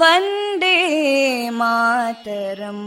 वन्दे मातरम्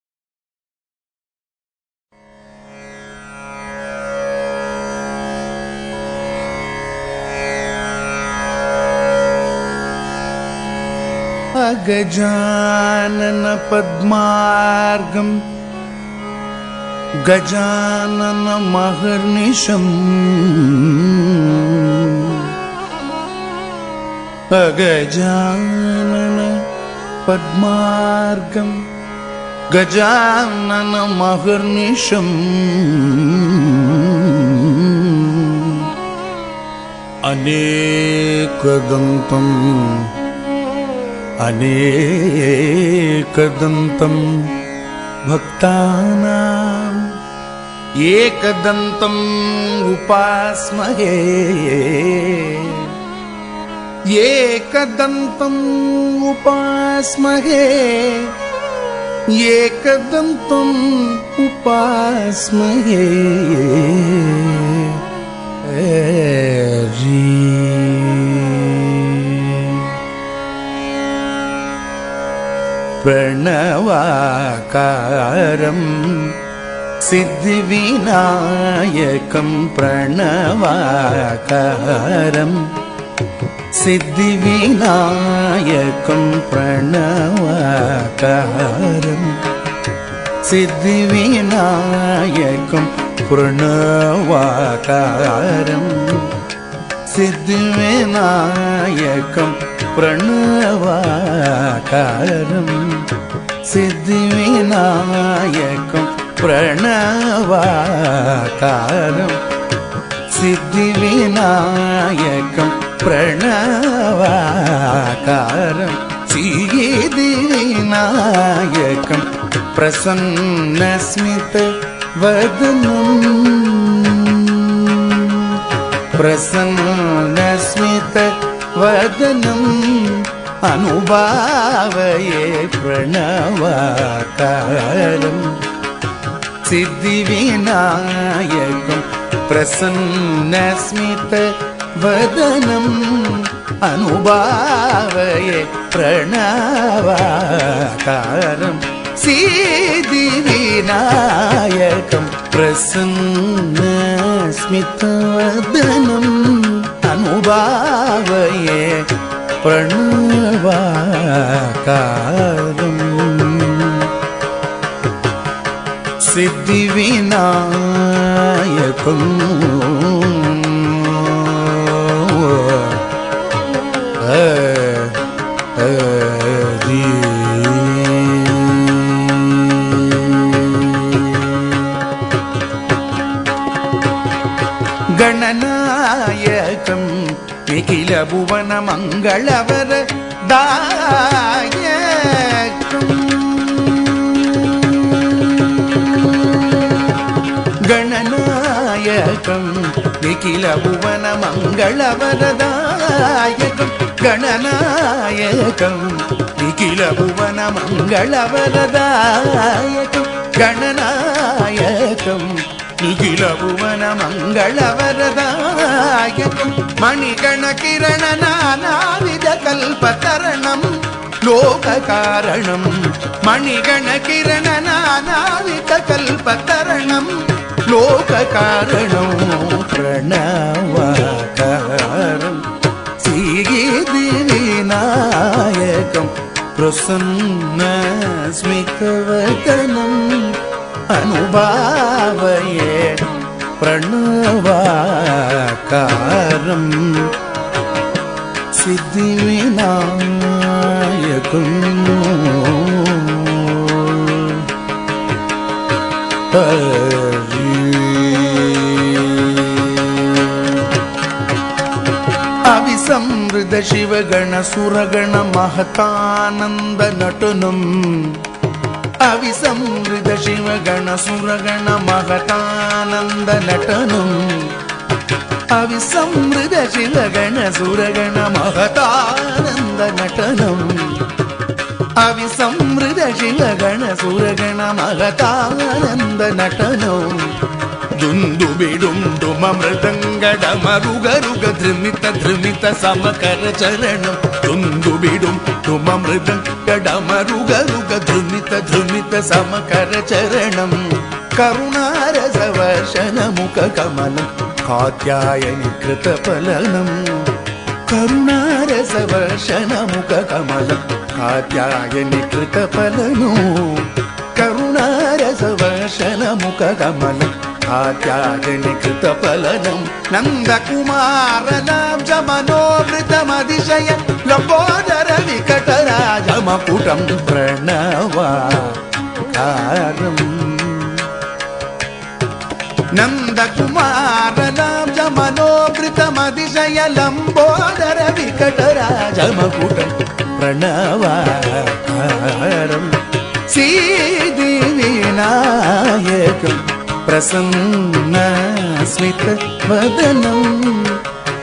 गजाननपद्मार्गम् गजाननमहर्निशम् अगजानन पद्मार्गम् गजाननमहर्निशम् अनेकगन्तम् अनेकदन्तम् भक्तानाम् एकदन्तम् उपास्महे। एकदन्तम् उपास्महे। एकदन्तम् उपास्महे பிரணவாகாரம். சித்தி விநாயகம் பிரணவாகாரம். சித்தி விநாயகம் பிரணவாகாரம். சித்தி விநாயகம் பிரணவாகாரம். സിദ്ധിവിനായകം പ്രണവാകാരം. സിദ്ധിവിനായകം പ്രണവാകാരം. സിദ്ധിവിനായകം പ്രണവാകാരം. സീതിവിനായകം പ്രസന്നസ്മിത വദനം. प्रसन्नस्मितवदनम् अनुभावये प्रणवाकारम् सिद्धिविनायकं प्रसन्नस्मितवदनम् अनुभावये प्रणवाकारम् सिद्धिविनायकं प्रसन्नस्मितवदनम् സ്മിതവദനം അനുഭാവയെ പ്രണവാകാരം. സിദ്ധിവിനായകം நிகில புவன மங்களவர் தாயக்கும். கணநாயகம் நிகில புவன மங்களவர் தாயகம். கணநாயகம் நிகில புவன மங்களவர் கணநாயகம் நிகில புவன மங்களவரதாய மணிகணகிரணனாவித கல்பதரணம் லோக காரணம் மணிகணகிரணனாவித கல்பதரணம் லோக காரணம் பிரணவாகாரம். சீகிதி விநாயகம் അനുഭാവയെ പ്രണവാകാരം സിദ്ധിവിനായകും അവിസംവൃത ശിവഗണ സുരഗണ മഹതാനന്ദ നടനം అవిసమృత శివగణ సురగణ మహతానంద నటను అవిసమృత శివగణ సురగణ మహతానంద నటనం అవిసమృత శివగణ సురగణ మహతానంద నటనం ദുന്തു വിടുണ്ടും അമൃതങ്ങടമരുകരുക ധൃമിത ധൃമിത സമകര ചരണം ദുന്തു വിടുണ്ടും അമൃതങ്ങടമരുകരുക ധൃമിത ധൃമിത സമകര ചരണം കരുണാരസവശനമുഖ കമലം കാത്യായനി കൃതഫലനം കരുണാരസവശനമുഖ കമലം കാത്യായനി കൃതഫലനോ കരുണാരസവശനമുഖ കമലം ध्यात्याग्निकृतफलनम् नन्दकुमारनां च मनोवृतमतिशय लम्बोदरविकटराजमपुटं प्रणवाकारम् नन्दकुमारनां च मनोवृतमतिशय लम्बोदरविकटराजमपुटं प्रणवाकारम् श्रीदेविनायकम् ప్రసన్న స్మిత వదనం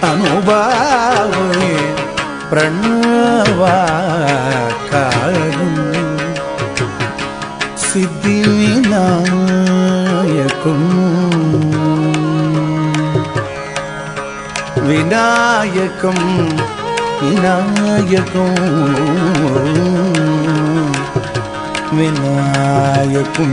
అనుభావే ప్రణవాకారు. సిద్ధి వినాయకం వినాయకం వినాయకం వినాయకం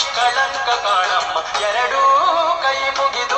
ನಿಷ್ಕಳಂಕ ಕಾಣಮ್ಮ ಎರಡೂ ಕೈ ಮುಗಿದು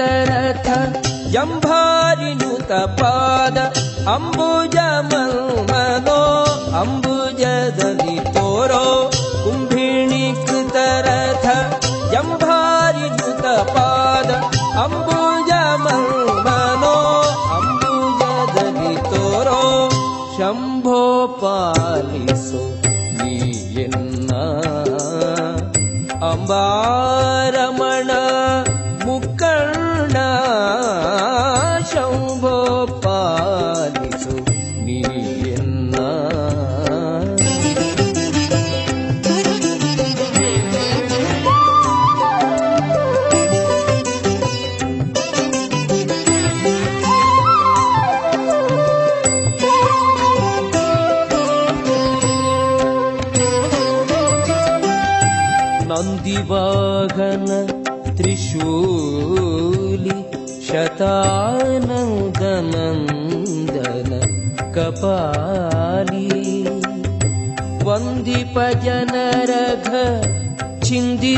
तरथ जम्भारिनुतपाद अम्बुजमदो अम्बुजदवि पोरो कुम्भिणि तरथ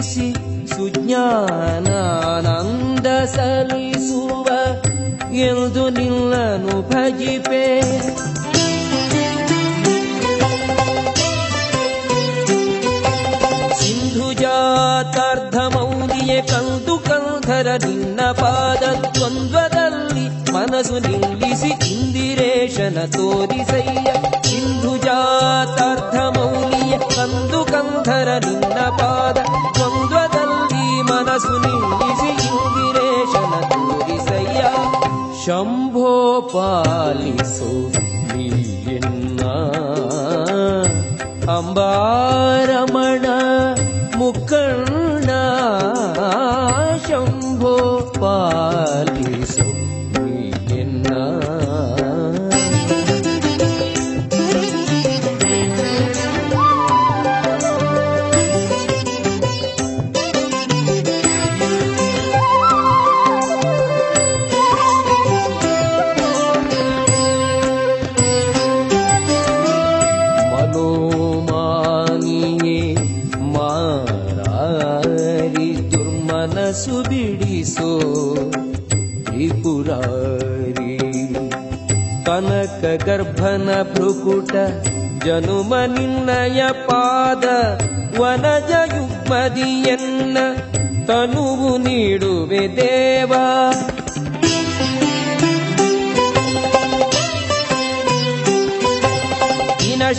ಚಿಂದಿಸಿ ಸುಜ್ಞಾನಾನಂದ ಸಲ್ಲಿಸುವ ಎಂದು ನಿಲ್ಲನು ಭಜಿಪೆ. ಸಿಂಧು ಜಾತಾರ್ಧಮೌಲಿಯೇ ಕಂದು ಕಂಧರ ನಿನ್ನ ಪಾದ ದ್ವಂದ್ವದಲ್ಲಿ ಮನಸ್ಸು ನಿಲ್ಲಿಸಿ ಇಂದಿರೇಶನ ತೋರಿಸಯ್ಯ. ಸಿಂಧು ಜಾತಾರ್ಧಮೌಲಿಯ ಕಂದು ಕಂಧರ ನಿನ್ನ ಪಾದ ಮನಸ್ಸು ನಿಲ್ಲಿಸಿ ಇಂದಿರೇಶನ ತೋರಿಸಯ್ಯ ಶಂಭೋ ಪಾಲಿಸು ನೀಯನ್ನ ಅಂಬಾರಮಣ ಗರ್ಭನ ಭೃಕುಟ ಜನುಮ ನಿನ್ನಯ ಪಾದ ವನಜ ಯುಗ್ಮದಿಯನ್ನ ತನುವು ನೀಡುವೆ ದೇವಾ.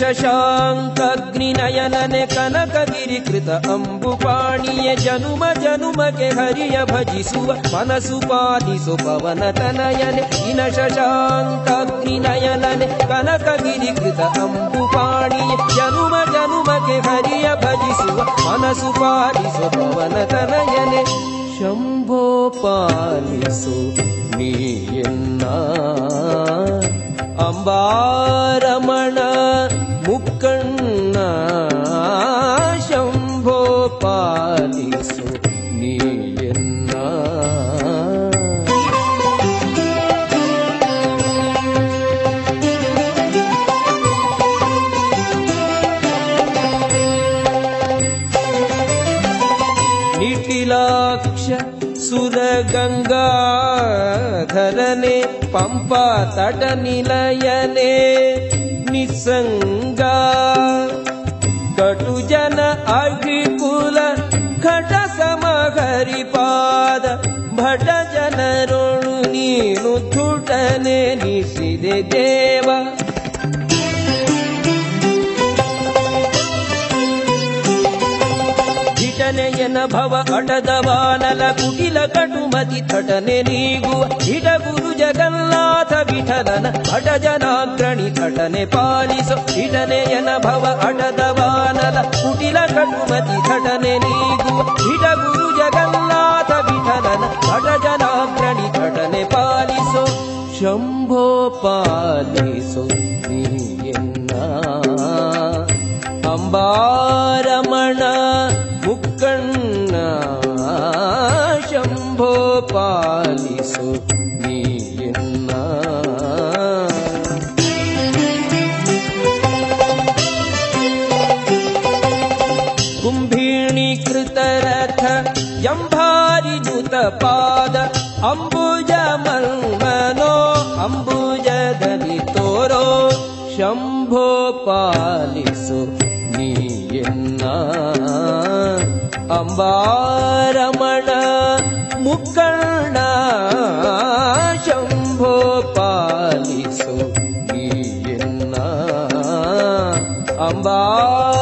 ಶಶಾಂಕಗ್ನಿನಯನನೆ ಕನಕಗಿರಿಕೃತ ಅಂಬುಪಾಣಿಯ ಜನುಮ ಜನುಮಗೆ ಹರಿಯ ಭಜಿಸುವ ಮನಸ್ಸು ಪಾಲಿಸು ಪವನ ತನಯನೆ. ಇನ ಶಶಾಂಕಗ್ನಿನಯನನೆ ಕನಕಗಿರಿಕೃತ ಅಂಬುಪಾಣಿಯ ಜನುಮ ಜನುಮಗೆ ಹರಿಯ ಭಜಿಸುವ ಮನಸ್ಸು ಪಾಲಿಸು ಪವನ ತನಯನೆ. ಶಂಭೋ ಪಾಲಿಸು ನೀಯನ್ನ ಅಂಬಾರಮಣ ಮುಕ್ಕಣ್ಣ ಶಂಭೋ ಪಾಲಿಸು ನೀಯನ್ನ ನಿಟಿಲಾಕ್ಷ ಸುರಗಂಗಾಧರನೆ ಪಂಪಾ ತಟ ನಿಲಯನೆ सङ्गा कटुजन अभिपुल घट समहरिपाद भट जन रुणु धुटने त्रुटने निषिव ದೇವ ಧಿಟನೆಯನ ಭವ ಅಟದವಾನಲ ಕುಟಿಲ ಕಟುಮತಿ ಥಟನೆ ನೀಗುವ ಹಿಡ ಗುರು ಜಗನ್ನಾಥ ವಿಠಲನ ಹಠ ಜನಾಗ್ರಣಿ ಥಟನೆ ಪಾಲಿಸು. ಹಿಟನೆಯನ ಭವ ಅಟದವಾನಲ ಕುಟಿಲ ಕಟುಮತಿ ಥಟನೆ ನೀಗುವ ಹಿಡ ಗುರು ಜಗನ್ನಾಥ ವಿಠಲನ ಹಠ ಜನಾಗ್ರಣಿ ಥಟನೆ ಪಾಲಿಸು. ಶಂಭೋ ಪಾಲಿಸು ನೀಯನ್ನ ಅಂಬಾರಮಣ ಮುಕ್ಕಣ್ಣ ಶಂಭೋ ಪಾಲಿಸು ನೀಯನ್ನ ಎಂಭಾರಿ ಯಂಭಾರಿನುತ ಪಾದ ಅಂಬುಜ ಮನ್ಮನೋ ಅಂಬುಜದಲ್ಲಿ ತೋರೋ ಶಂಭೋ ಪಾಲಿಸು ನೀಯನ್ನ ಅಂಬಾರಮಣ ಮುಕ್ಕಣ್ಣ ಶಂಭೋ ಪಾಲಿಸು ನೀಯನ್ನ. ಅಂಬಾರಮಣ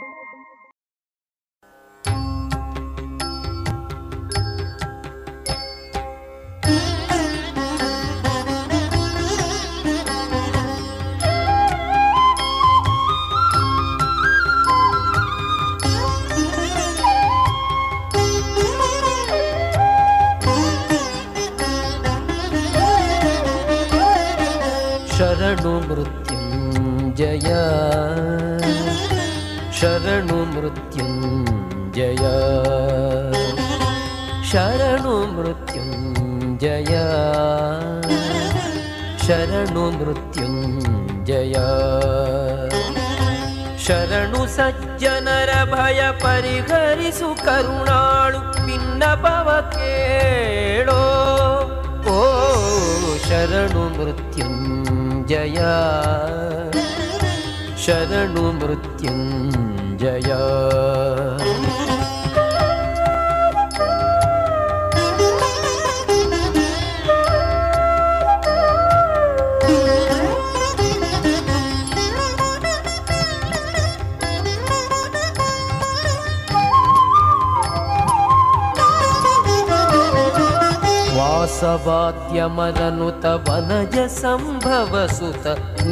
जया। शरणो मृत्युं जय शरणो मृत्युं जय शरणो मृत्युं जय शरणुसज्जनरभयपरिहरिषु ओ शरणुमृत्युञ्जया शरणुमृत्युञ्जय स वाद्यमरनुत वनज संभवसुत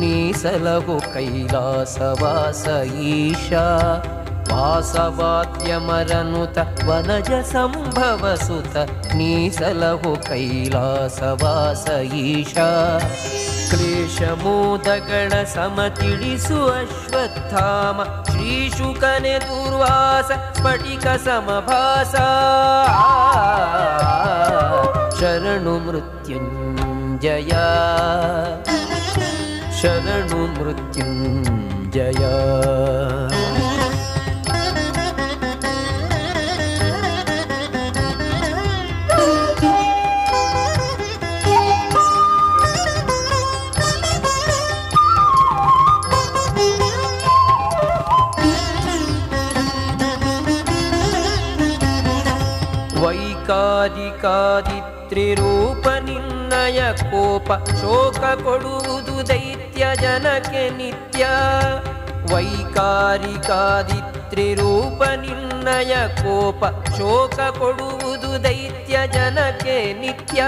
निसलवो कैलासवास ईशा वासवाद्यमरनुत वनज संभवसुत नीसलवो कैलासवास ईशा क्लेशमोदगणसमतिरिषु अश्वत्थाम श्रीशुकने दुर्वास स्फटिकसमभासा। शरणु मृत्युञ्जया शरणु मृत्युञ्जया Kadi Kadi ವೈಕಾರಿಕಾದಿತ್ರಿರೂಪ ನಿನ್ನಯ ಕೋಪ ಶೋಕ ಕೊಡುವುದು ದೈತ್ಯ ಜನಕ್ಕೆ ನಿತ್ಯ. ವೈಕಾರಿಕಾದಿತ್ರಿರೂಪ ನಿನ್ನಯ ಕೋಪ ಶೋಕ ಕೊಡುವುದು ದೈತ್ಯ ಜನಕ್ಕೆ ನಿತ್ಯ.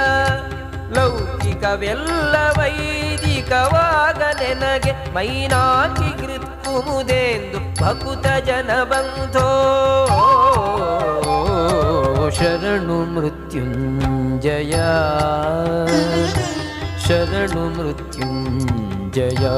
ಲೌಕಿಕವೆಲ್ಲ ವೈದಿಕವಾಗಲೆನಗೆ ಮೈನಾಕಿ ಕೃತ್ಕುಮುದೆಂದು ಭಕುತ ಜನ ಬಂಧೋ ಶರಣು ಮೃತ್ಯುಂಜಯ जया शरणुमृत्युं जया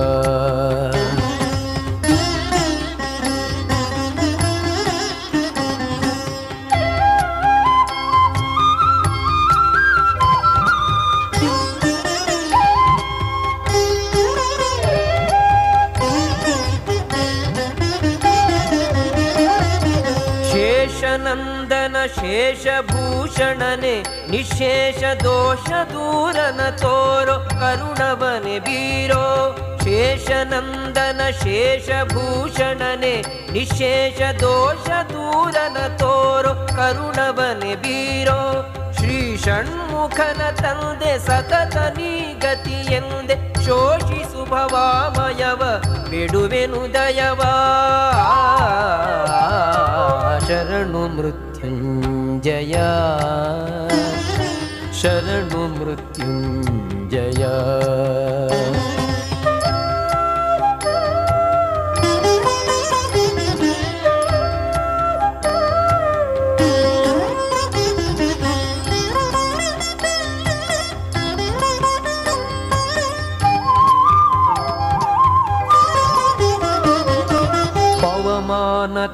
ಶೇಷಭೂಷಣನೆ ನಿಶೇಷ ದೋಷ ದೂರನ ತೋರೋ ಕರುಣವನೆ ಬೀರೋ ಶೇಷನಂದನ ಶೇಷಭೂಷಣನೆ ನಿಶೇಷ ದೋಷ ದೂರನ ತೋರೋ ಕರುಣವನೆ ಬೀರೋ ಶ್ರೀ ಷಣ್ಮುಖನ ತಂದೆ ಸತತ ನೀ ಗತಿ ಎಂದೆ ಶೋಷಿಸು ಭವಾಮಯವ ಬಿಡುವೆನು ದಯವಾ ಶರಣು जया। शरणुमृत्युञ्जया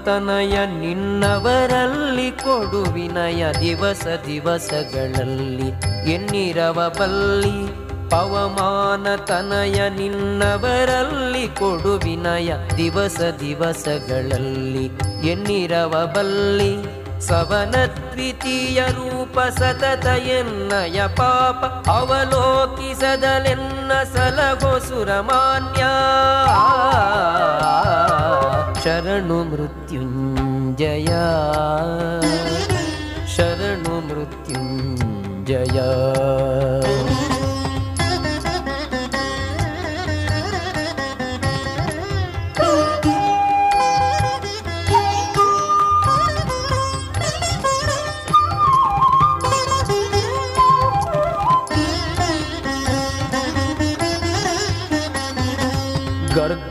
ಪವಮಾನತನಯ ನಿನ್ನವರಲ್ಲಿ ಕೊಡು ವಿನಯ ದಿವಸ ದಿವಸಗಳಲ್ಲಿ ಎನ್ನಿರವ ಬಲ್ಲಿ. ಪವಮಾನ ತನಯ ನಿನ್ನವರಲ್ಲಿ ಕೊಡು ವಿನಯ ದಿವಸ ದಿವಸಗಳಲ್ಲಿ ಎನ್ನಿರವ ಬಲ್ಲಿ. ಸವನದ್ವಿತೀಯ ರೂಪ ಸತತ ಎನ್ನಯ ಪಾಪ ಅವಲೋಕಿಸದಲೆನ್ನ ಸಲಗೋ ಸುರಮಾನ್ಯ. शरणो मृत्युं जया शरणो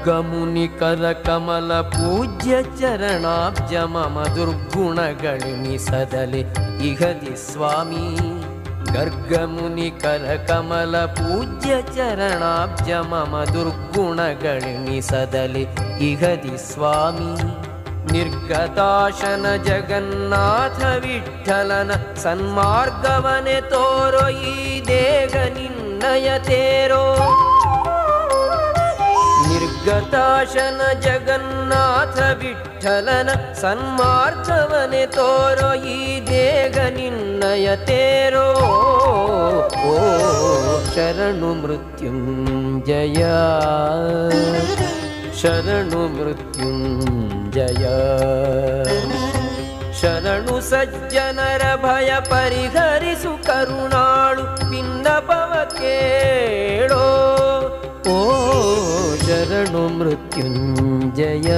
गमुनि कलकमलपूज्य चरणाब्जम दुर्गुणगणिनि सदले इहदि स्वामी। गर्गमुनि कलकमलपूज्य चरणाब्जम दुर्गुणगणिनि सदले इहदि स्वामी। निर्गताशन जगन्नाथ विठ्ठलन सन्मार्गवने तोरो ತೇರೋ ನಿರ್ಗತಾಶನ ಜಗನ್ನಾಥ ವಿಠಲನ ಸನ್ಮಾರ್ಗವನೆ ತೋರೋ ಈ ದೇಗ ನಿನ್ನಯ ತೇರೋ ಓ ಶರಣು ಮೃತ್ಯುಂಜಯ ಶರಣು ಮೃತ್ಯುಂಜಯ ಶರಣು ಸಜ್ಜನರ ಭಯ ಪರಿಹರಿಸು ಕರುಣಾಳು ಪಿನ್ನಪವ ಕೇಳೋ ओ शरणु जय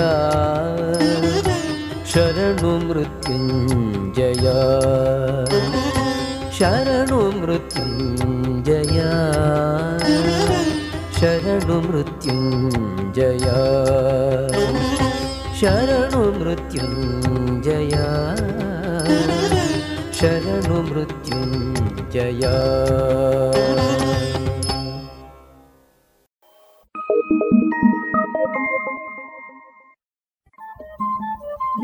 शरणु जया शरणु जया शरणु जय शरणु जया शरणु मृत्युञ्जया।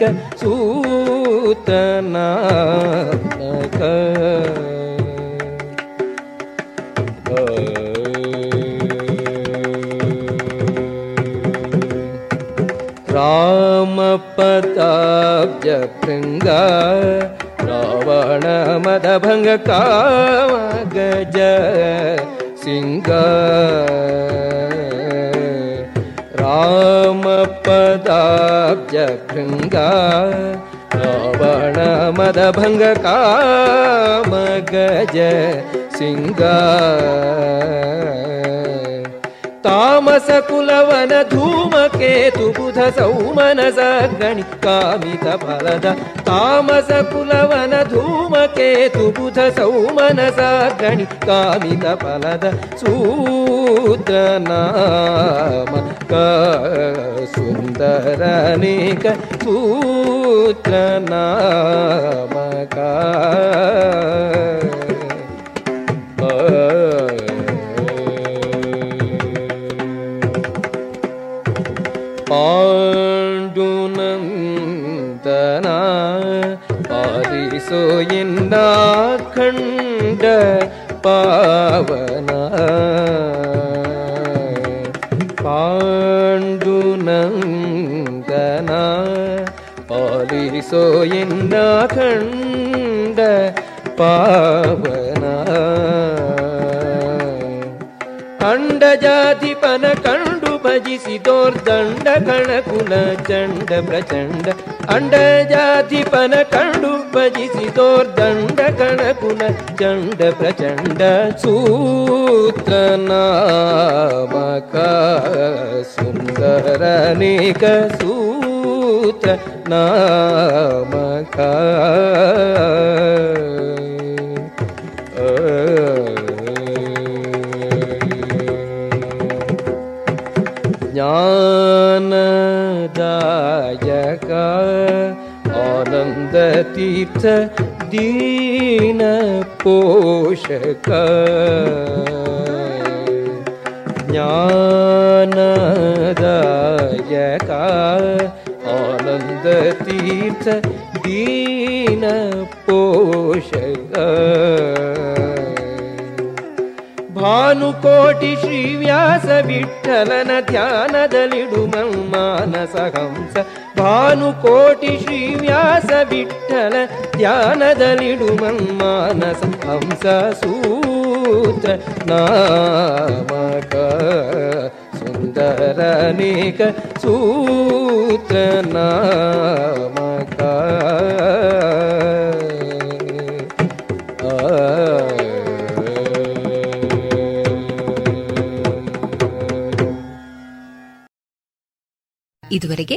ಸುಂದರನಿಕ ಸೂತ್ರ जय सिंह तामस पुलवन धूमके तु बुध सौमनसा गणित कामक फलद तामस पुलवन धूमके तु बुध सौमनसा गणित काम फलद सुन्दरक ಜಾತಿಪನ ಕಂಡು ಭಜಿಸಿದೋರ್ದಂಡ ಕಣಕುಲ ಚಂಡ ಪ್ರಚಂಡ ಅಂಡಜಾತಿಪನ ಕಂಡು ಭಜಿಸಿದೋರ್ದಂಡ ಕಣಕುನ ಚಂಡ ಪ್ರಚಂಡ ಸೂತ್ರ ನಾಮಕ ಸುಂದರನೇಕ ಸೂತ್ರ ನಾಮಕ ज्ञानदायक तीथ दीनपोषक। ज्ञानदयका आनन्दतीच दीनपोषक। भानुकोटिश्रीव्यासविठलन ध्यानदलिडुम मानसहंस ಭಾನುಕೋಟಿ ಶ್ರೀವ್ಯಾಸ ವಿಠಲ ಧ್ಯಾನದಲ್ಲಿಡು ಮನ್ಮಾನಸ ಹಂಸ ಸೂತ್ರ ನಾಮಕ ಸುಂದರನೇಕ ಸೂತ್ರ ನಾಮಕ ಇದುವರೆಗೆ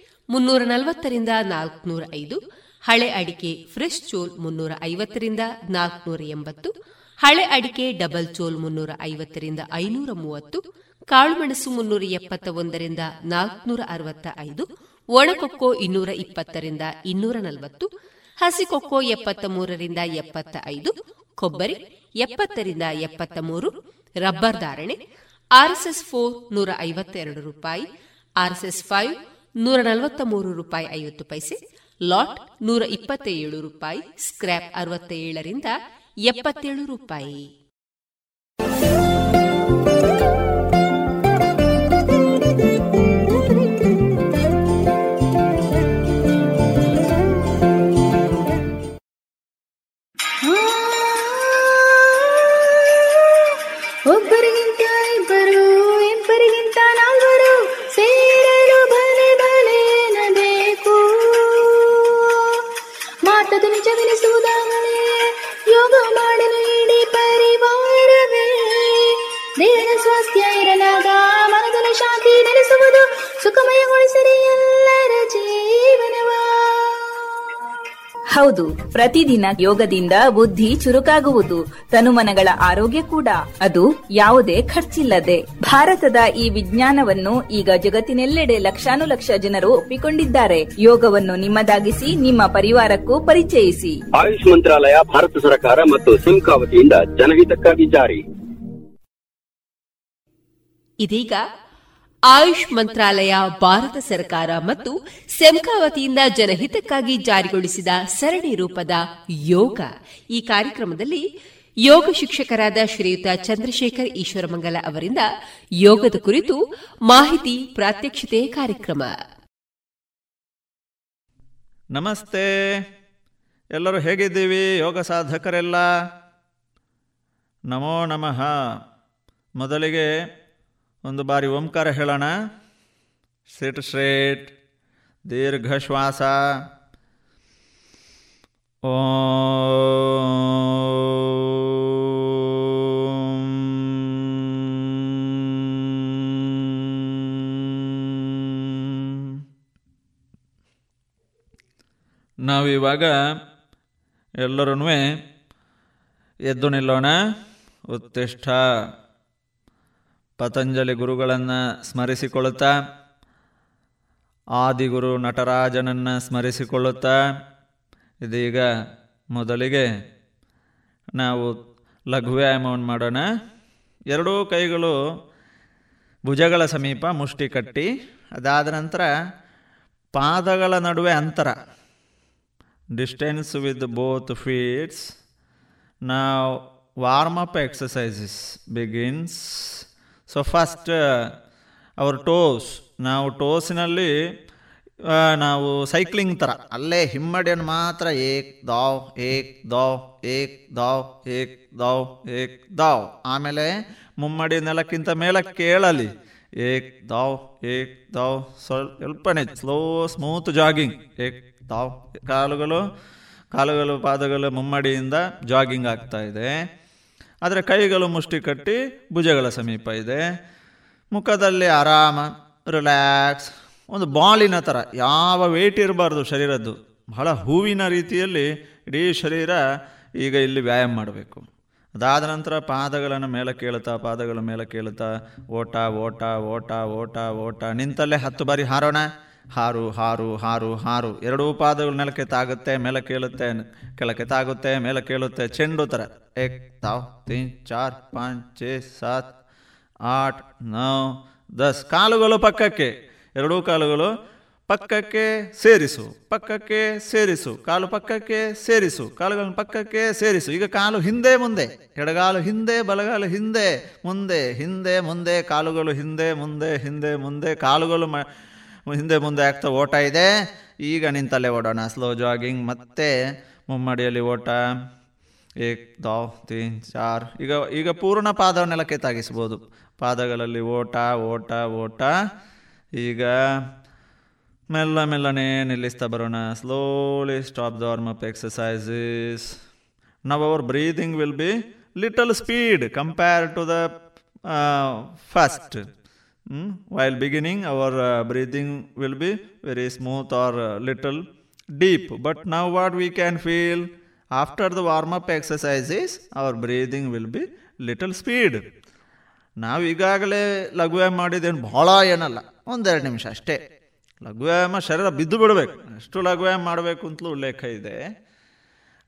ಮುನ್ನೂರ ನಲವತ್ತರಿಂದ ನಾಲ್ಕನೂರ ಐದು ಹಳೆ ಅಡಿಕೆ ಫ್ರೆಶ್ ಚೋಲ್ ಮುನ್ನೂರ ಐವತ್ತರಿಂದ ನಾಲ್ಕನೂರ ಎಂಬತ್ತು ಹಳೆ ಅಡಿಕೆ ಡಬಲ್ ಚೋಲ್ ಮುನ್ನೂರ ಐವತ್ತರಿಂದ ಐನೂರ ಮೂವತ್ತು ಕಾಳುಮೆಣಸು ಮುನ್ನೂರ ಎಪ್ಪತ್ತ ಒಂದರಿಂದ ನಾಲ್ಕನೂರ ಅರವತ್ತ ಐದು ಒಣಕೊಕ್ಕೋ ಇನ್ನೂರ ಇಪ್ಪತ್ತರಿಂದ ಇನ್ನೂರ ನಲವತ್ತು ಹಸಿಕೊಕ್ಕೋ ಎಪ್ಪತ್ತ ಮೂರರಿಂದ ಎಪ್ಪತ್ತ ಐದು ಕೊಬ್ಬರಿ ಎಪ್ಪತ್ತರಿಂದ ಎಪ್ಪತ್ತ ಮೂರು ರಬ್ಬರ್ ಧಾರಣೆ ಆರ್ಎಸ್ಎಸ್ ಫೋರ್ ನೂರ ಐವತ್ತೆರಡು ರೂಪಾಯಿ ಆರ್ಎಸ್ಎಸ್ ಫೈವ್ ನೂರ ನಲವತ್ತ ಮೂರು ರೂಪಾಯಿ ಐವತ್ತು ಪೈಸೆ, ಲಾಟ್ ನೂರ ಇಪ್ಪತ್ತ ಏಳು ರೂಪಾಯಿ, ಸ್ಕ್ರ್ಯಾಪ್ ಅರವತ್ತ ಏಳರಿಂದ ಎಪ್ಪತ್ತೇಳು ರೂಪಾಯಿ. ನೆಲೆಸುವುದು ಸುಖಮಯಗೊಳಿಸಲಿ ಎಲ್ಲರ ಜೀವನವ? ಹೌದು ಪ್ರತಿದಿನ ಯೋಗದಿಂದ ಬುದ್ಧಿ ಚುರುಕಾಗುವುದು ತನುಮನಗಳ ಆರೋಗ್ಯ ಕೂಡ. ಅದು ಯಾವುದೇ ಖರ್ಚಿಲ್ಲದೆ. ಭಾರತದ ಈ ವಿಜ್ಞಾನವನ್ನು ಈಗ ಜಗತ್ತಿನೆಲ್ಲೆಡೆ ಲಕ್ಷಾನುಲಕ್ಷ ಜನರು ಒಪ್ಪಿಕೊಂಡಿದ್ದಾರೆ. ಯೋಗವನ್ನು ನಿಮ್ಮದಾಗಿಸಿ ನಿಮ್ಮ ಪರಿವಾರಕ್ಕೂ ಪರಿಚಯಿಸಿ. ಆಯುಷ್ ಮಂತ್ರಾಲಯ ಭಾರತ ಸರ್ಕಾರ ಮತ್ತು ಸಿಂಕಾವತಿಯಿಂದ ಜನಹಿತಕ್ಕಾಗಿ ಜಾರಿ. ಇದೀಗ ಆಯುಷ್ ಮಂತ್ರಾಲಯ, ಭಾರತ ಸರ್ಕಾರ ಮತ್ತು ಸೆಮ್ಕಾ ಜನಹಿತಕ್ಕಾಗಿ ಜಾರಿಗೊಳಿಸಿದ ಸರಣಿ ರೂಪದ ಯೋಗ. ಈ ಕಾರ್ಯಕ್ರಮದಲ್ಲಿ ಯೋಗ ಶಿಕ್ಷಕರಾದ ಶ್ರೀಯುತ ಚಂದ್ರಶೇಖರ್ ಈಶ್ವರಮಂಗಲ ಅವರಿಂದ ಯೋಗದ ಕುರಿತು ಮಾಹಿತಿ ಪ್ರಾತ್ಯಕ್ಷಿತೆ ಕಾರ್ಯಕ್ರಮ. ನಮಸ್ತೆ. ಎಲ್ಲರೂ ಹೇಗಿದ್ದೀವಿ ಯೋಗ ಸಾಧಕರೆಲ್ಲ? ನಮೋ ನಮಃ. ಮೊದಲಿಗೆ ಒಂದು ಬಾರಿ ಓಂಕಾರ ಹೇಳೋಣ. ಸಿಟ್ ಶ್ರೇಟ್ ದೀರ್ಘ ಶ್ವಾಸ ಓ. ನಾವಿವಾಗ ಎಲ್ಲರೂ ಎದ್ದು ನಿಲ್ಲೋಣ. ಉತ್ತಿಷ್ಠ. ಪತಂಜಲಿ ಗುರುಗಳನ್ನು ಸ್ಮರಿಸಿಕೊಳ್ಳುತ್ತಾ, ಆದಿಗುರು ನಟರಾಜನನ್ನು ಸ್ಮರಿಸಿಕೊಳ್ಳುತ್ತಾ, ಇದೀಗ ಮೊದಲಿಗೆ ನಾವು ಲಘು ವ್ಯಾಯಾಮವನ್ನು ಮಾಡೋಣ. ಎರಡೂ ಕೈಗಳು ಭುಜಗಳ ಸಮೀಪ ಮುಷ್ಟಿ ಕಟ್ಟಿ, ಅದಾದ ನಂತರ ಪಾದಗಳ ನಡುವೆ ಅಂತರ. ಡಿಸ್ಟೆನ್ಸ್ ವಿತ್ ಬೋತ್ ಫೀಟ್ಸ್ ನಾವು warm up exercises begins. So first our toes. ನಾವು ಟೋಸಿನಲ್ಲಿ ನಾವು ಸೈಕ್ಲಿಂಗ್ ಥರ ಅಲ್ಲೇ ಹಿಮ್ಮಡಿಯನ್ನು ಮಾತ್ರ ಏಕ್ ದಾವ್ ಏಕ್ ದಾವ್ ಏಕ್ ದಾವ್ ಏಕ್ ದಾವ್ ಏಕ್ ದಾವ್. ಆಮೇಲೆ ಮುಮ್ಮಡಿ ನೆಲಕ್ಕಿಂತ ಮೇಲಕ್ಕೆ ಕೇಳಲಿ ಏಕ್ ದಾವ್ ಏಕ್ ದಾವ್. ಸ್ವಲ್ಪನೇ ಸ್ಲೋ ಸ್ಮೂತ್ ಜಾಗಿಂಗ್ ಏಕ್ ದಾವ್. ಕಾಲುಗಳು ಕಾಲುಗಳು, ಪಾದಗಳು ಮುಮ್ಮಡಿಯಿಂದ ಜಾಗಿಂಗ್ ಆಗ್ತಾ ಇದೆ. ಆದರೆ ಕೈಗಳು ಮುಷ್ಟಿ ಕಟ್ಟಿ ಭುಜಗಳ ಸಮೀಪ ಇದೆ. ಮುಖದಲ್ಲಿ ಆರಾಮ, ರಿಲ್ಯಾಕ್ಸ್. ಒಂದು ಬಾಲಿನ ಥರ ಯಾವ ವೇಟ್ ಇರಬಾರ್ದು ಶರೀರದ್ದು. ಬಹಳ ಹೂವಿನ ರೀತಿಯಲ್ಲಿ ಇಡೀ ಶರೀರ ಈಗ ಇಲ್ಲಿ ವ್ಯಾಯಾಮ ಮಾಡಬೇಕು. ಅದಾದ ನಂತರ ಪಾದಗಳನ್ನು ಮೇಲೆ ಕೇಳುತ್ತಾ, ಪಾದಗಳ ಮೇಲೆ ಕೇಳುತ್ತಾ, ಓಟ ಓಟ ಓಟ ಓಟ ಓಟ, ನಿಂತಲ್ಲೇ ಹತ್ತು ಬಾರಿ ಹಾರೋಣ. ಹಾರು ಹಾರು ಹಾರು ಹಾರು. ಎರಡೂ ಪಾದಗಳು ನೆಲಕ್ಕೆ ತಾಗುತ್ತೆ, ಮೇಲೆ ಕೇಳುತ್ತೆ, ಕೆಳಕ್ಕೆ ತಾಗುತ್ತೆ, ಮೇಲೆ ಕೇಳುತ್ತೆ. ಚೆಂಡು ಥರ ಏಕ್, ತಾವ್, ತೀನ್, ಚಾರ್, ಪಾಂಚ್, ಛೇ, ಸಾತ್, ಆಟ್ ನೌ ದಸ್. ಕಾಲುಗಳು ಪಕ್ಕಕ್ಕೆ. ಎರಡೂ ಕಾಲುಗಳು ಪಕ್ಕಕ್ಕೆ ಸೇರಿಸು. ಪಕ್ಕಕ್ಕೆ ಸೇರಿಸು. ಕಾಲು ಪಕ್ಕಕ್ಕೆ ಸೇರಿಸು. ಕಾಲುಗಳನ್ನು ಪಕ್ಕಕ್ಕೆ ಸೇರಿಸು. ಈಗ ಕಾಲು ಹಿಂದೆ, ಮುಂದೆ. ಎಡಗಾಲು ಹಿಂದೆ, ಬಲಗಾಲು ಹಿಂದೆ, ಮುಂದೆ ಹಿಂದೆ, ಮುಂದೆ, ಕಾಲುಗಳು ಹಿಂದೆ, ಮುಂದೆ ಹಿಂದೆ, ಮುಂದೆ, ಕಾಲುಗಳು ಹಿಂದೆ ಮುಂದೆ ಆಗ್ತಾ ಓಟ ಇದೆ. ಈಗ ನಿಂತಲ್ಲೇ ಓಡೋಣ. ಸ್ಲೋ ಜಾಗಿಂಗ್ ಮತ್ತೆ ಮುಮ್ಮಡಿಯಲ್ಲಿ ಓಟ. ಏಕ್ ದೋ ತೀನ್, ಚಾರ್. ಈಗ ಈಗ ಪೂರ್ಣ ಪಾದವನ್ನೆಲ್ಲ ಕೆತ್ತಾಗಿಸ್ಬೋದು. ತಾಗಿಸ್ಬೋದು ಪಾದಗಳಲ್ಲಿ ಓಟ ಓಟ ಓಟ. ಈಗ ಮೆಲ್ಲ ಮೆಲ್ಲನೆ ನಿಲ್ಲಿಸ್ತಾ ಬರೋಣ. Slowly stop the warm up exercises now our breathing will be little speed compare to the first while beginning our uh, breathing will be very smooth or uh, little deep but now what we can feel after the warm up exercises our breathing will be little speed ನಾವು ಈಗಾಗಲೇ ಲಘುವ್ಯಾಯಾಮ ಮಾಡಿದ್ದೇನು ಭಾಳ ಏನಲ್ಲ ಒಂದೆರಡು ನಿಮಿಷ ಅಷ್ಟೇ ಲಘುವ್ಯಾಯಾಮ ಶರೀರ ಬಿದ್ದು ಬಿಡಬೇಕು ಅಷ್ಟು ಲಘುವ್ಯಾಯಾಮ ಮಾಡಬೇಕು ಅಂತಲೂ ಉಲ್ಲೇಖ ಇದೆ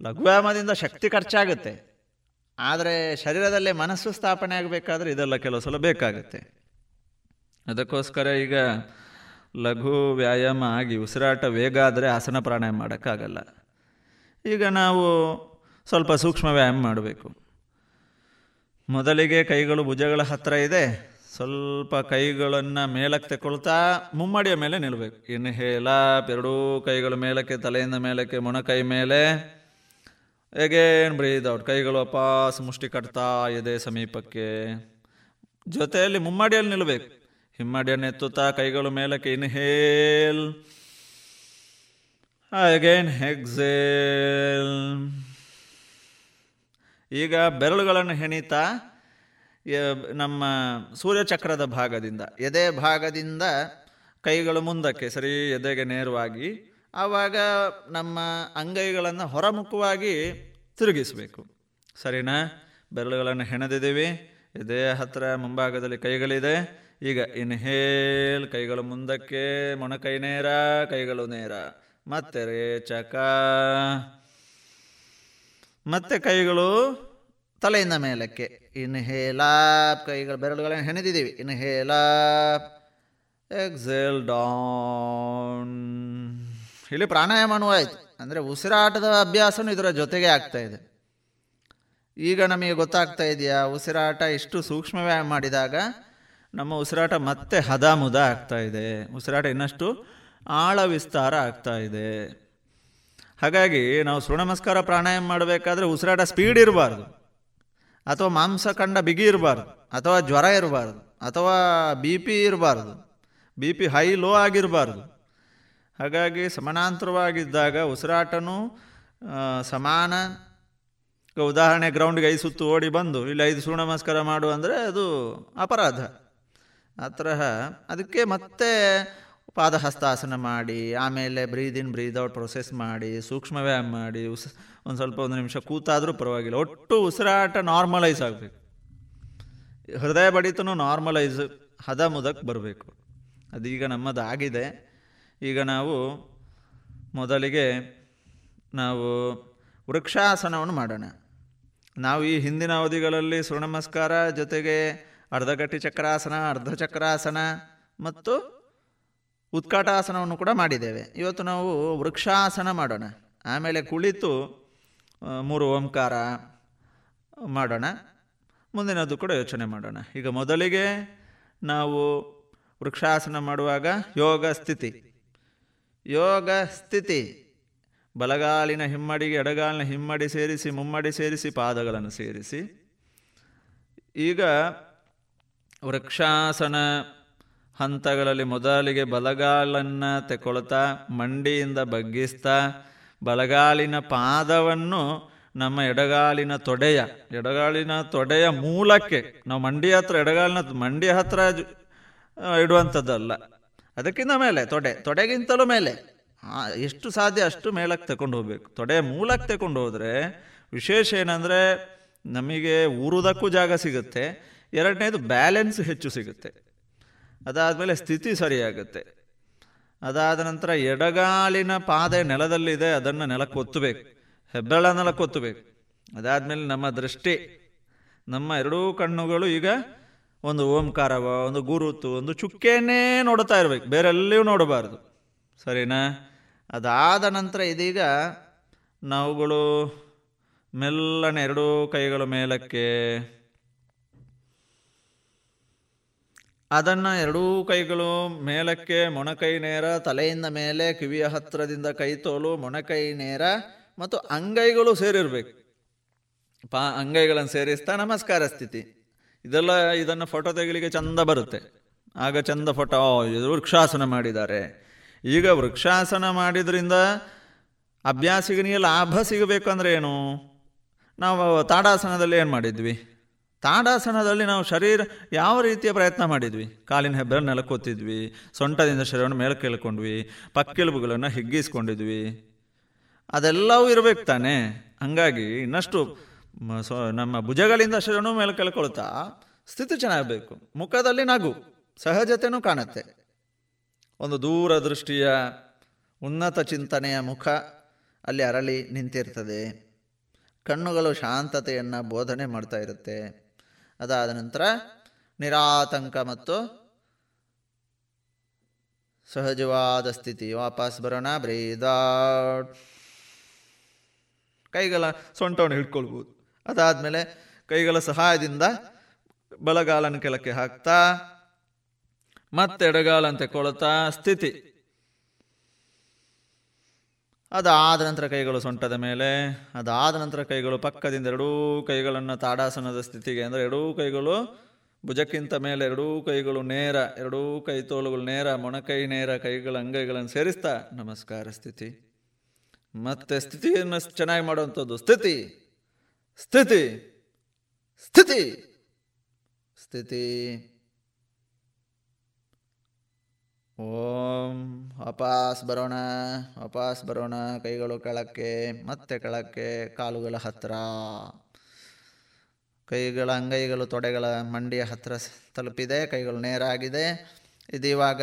ಲಘುವ್ಯಾಯಾಮದಿಂದ ಶಕ್ತಿ ಖರ್ಚಾಗುತ್ತೆ ಆದರೆ ಶರೀರದಲ್ಲೇ ಮನಸ್ಸು ಸ್ಥಾಪನೆ ಆಗಬೇಕಾದ್ರೆ ಇದೆಲ್ಲ ಕೆಲವು ಸಲ ಬೇಕಾಗುತ್ತೆ ಅದಕ್ಕೋಸ್ಕರ ಈಗ ಲಘು ವ್ಯಾಯಾಮ ಆಗಿ ಉಸಿರಾಟ ವೇಗ ಆದರೆ ಆಸನ ಪ್ರಾಣಾಯಾಮ ಮಾಡೋಕ್ಕಾಗಲ್ಲ. ಈಗ ನಾವು ಸ್ವಲ್ಪ ಸೂಕ್ಷ್ಮ ವ್ಯಾಯಾಮ ಮಾಡಬೇಕು. ಮೊದಲಿಗೆ ಕೈಗಳು ಭುಜಗಳ ಹತ್ತಿರ ಇದೆ. ಸ್ವಲ್ಪ ಕೈಗಳನ್ನು ಮೇಲಕ್ಕೆ ತೆಕ್ಕೊಳ್ತಾ ಮುಮ್ಮಡಿಯ ಮೇಲೆ ನಿಲ್ಲಬೇಕು ಇನ್ನು ಹೇಳ ಎರಡೂ ಕೈಗಳು ಮೇಲಕ್ಕೆ, ತಲೆಯಿಂದ ಮೇಲಕ್ಕೆ, ಮೊಣಕೈ ಮೇಲೆ. ಹೇಗೇನು ಬ್ರೀದ್ ಔಟ್ ಕೈಗಳು ಅಪಾಸ್ ಮುಷ್ಟಿ ಕಟ್ತಾ ಇದೆ ಸಮೀಪಕ್ಕೆ. ಜೊತೆಯಲ್ಲಿ ಮುಮ್ಮಡಿಯಲ್ಲಿ ನಿಲ್ಲಬೇಕು ಹಿಮ್ಮಡಿಯನ್ನು ಎತ್ತುತ್ತಾ ಕೈಗಳು ಮೇಲಕ್ಕೆ ಇನ್ಹೇಲ್. ಅಗೇನ್ ಹೆಗ್ಸೇಲ್ ಈಗ ಬೆರಳುಗಳನ್ನು ಹೆಣಿತಾ ನಮ್ಮ ಸೂರ್ಯಚಕ್ರದ ಭಾಗದಿಂದ, ಎದೆ ಭಾಗದಿಂದ ಕೈಗಳು ಮುಂದಕ್ಕೆ, ಸರಿ, ಎದೆಗೆ ನೇರವಾಗಿ, ಆವಾಗ ನಮ್ಮ ಅಂಗೈಗಳನ್ನು ಹೊರಮುಖವಾಗಿ ತಿರುಗಿಸಬೇಕು. ಸರಿನಾ? ಬೆರಳುಗಳನ್ನು ಹೆಣೆದಿದ್ದೀವಿ. ಎದೆಯ ಹತ್ತಿರ ಮುಂಭಾಗದಲ್ಲಿ ಕೈಗಳಿದೆ. ಈಗ ಇನ್ಹೇಲ್, ಕೈಗಳು ಮುಂದಕ್ಕೆ, ಮೊಣಕೈ ನೇರ, ಕೈಗಳು ನೇರ. ಮತ್ತೆ ರೇಚಕ. ಮತ್ತೆ ಕೈಗಳು ತಲೆಯಿಂದ ಮೇಲಕ್ಕೆ. ಇನ್ಹೇಲಾಪ್ ಕೈಗಳು ಬೆರಳುಗಳನ್ನು ಹೆಣೆದಿದ್ದೀವಿ. ಇನ್ಹೇಲಾಪ್ ಎಕ್ಸೆಲ್ ಡೌನ್. ಇಲ್ಲಿ ಪ್ರಾಣಾಯಾಮನೂ ಆಯಿತು. ಅಂದರೆ ಉಸಿರಾಟದ ಅಭ್ಯಾಸನೂ ಇದರ ಜೊತೆಗೆ ಆಗ್ತಾ ಇದೆ. ಈಗ ನಮಗೆ ಗೊತ್ತಾಗ್ತಾ ಇದೆಯಾ, ಉಸಿರಾಟ ಇಷ್ಟು ಸೂಕ್ಷ್ಮ ವ್ಯಾಯಾಮ ಮಾಡಿದಾಗ ನಮ್ಮ ಉಸಿರಾಟ ಮತ್ತೆ ಹದ ಮುದ ಆಗ್ತಾ ಇದೆ. ಉಸಿರಾಟ ಇನ್ನಷ್ಟು ಆಳ ವಿಸ್ತಾರ ಆಗ್ತಾ ಇದೆ. ಹಾಗಾಗಿ ನಾವು ಸೂರ್ಯ ನಮಸ್ಕಾರ ಪ್ರಾಣಾಯಾಮ ಮಾಡಬೇಕಾದ್ರೆ ಉಸಿರಾಟ ಸ್ಪೀಡ್ ಇರಬಾರ್ದು. ಅಥವಾ ಮಾಂಸಖಂಡ ಬಿಗಿ ಇರಬಾರ್ದು. ಅಥವಾ ಜ್ವರ ಇರಬಾರ್ದು. ಅಥವಾ ಬಿ ಪಿ ಇರಬಾರ್ದು. ಬಿ ಪಿ ಹೈ ಲೋ ಆಗಿರಬಾರ್ದು. ಹಾಗಾಗಿ ಸಮಾನಾಂತರವಾಗಿದ್ದಾಗ ಉಸಿರಾಟನೂ ಸಮಾನ. ಉದಾಹರಣೆ ಗ್ರೌಂಡ್ಗೆ ಐದು ಸುತ್ತು ಓಡಿ ಬಂದು, ಇಲ್ಲಿ ಐದು ಸೂರ್ಯ ನಮಸ್ಕಾರ ಮಾಡು ಅಂದರೆ ಅದು ಅಪರಾಧ. ಆ ಅದಕ್ಕೆ ಮತ್ತೆ ಪಾದಹಸ್ತಾಸನ ಮಾಡಿ, ಆಮೇಲೆ breathe in breathe out process ಮಾಡಿ, ಸೂಕ್ಷ್ಮ ವ್ಯಾಯಾಮ ಮಾಡಿ, ಉಸ್, ಒಂದು ಸ್ವಲ್ಪ ಒಂದು ನಿಮಿಷ ಕೂತಾದರೂ ಪರವಾಗಿಲ್ಲ. ಒಟ್ಟು ಉಸಿರಾಟ ನಾರ್ಮಲೈಸ್ ಆಗಬೇಕು. ಹೃದಯ ಬಡಿತನೂ ನಾರ್ಮಲೈಸ್ ಹದ ಮುದಕ್ಕೆ ಬರಬೇಕು. ಅದೀಗ ನಮ್ಮದಾಗಿದೆ. ಈಗ ನಾವು ಮೊದಲಿಗೆ ನಾವು ವೃಕ್ಷಾಸನವನ್ನು ಮಾಡೋಣ. ನಾವು ಈ ಹಿಂದಿನ ಅವಧಿಗಳಲ್ಲಿ ಸೂರ್ಯ ನಮಸ್ಕಾರ ಜೊತೆಗೆ ಅರ್ಧಗಟ್ಟಿ ಚಕ್ರಾಸನ ಅರ್ಧ ಚಕ್ರಾಸನ ಮತ್ತು ಉತ್ಕಾಟಾಸನವನ್ನು ಕೂಡ ಮಾಡಿದ್ದೇವೆ. ಇವತ್ತು ನಾವು ವೃಕ್ಷಾಸನ ಮಾಡೋಣ. ಆಮೇಲೆ ಕುಳಿತು ಮೂರು ಓಂಕಾರ ಮಾಡೋಣ. ಮುಂದಿನದು ಕೂಡ ಯೋಚನೆ ಮಾಡೋಣ. ಈಗ ಮೊದಲಿಗೆ ನಾವು ವೃಕ್ಷಾಸನ ಮಾಡುವಾಗ ಯೋಗ ಸ್ಥಿತಿ. ಯೋಗ ಸ್ಥಿತಿ. ಬಲಗಾಲಿನ ಹಿಮ್ಮಡಿಗೆ ಎಡಗಾಲಿನ ಹಿಮ್ಮಡಿ ಸೇರಿಸಿ, ಮುಮ್ಮಡಿ ಸೇರಿಸಿ, ಪಾದಗಳನ್ನು ಸೇರಿಸಿ. ಈಗ ವೃಕ್ಷಾಸನ ಹಂತಗಳಲ್ಲಿ ಮೊದಲಿಗೆ ಬಲಗಾಲನ್ನು ತೆಕೊಳ್ತಾ, ಮಂಡಿಯಿಂದ ಬಗ್ಗಿಸ್ತಾ, ಬಲಗಾಲಿನ ಪಾದವನ್ನು ನಮ್ಮ ಎಡಗಾಲಿನ ತೊಡೆಯ ಎಡಗಾಲಿನ ತೊಡೆಯ ಮೂಲಕ್ಕೆ, ನಾವು ಮಂಡಿ ಹತ್ರ, ಎಡಗಾಲಿನ ಮಂಡಿ ಹತ್ರ ಇಡುವಂಥದ್ದಲ್ಲ. ಅದಕ್ಕಿಂತ ಮೇಲೆ, ತೊಡೆ, ತೊಡೆಗಿಂತಲೂ ಮೇಲೆ. ಎಷ್ಟು ಸಾಧ್ಯ ಅಷ್ಟು ಮೇಲಕ್ಕೆ ತಗೊಂಡು ಹೋಗ್ಬೇಕು. ತೊಡೆಯ ಮೂಲಕ್ಕೆ ತಗೊಂಡು ಹೋದರೆ ವಿಶೇಷ ಏನಂದರೆ ನಮಗೆ ಊರುವುದಕ್ಕೂ ಜಾಗ ಸಿಗುತ್ತೆ. ಎರಡನೇದು ಬ್ಯಾಲೆನ್ಸ್ ಹೆಚ್ಚು ಸಿಗುತ್ತೆ. ಅದಾದಮೇಲೆ ಸ್ಥಿತಿ ಸರಿಯಾಗುತ್ತೆ. ಅದಾದ ನಂತರ ಎಡಗಾಲಿನ ಪಾದೆ ನೆಲದಲ್ಲಿದೆ, ಅದನ್ನು ನೆಲಕ್ಕೆ ಒತ್ತಬೇಕು. ಹೆಬ್ಬೆಳ ನೆಲಕ್ಕೆ ಒತ್ತಬೇಕು. ಅದಾದಮೇಲೆ ನಮ್ಮ ದೃಷ್ಟಿ, ನಮ್ಮ ಎರಡೂ ಕಣ್ಣುಗಳು ಈಗ ಒಂದು ಓಂಕಾರವ, ಒಂದು ಗುರುತು, ಒಂದು ಚುಕ್ಕೆಯನ್ನೇ ನೋಡ್ತಾ ಇರಬೇಕು. ಬೇರೆಲ್ಲಿಯೂ ನೋಡಬಾರ್ದು. ಸರಿನಾ? ಅದಾದ ನಂತರ ಇದೀಗ ನಾವುಗಳು ಮೆಲ್ಲನೆ ಎರಡೂ ಕೈಗಳು ಮೇಲಕ್ಕೆ ಅದನ್ನು ಎರಡೂ ಕೈಗಳು ಮೇಲಕ್ಕೆ ಮೊಣಕೈ ನೇರ, ತಲೆಯಿಂದ ಮೇಲೆ, ಕಿವಿಯ ಹತ್ತಿರದಿಂದ ಕೈ ತೋಲು, ಮೊಣಕೈ ನೇರ ಮತ್ತು ಅಂಗೈಗಳು ಸೇರಿರಬೇಕು. ಪಾ, ಅಂಗೈಗಳನ್ನು ಸೇರಿಸ್ತಾ ನಮಸ್ಕಾರ ಸ್ಥಿತಿ. ಇದೆಲ್ಲ, ಇದನ್ನು ಫೋಟೋ ತೆಗಿಲಿಕ್ಕೆ ಚಂದ ಬರುತ್ತೆ. ಆಗ ಚಂದ ಫೋಟೋ ವೃಕ್ಷಾಸನ ಮಾಡಿದ್ದಾರೆ. ಈಗ ವೃಕ್ಷಾಸನ ಮಾಡಿದ್ರಿಂದ ಅಭ್ಯಾಸಿಗನಿಗೆ ಲಾಭ ಸಿಗಬೇಕಂದ್ರೆ ಏನು? ನಾವು ತಾಡಾಸನದಲ್ಲಿ ಏನು ಮಾಡಿದ್ವಿ? ತಾಡಾಸನದಲ್ಲಿ ನಾವು ಶರೀರ ಯಾವ ರೀತಿಯ ಪ್ರಯತ್ನ ಮಾಡಿದ್ವಿ? ಕಾಲಿನ ಹೆಬ್ಬೆರನ್ನು ನೆಲಕ್ಕೊತ್ತಿದ್ವಿ, ಸೊಂಟದಿಂದ ಶರೀರವನ್ನು ಮೇಲೆ ಕೇಳ್ಕೊಂಡ್ವಿ ಪಕ್ಕೆಲುಬುಗಳನ್ನು ಹಿಗ್ಗಿಸ್ಕೊಂಡಿದ್ವಿ. ಅದೆಲ್ಲವೂ ಇರಬೇಕು ತಾನೆ? ಹಂಗಾಗಿ ಇನ್ನಷ್ಟು ನಮ್ಮ ಭುಜಗಳಿಂದ ಶರೀರನು ಮೇಲೆ ಕೇಳ್ಕೊಳ್ತಾ ಸ್ಥಿತಿ ಚೆನ್ನಾಗಬೇಕು ಮುಖದಲ್ಲಿ ನಗು ಸಹಜತೆಯೂ ಕಾಣುತ್ತೆ. ಒಂದು ದೂರದೃಷ್ಟಿಯ ಉನ್ನತ ಚಿಂತನೆಯ ಮುಖ ಅಲ್ಲಿ ಅರಳಿ ನಿಂತಿರ್ತದೆ. ಕಣ್ಣುಗಳು ಶಾಂತತೆಯನ್ನು ಬೋಧನೆ ಮಾಡ್ತಾ ಇರುತ್ತೆ. ಅದಾದ ನಂತರ ನಿರಾತಂಕ ಮತ್ತು ಸಹಜವಾದ ಸ್ಥಿತಿ ವಾಪಸ್ ಬರೋಣ ಬ್ರೀದಾಟ್ ಕೈಗಳ ಸೊಂಟವನ್ನು ಹಿಡ್ಕೊಳ್ಬೋದು. ಅದಾದಮೇಲೆ ಕೈಗಳ ಸಹಾಯದಿಂದ ಬಲಗಾಲನ ಕೆಳಕ್ಕೆ ಹಾಕ್ತಾ ಮತ್ತೆ ಎಡಗಾಲಂತೆ ತೆಕ್ಕೊಳ್ತಾ ಸ್ಥಿತಿ. ಅದಾದ ನಂತರ ಕೈಗಳು ಸೊಂಟದ ಮೇಲೆ, ಅದಾದ ನಂತರ ಕೈಗಳು ಪಕ್ಕದಿಂದ ಎರಡೂ ಕೈಗಳನ್ನು ತಾಡಾಸನದ ಸ್ಥಿತಿಗೆ, ಅಂದರೆ ಎರಡೂ ಕೈಗಳು ಭುಜಕ್ಕಿಂತ ಮೇಲೆ, ಎರಡೂ ಕೈಗಳು ನೇರ, ಎರಡೂ ಕೈ ತೋಳುಗಳು ನೇರ, ಮೊಣಕೈ ನೇರ ಕೈಗಳ ಅಂಗೈಗಳನ್ನು ಸೇರಿಸ್ತಾ ನಮಸ್ಕಾರ ಸ್ಥಿತಿ. ಮತ್ತೆ ಸ್ಥಿತಿಯನ್ನು ಚೆನ್ನಾಗಿ ಮಾಡುವಂಥದ್ದು, ಸ್ಥಿತಿ ಸ್ಥಿತಿ ಸ್ಥಿತಿ ಸ್ಥಿತಿ. ಓಂ ವಾಪಾಸ್ ಬರೋಣ ವಾಪಾಸ್ ಬರೋಣ ಕೈಗಳು ಕೆಳಕ್ಕೆ, ಮತ್ತೆ ಕೆಳಕ್ಕೆ, ಕಾಲುಗಳ ಹತ್ತಿರ ಕೈಗಳ ಅಂಗೈಗಳು, ತೊಡೆಗಳ ಮಂಡಿಯ ಹತ್ತಿರ ತಲುಪಿದೆ, ಕೈಗಳು ನೇರಾಗಿದೆ. ಇದು ಇವಾಗ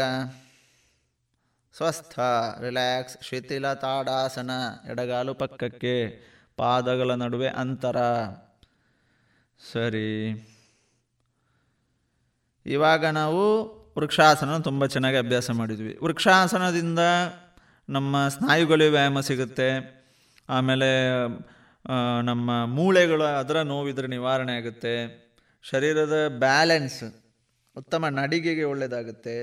ಸ್ವಸ್ಥ, ರಿಲ್ಯಾಕ್ಸ್, ಶಿಥಿಲ, ತಾಡಾಸನ, ಎಡಗಾಲು ಪಕ್ಕಕ್ಕೆ, ಪಾದಗಳ ನಡುವೆ ಅಂತರ. ಸರಿ. ಇವಾಗ ನಾವು ವೃಕ್ಷಾಸನ ತುಂಬ ಚೆನ್ನಾಗಿ ಅಭ್ಯಾಸ ಮಾಡಿದ್ವಿ. ವೃಕ್ಷಾಸನದಿಂದ ನಮ್ಮ ಸ್ನಾಯುಗಳಿಗೆ ವ್ಯಾಯಾಮ ಸಿಗುತ್ತೆ. ಆಮೇಲೆ ನಮ್ಮ ಮೂಳೆಗಳು ಅದರ ನೋವಿದ್ರೆ ನಿವಾರಣೆ ಆಗುತ್ತೆ. ಶರೀರದ ಬ್ಯಾಲೆನ್ಸ್ ಉತ್ತಮ ನಡಿಗೆಗೆ ಒಳ್ಳೆಯದಾಗುತ್ತೆ.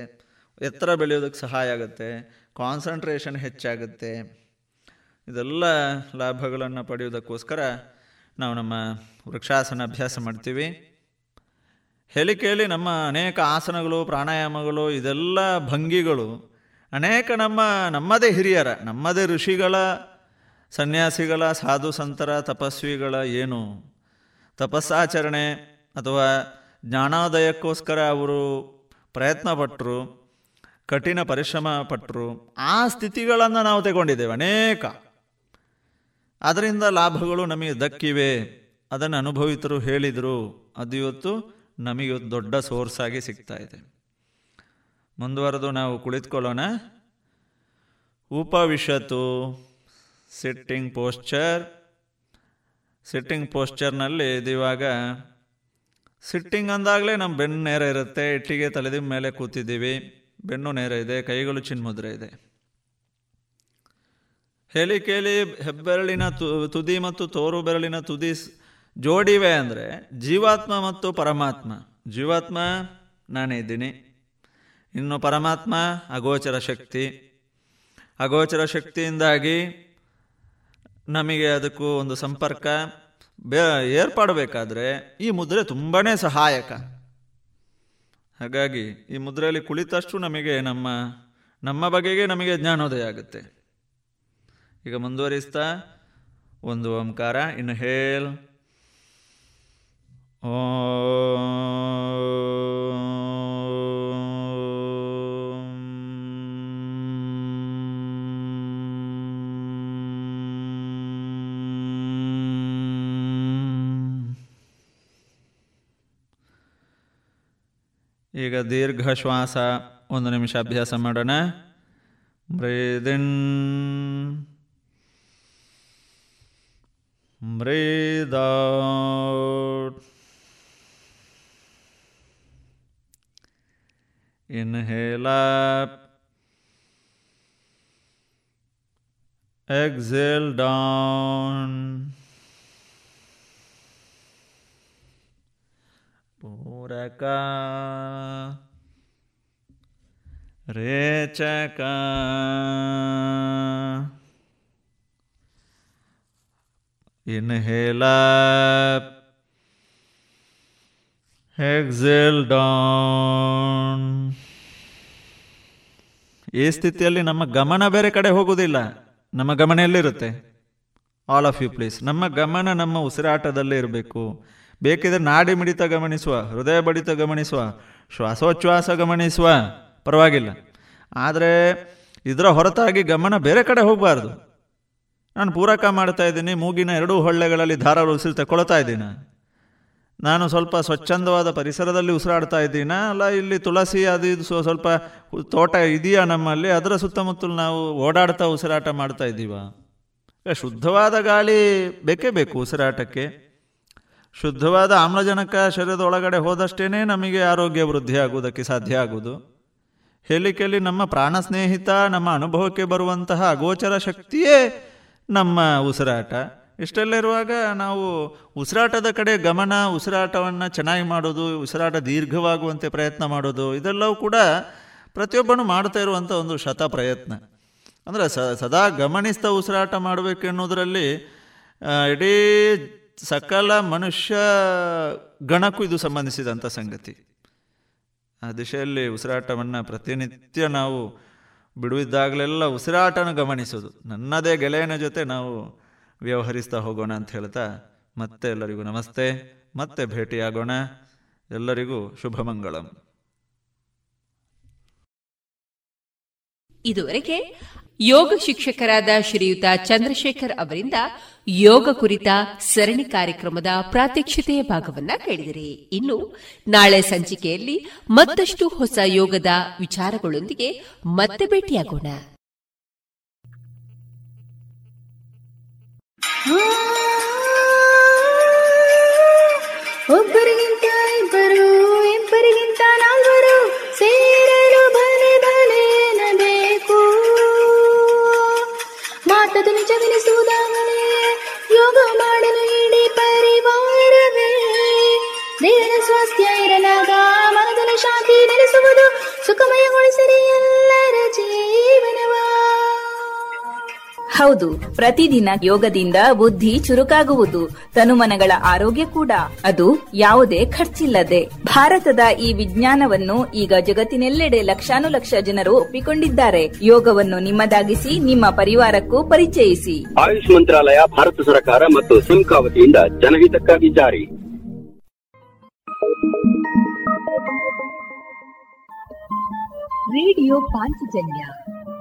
ಎತ್ತರ ಬೆಳೆಯೋದಕ್ಕೆ ಸಹಾಯ ಆಗುತ್ತೆ. ಕಾನ್ಸಂಟ್ರೇಷನ್ ಹೆಚ್ಚಾಗುತ್ತೆ. ಇದೆಲ್ಲ ಲಾಭಗಳನ್ನು ಪಡೆಯೋದಕ್ಕೋಸ್ಕರ ನಾವು ನಮ್ಮ ವೃಕ್ಷಾಸನ ಅಭ್ಯಾಸ ಮಾಡ್ತೀವಿ. ಹೇಳಿ ಕೇಳಿ ನಮ್ಮ ಅನೇಕ ಆಸನಗಳು, ಪ್ರಾಣಾಯಾಮಗಳು, ಇದೆಲ್ಲ ಭಂಗಿಗಳು. ಅನೇಕ ನಮ್ಮ, ನಮ್ಮದೇ ಹಿರಿಯರ, ನಮ್ಮದೇ ಋಷಿಗಳ, ಸನ್ಯಾಸಿಗಳ, ಸಾಧು ಸಂತರ, ತಪಸ್ವಿಗಳ ಏನು? ತಪಸ್ಸಾಚರಣೆ ಅಥವಾ ಜ್ಞಾನೋದಯಕ್ಕೋಸ್ಕರ ಅವರು ಪ್ರಯತ್ನ ಪಟ್ಟರು ಕಠಿಣ ಪರಿಶ್ರಮ ಪಟ್ಟರು ಆ ಸ್ಥಿತಿಗಳನ್ನು ನಾವು ತಗೊಂಡಿದ್ದೇವೆ ಅನೇಕ. ಅದರಿಂದ ಲಾಭಗಳು ನಮಗೆ ದಕ್ಕಿವೆ. ಅದನ್ನು ಅನುಭವಿತರು ಹೇಳಿದರು. ಅದು ಇವತ್ತು ನಮಗೆ ದೊಡ್ಡ ಸೋರ್ಸ್ ಆಗಿ ಸಿಗ್ತಾ ಇದೆ. ಮುಂದುವರೆದು ನಾವು ಕುಳಿತುಕೊಳ್ಳೋಣ. ಉಪವಿಷತ್ತು ಸಿಟ್ಟಿಂಗ್ ಪೋಶ್ಚರ್ ಸಿಟ್ಟಿಂಗ್ ಪೋಶ್ಚರ್ನಲ್ಲಿ ಇದಿವಾಗ ಸಿಟ್ಟಿಂಗ್ ಅಂದಾಗಲೇ ನಮ್ಮ ಬೆನ್ನು ನೇರ ಇರುತ್ತೆ. ಇಟ್ಟಿಗೆ ತಲೆದ ಮೇಲೆ ಕೂತಿದ್ದೀವಿ. ಬೆನ್ನು ನೇರ ಇದೆ. ಕೈಗಳು ಚಿನ್ಮುದ್ರೆ ಇದೆ. ಹೇಳಿ ಕೇಳಿ, ಹೆಬ್ಬೆರಳಿನ ತುದಿ ಮತ್ತು ತೋರು ಬೆರಳಿನ ತುದಿ ಜೋಡಿವೆ ಅಂದರೆ ಜೀವಾತ್ಮ ಮತ್ತು ಪರಮಾತ್ಮ. ಜೀವಾತ್ಮ, ನಾನೇ ಇದ್ದೀನಿ. ಇನ್ನು ಪರಮಾತ್ಮ, ಅಗೋಚರ ಶಕ್ತಿ. ಅಗೋಚರ ಶಕ್ತಿಯಿಂದಾಗಿ ನಮಗೆ ಅದಕ್ಕೂ ಒಂದು ಸಂಪರ್ಕ. ಬೇ, ಏರ್ಪಡಬೇಕಾದ್ರೆ ಈ ಮುದ್ರೆ ತುಂಬಾ ಸಹಾಯಕ. ಹಾಗಾಗಿ ಈ ಮುದ್ರೆಯಲ್ಲಿ ಕುಳಿತಷ್ಟು ನಮಗೆ ನಮ್ಮ ನಮ್ಮ ಬಗೆಗೆ ನಮಗೆ ಜ್ಞಾನೋದಯ ಆಗುತ್ತೆ. ಈಗ ಮುಂದುವರಿಸ್ತಾ, ಒಂದು ಓಂಕಾರ, ಇನ್ನು ಹೇಲ್. ಈಗ ದೀರ್ಘ ಶ್ವಾಸ ಒಂದು ನಿಮಿಷ ಅಭ್ಯಾಸ ಮಾಡೋಣ. Breathing breathe Inhale up. Exhale down. Puraka. Rechaka. Inhale up. Exhale down ಈ ಸ್ಥಿತಿಯಲ್ಲಿ ನಮ್ಮ ಗಮನ ಬೇರೆ ಕಡೆ ಹೋಗುವುದಿಲ್ಲ. ನಮ್ಮ ಗಮನ ಎಲ್ಲಿರುತ್ತೆ? ಆಲ್ ಆಫ್ ಯು ಪ್ಲೀಸ್ ನಮ್ಮ ಗಮನ ನಮ್ಮ ಉಸಿರಾಟದಲ್ಲೇ ಇರಬೇಕು. ಬೇಕಿದ್ರೆ ನಾಡಿ ಮಿಡಿತ ಗಮನಿಸುವ, ಹೃದಯ ಬಡಿತ ಗಮನಿಸುವ, ಶ್ವಾಸೋಚ್ಛ್ವಾಸ ಗಮನಿಸುವ. ಪರವಾಗಿಲ್ಲ. ಆದರೆ ಇದರ ಹೊರತಾಗಿ ಗಮನ ಬೇರೆ ಕಡೆ ಹೋಗಬಾರ್ದು. ನಾನು ಪೂರಕ ಮಾಡ್ತಾ ಇದ್ದೀನಿ, ಮೂಗಿನ ಎರಡೂ ಹೊಳ್ಳೆಗಳಲ್ಲಿ ಧಾರಾಳ ಉಸಿರು ತಗೊಳ್ತಾ ಇದ್ದೀನಿ. ನಾನು ಸ್ವಲ್ಪ ಸ್ವಚ್ಛಂದವಾದ ಪರಿಸರದಲ್ಲಿ ಉಸಿರಾಡ್ತಾ ಇದ್ದೀನ? ಅಲ್ಲ, ಇಲ್ಲಿ ತುಳಸಿ, ಅದು ಇದು ಸ್ವಲ್ಪ ತೋಟ ಇದೆಯಾ ನಮ್ಮಲ್ಲಿ? ಅದರ ಸುತ್ತಮುತ್ತಲು ನಾವು ಓಡಾಡ್ತಾ ಉಸಿರಾಟ ಮಾಡ್ತಾ ಇದ್ದೀವ? ಶುದ್ಧವಾದ ಗಾಳಿ ಬೇಕೇ ಬೇಕು ಉಸಿರಾಟಕ್ಕೆ. ಶುದ್ಧವಾದ ಆಮ್ಲಜನಕ ಶರೀರದ ಒಳಗಡೆ ಹೋದಷ್ಟೇ ನಮಗೆ ಆರೋಗ್ಯ ವೃದ್ಧಿಯಾಗುವುದಕ್ಕೆ ಸಾಧ್ಯ ಆಗುವುದು. ಹೇಳಿಕೆಯಲ್ಲಿ ನಮ್ಮ ಪ್ರಾಣ ಸ್ನೇಹಿತ, ನಮ್ಮ ಅನುಭವಕ್ಕೆ ಬರುವಂತಹ ಅಗೋಚರ ಶಕ್ತಿಯೇ ನಮ್ಮ ಉಸಿರಾಟ. ಇಷ್ಟೆಲ್ಲ ಇರುವಾಗ ನಾವು ಉಸಿರಾಟದ ಕಡೆ ಗಮನ, ಉಸಿರಾಟವನ್ನು ಚೆನ್ನಾಗಿ ಮಾಡೋದು, ಉಸಿರಾಟ ದೀರ್ಘವಾಗುವಂತೆ ಪ್ರಯತ್ನ ಮಾಡೋದು, ಇದೆಲ್ಲವೂ ಕೂಡ ಪ್ರತಿಯೊಬ್ಬನು ಮಾಡ್ತಾ ಇರುವಂಥ ಒಂದು ಶತ ಪ್ರಯತ್ನ. ಅಂದರೆ ಸ, ಸದಾ ಗಮನಿಸ್ತಾ ಉಸಿರಾಟ ಮಾಡಬೇಕೆನ್ನುವುದರಲ್ಲಿ ಇಡೀ ಸಕಲ ಮನುಷ್ಯ ಗಣಕ್ಕೂ ಇದು ಸಂಬಂಧಿಸಿದಂಥ ಸಂಗತಿ. ಆ ದಿಶೆಯಲ್ಲಿ ಉಸಿರಾಟವನ್ನು ಪ್ರತಿನಿತ್ಯ ನಾವು ಬಿಡುವಿದ್ದಾಗಲೆಲ್ಲ ಉಸಿರಾಟನ ಗಮನಿಸೋದು. ನನ್ನದೇ ಗೆಳೆಯನ ಜೊತೆ ನಾವು ವ್ಯವಹರಿಸ್ತಾ ಹೋಗೋಣ ಅಂತ ಹೇಳ್ತಾ ಮತ್ತೆ ಎಲ್ಲರಿಗೂ ನಮಸ್ತೆ, ಮತ್ತೆ ಭೇಟಿಯಾಗೋಣ. ಎಲ್ಲರಿಗೂ ಶುಭ ಮಂಗಳಂ. ಇದುವರೆಗೆ ಯೋಗ ಶಿಕ್ಷಕರಾದ ಶ್ರೀಯುತ ಚಂದ್ರಶೇಖರ್ ಅವರಿಂದ ಯೋಗ ಕುರಿತ ಸರಣಿ ಕಾರ್ಯಕ್ರಮದ ಪ್ರಾತ್ಯಕ್ಷತೆಯ ಭಾಗವನ್ನ ಕೇಳಿದಿರಿ. ಇನ್ನು ನಾಳೆ ಸಂಚಿಕೆಯಲ್ಲಿ ಮತ್ತಷ್ಟು ಹೊಸ ಯೋಗದ ವಿಚಾರಗಳೊಂದಿಗೆ ಮತ್ತೆ ಭೇಟಿಯಾಗೋಣ. ಒಬ್ಬರಿಗಿಂತ ಇಬ್ಬರು ಇಬ್ಬರಿಗಿಂತ ನಾಲ್ವರು ಸೇರಲು ಬಲೆ ಬಲೇನ ಬೇಕು ಮಾತದು ನಿಜವೆನಿಸುವುದಾಗಲೇ, ಯೋಗ ಮಾಡಲು ಇಡೀ ಪರಿವಾರವೇ. ದೇಹದ ಸ್ವಾಸ್ಥ್ಯ ಇರಲಾಗ, ಮನದಲ್ಲಿ ಶಾಂತಿ ನೆಲೆಸುವುದು ಸುಖಮಯಗೊಳಿಸಿರಿ ಎಲ್ಲರ ಜೀವನವಾ ಹೌದು ಪ್ರತಿದಿನ ಯೋಗದಿಂದ ಬುದ್ಧಿ ಚುರುಕಾಗುವುದು ತನುಮನಗಳ ಆರೋಗ್ಯ ಕೂಡ. ಅದು ಯಾವುದೇ ಖರ್ಚಿಲ್ಲದೆ. ಭಾರತದ ಈ ವಿಜ್ಞಾನವನ್ನು ಈಗ ಜಗತ್ತಿನೆಲ್ಲೆಡೆ ಲಕ್ಷಾನುಲಕ್ಷ ಜನರು ಒಪ್ಪಿಕೊಂಡಿದ್ದಾರೆ. ಯೋಗವನ್ನು ನಿಮ್ಮದಾಗಿಸಿ ನಿಮ್ಮ ಪರಿವಾರಕ್ಕೂ ಪರಿಚಯಿಸಿ. ಆಯುಷ್ ಮಂತ್ರಾಲಯ ಭಾರತ ಸರ್ಕಾರ ಮತ್ತು ಸಿಮ್ಕಾ ವತಿಯಿಂದ ಜನಹಿತಕ್ಕಾಗಿ ಜಾರಿ. ರೇಡಿಯೋ ಪಾಂಚಜನ್ಯ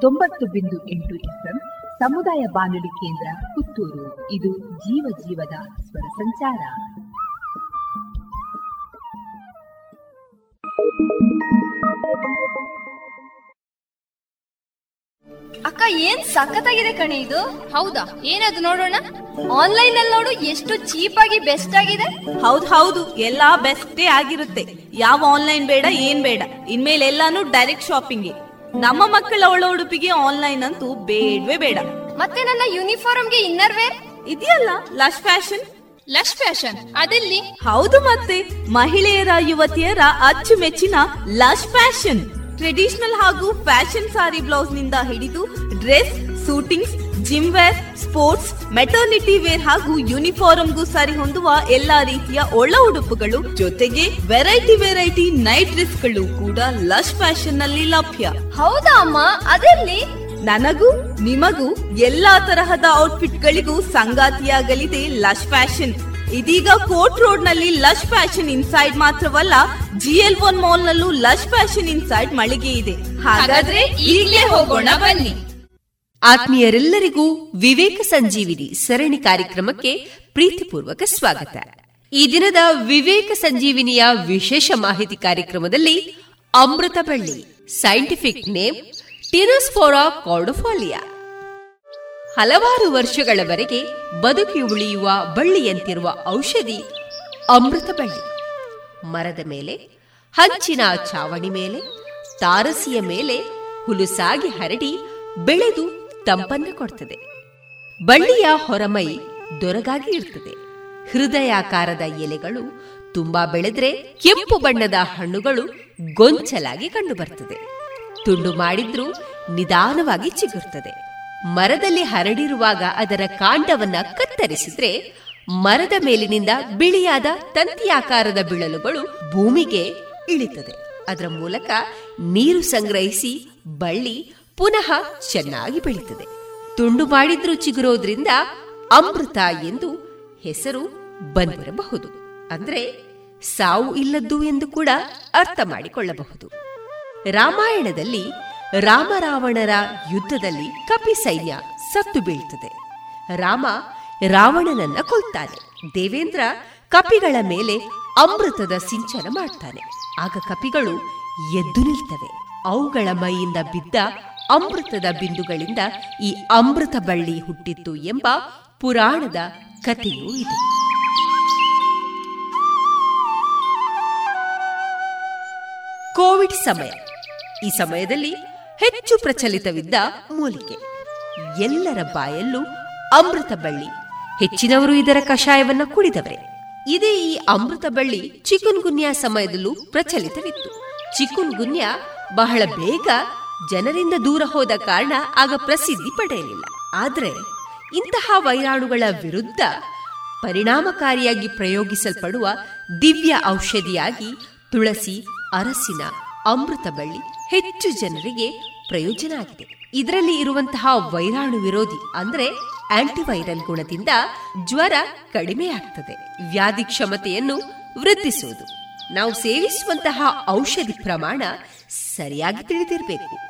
ತೊಂಬತ್ತು ಬಿಂದು ಎಂಟು ಎಫ್ಎಂ ಸಮುದಾಯ ಬಾನುಲಿ ಕೇಂದ್ರ ಪುತ್ತೂರು. ಇದು ಜೀವ ಜೀವದ ಸ್ವರ ಸಂಚಾರ. ಅಕ್ಕ ಏನ್ ಸಖತ್ತಾಗಿದೆ ಕಣೆ ಇದು? ಹೌದಾ? ಏನದು ನೋಡೋಣ? ಆನ್ಲೈನ್ ಅಲ್ಲಿ ನೋಡು ಎಷ್ಟು ಚೀಪ್ ಆಗಿ ಬೆಸ್ಟ್ ಆಗಿದೆ. ಹೌದ್ ಹೌದು ಎಲ್ಲಾ ಬೆಸ್ಟೇ ಆಗಿರುತ್ತೆ. ಯಾವ ಆನ್ಲೈನ್ ಬೇಡ ಏನ್ ಬೇಡ. ಇನ್ಮೇಲೆ ಎಲ್ಲಾನು ಡೈರೆಕ್ಟ್ ಶಾಪಿಂಗ್. ನಮ್ಮ ಮಕ್ಕಳ ಒಳ ಉಡುಪಿಗೆ ಆನ್ಲೈನ್ ಅಂತೂ ಬೇಡವೇ ಬೇಡ. ಮತ್ತೆ ನನ್ನ ಯೂನಿಫಾರ್ಮ್ಗೆ ಇನ್ನರ್ ವೇರ್ ಇದೆಯಲ್ಲ ಲಶ್ ಫ್ಯಾಷನ್ ಲಶ್ ಫ್ಯಾಷನ್ ಅದಲ್ಲಿ? ಹೌದು ಮತ್ತೆ ಮಹಿಳೆಯರ ಯುವತಿಯರ ಅಚ್ಚುಮೆಚ್ಚಿನ ಲಶ್ ಫ್ಯಾಷನ್ ಟ್ರೆಡಿಷನಲ್ ಹಾಗೂ ಫ್ಯಾಷನ್ ಸಾರಿ ಬ್ಲೌಸ್ನಿಂದ ಹಿಡಿದು dress suitings gym wear sports maternity wear ಹಾಗೂ ಯೂನಿಫಾರ್ಮ್ಗೂ ಸರಿ ಹೊಂದುವ ಎಲ್ಲಾ ರೀತಿಯ ಒಳ ಉಡುಪುಗಳು ಜೊತೆಗೆ ವೆರೈಟಿ ವೆರೈಟಿ ನೈಟ್ ಡ್ರೆಸ್ಗಳು ಕೂಡ ಲಶ್ ಫ್ಯಾಷನ್ನಲ್ಲಿ ಲಭ್ಯ. ಹೌದಾ ಅಮ್ಮ? ಅದರಲ್ಲಿ ನನಗೂ ನಿಮಗೂ ಎಲ್ಲಾ ತರಹದ ಔಟ್ಫಿಟ್ ಗಳಿಗೂ ಸಂಗಾತಿಯಾಗಲಿದೆ ಲಶ್ ಫ್ಯಾಷನ್ ಇದೀಗ ಕೋರ್ಟ್ ರೋಡ್ನಲ್ಲಿ ಲಶ್ ಫ್ಯಾಷನ್ ಇನ್ಸೈಡ್ ಮಾತ್ರವಲ್ಲ ಜಿಎಲ್ ಒನ್ ಮಾಲ್ ನಲ್ಲೂ ಲಶ್ ಫ್ಯಾಷನ್ ಇನ್ಸೈಡ್ ಮಳಿಗೆ ಇದೆ. ಹಾಗಾದ್ರೆ ಈಗಲೇ ಹೋಗೋಣ ಬನ್ನಿ. ಆತ್ಮೀಯರೆಲ್ಲರಿಗೂ ವಿವೇಕ ಸಂಜೀವಿನಿ ಸರಣಿ ಕಾರ್ಯಕ್ರಮಕ್ಕೆ ಪ್ರೀತಿಪೂರ್ವಕ ಸ್ವಾಗತ. ಈ ದಿನದ ವಿವೇಕ ಸಂಜೀವಿನಿಯ ವಿಶೇಷ ಮಾಹಿತಿ ಕಾರ್ಯಕ್ರಮದಲ್ಲಿ ಅಮೃತ ಬಳ್ಳಿ ಸೈಂಟಿಫಿಕ್ ನೇಮ್ ಟಿರೋಸ್ಫೋರಾ ಕಾರ್ಡೋಫಾಲಿಯಾ ಹಲವಾರು ವರ್ಷಗಳವರೆಗೆ ಬದುಕಿ ಉಳಿಯುವ ಬಳ್ಳಿಯಂತಿರುವ ಔಷಧಿ ಅಮೃತ ಬಳ್ಳಿ ಮರದ ಮೇಲೆ, ಹಂಚಿನ ಚಾವಣಿ ಮೇಲೆ, ತಾರಸಿಯ ಮೇಲೆ ಹುಲುಸಾಗಿ ಹರಡಿ ಬೆಳೆದು ತಂಪನ್ನು ಕೊಡ್ತದೆ. ಬಳ್ಳಿಯ ಹೊರಮೈ ದೊರಗಾಗಿ ಇರ್ತದೆ. ಹೃದಯಾಕಾರದ ಎಲೆಗಳು ತುಂಬಾ ಬೆಳೆದ್ರೆ ಕೆಂಪು ಬಣ್ಣದ ಹಣ್ಣುಗಳು ಗೊಂಚಲಾಗಿ ಕಂಡುಬರ್ತದೆ ತುಂಡು ಮಾಡಿದ್ರೂ ನಿಧಾನವಾಗಿ ಚಿಗುರ್ತದೆ. ಮರದಲ್ಲಿ ಹರಡಿರುವಾಗ ಅದರ ಕಾಂಡವನ್ನ ಕತ್ತರಿಸಿದ್ರೆ ಮರದ ಮೇಲಿನಿಂದ ಬಿಳಿಯಾದ ತಂತಿಯಾಕಾರದ ಬಿಳಲುಗಳು ಭೂಮಿಗೆ ಇಳಿತದೆ. ಅದರ ಮೂಲಕ ನೀರು ಸಂಗ್ರಹಿಸಿ ಬಳ್ಳಿ ಪುನಃ ಚೆನ್ನಾಗಿ ಬೆಳೀತದೆ. ತುಂಡು ಮಾಡಿದ್ರೂ ಚಿಗುರೋದ್ರಿಂದ ಅಮೃತ ಎಂದು ಹೆಸರು ಬಂದಿರಬಹುದು. ಅಂದ್ರೆ ಸಾವು ಇಲ್ಲದ್ದು ಎಂದು ಕೂಡ ಅರ್ಥ ಮಾಡಿಕೊಳ್ಳಬಹುದು. ರಾಮಾಯಣದಲ್ಲಿ ರಾಮರಾವಣರ ಯುದ್ಧದಲ್ಲಿ ಕಪಿ ಸೈನ್ಯ ಸತ್ತು ಬೀಳ್ತದೆ. ರಾಮ ರಾವಣನನ್ನ ಕೊಲ್ತಾನೆ. ದೇವೇಂದ್ರ ಕಪಿಗಳ ಮೇಲೆ ಅಮೃತದ ಸಿಂಚನ ಮಾಡ್ತಾನೆ. ಆಗ ಕಪಿಗಳು ಎದ್ದು ನಿಲ್ತವೆ. ಅವುಗಳ ಮೈಯಿಂದ ಬಿದ್ದ ಅಮೃತದ ಬಿಂದುಗಳಿಂದ ಈ ಅಮೃತ ಬಳ್ಳಿ ಹುಟ್ಟಿತ್ತು ಎಂಬ ಪುರಾಣದ ಕಥೆಯೂ ಇದೆ. ಕೋವಿಡ್ ಸಮಯ. ಈ ಸಮಯದಲ್ಲಿ ಹೆಚ್ಚು ಪ್ರಚಲಿತವಿದ್ದ ಮೂಲಿಕೆ. ಎಲ್ಲರ ಬಾಯಲ್ಲೂ ಅಮೃತ ಬಳ್ಳಿ, ಹೆಚ್ಚಿನವರು ಇದರ ಕಷಾಯವನ್ನು ಕುಡಿದವರೇ. ಇದೇ ಈ ಅಮೃತ ಬಳ್ಳಿ ಚಿಕುನ್ ಗುನ್ಯಾ ಸಮಯದಲ್ಲೂ ಪ್ರಚಲಿತವಿತ್ತು. ಚಿಕುನ್ ಗುನ್ಯಾ ಬಹಳ ಬೇಗ ಜನರಿಂದ ದೂರ ಹೋದ ಕಾರಣ ಆಗ ಪ್ರಸಿದ್ಧಿ ಪಡೆಯಲಿಲ್ಲ. ಆದರೆ ಇಂತಹ ವೈರಾಣುಗಳ ವಿರುದ್ಧ ಪರಿಣಾಮಕಾರಿಯಾಗಿ ಪ್ರಯೋಗಿಸಲ್ಪಡುವ ದಿವ್ಯ ಔಷಧಿಯಾಗಿ ತುಳಸಿ, ಅರಸಿನ ಅಮೃತ ಬಳ್ಳಿ ಹೆಚ್ಚು ಜನರಿಗೆ ಪ್ರಯೋಜನ ಆಗಿದೆ. ಇದರಲ್ಲಿ ಇರುವಂತಹ ವೈರಾಣು ವಿರೋಧಿ ಅಂದ್ರೆ ಆಂಟಿವೈರಲ್ ಗುಣದಿಂದ ಜ್ವರ ಕಡಿಮೆಯಾಗ್ತದೆ. ವ್ಯಾಧಿ ಕ್ಷಮತೆಯನ್ನು ವೃದ್ಧಿಸುವುದು. ನಾವು ಸೇವಿಸುವಂತಹ ಔಷಧಿ ಪ್ರಮಾಣ ಸರಿಯಾಗಿ ತಿಳಿದಿರಬೇಕು.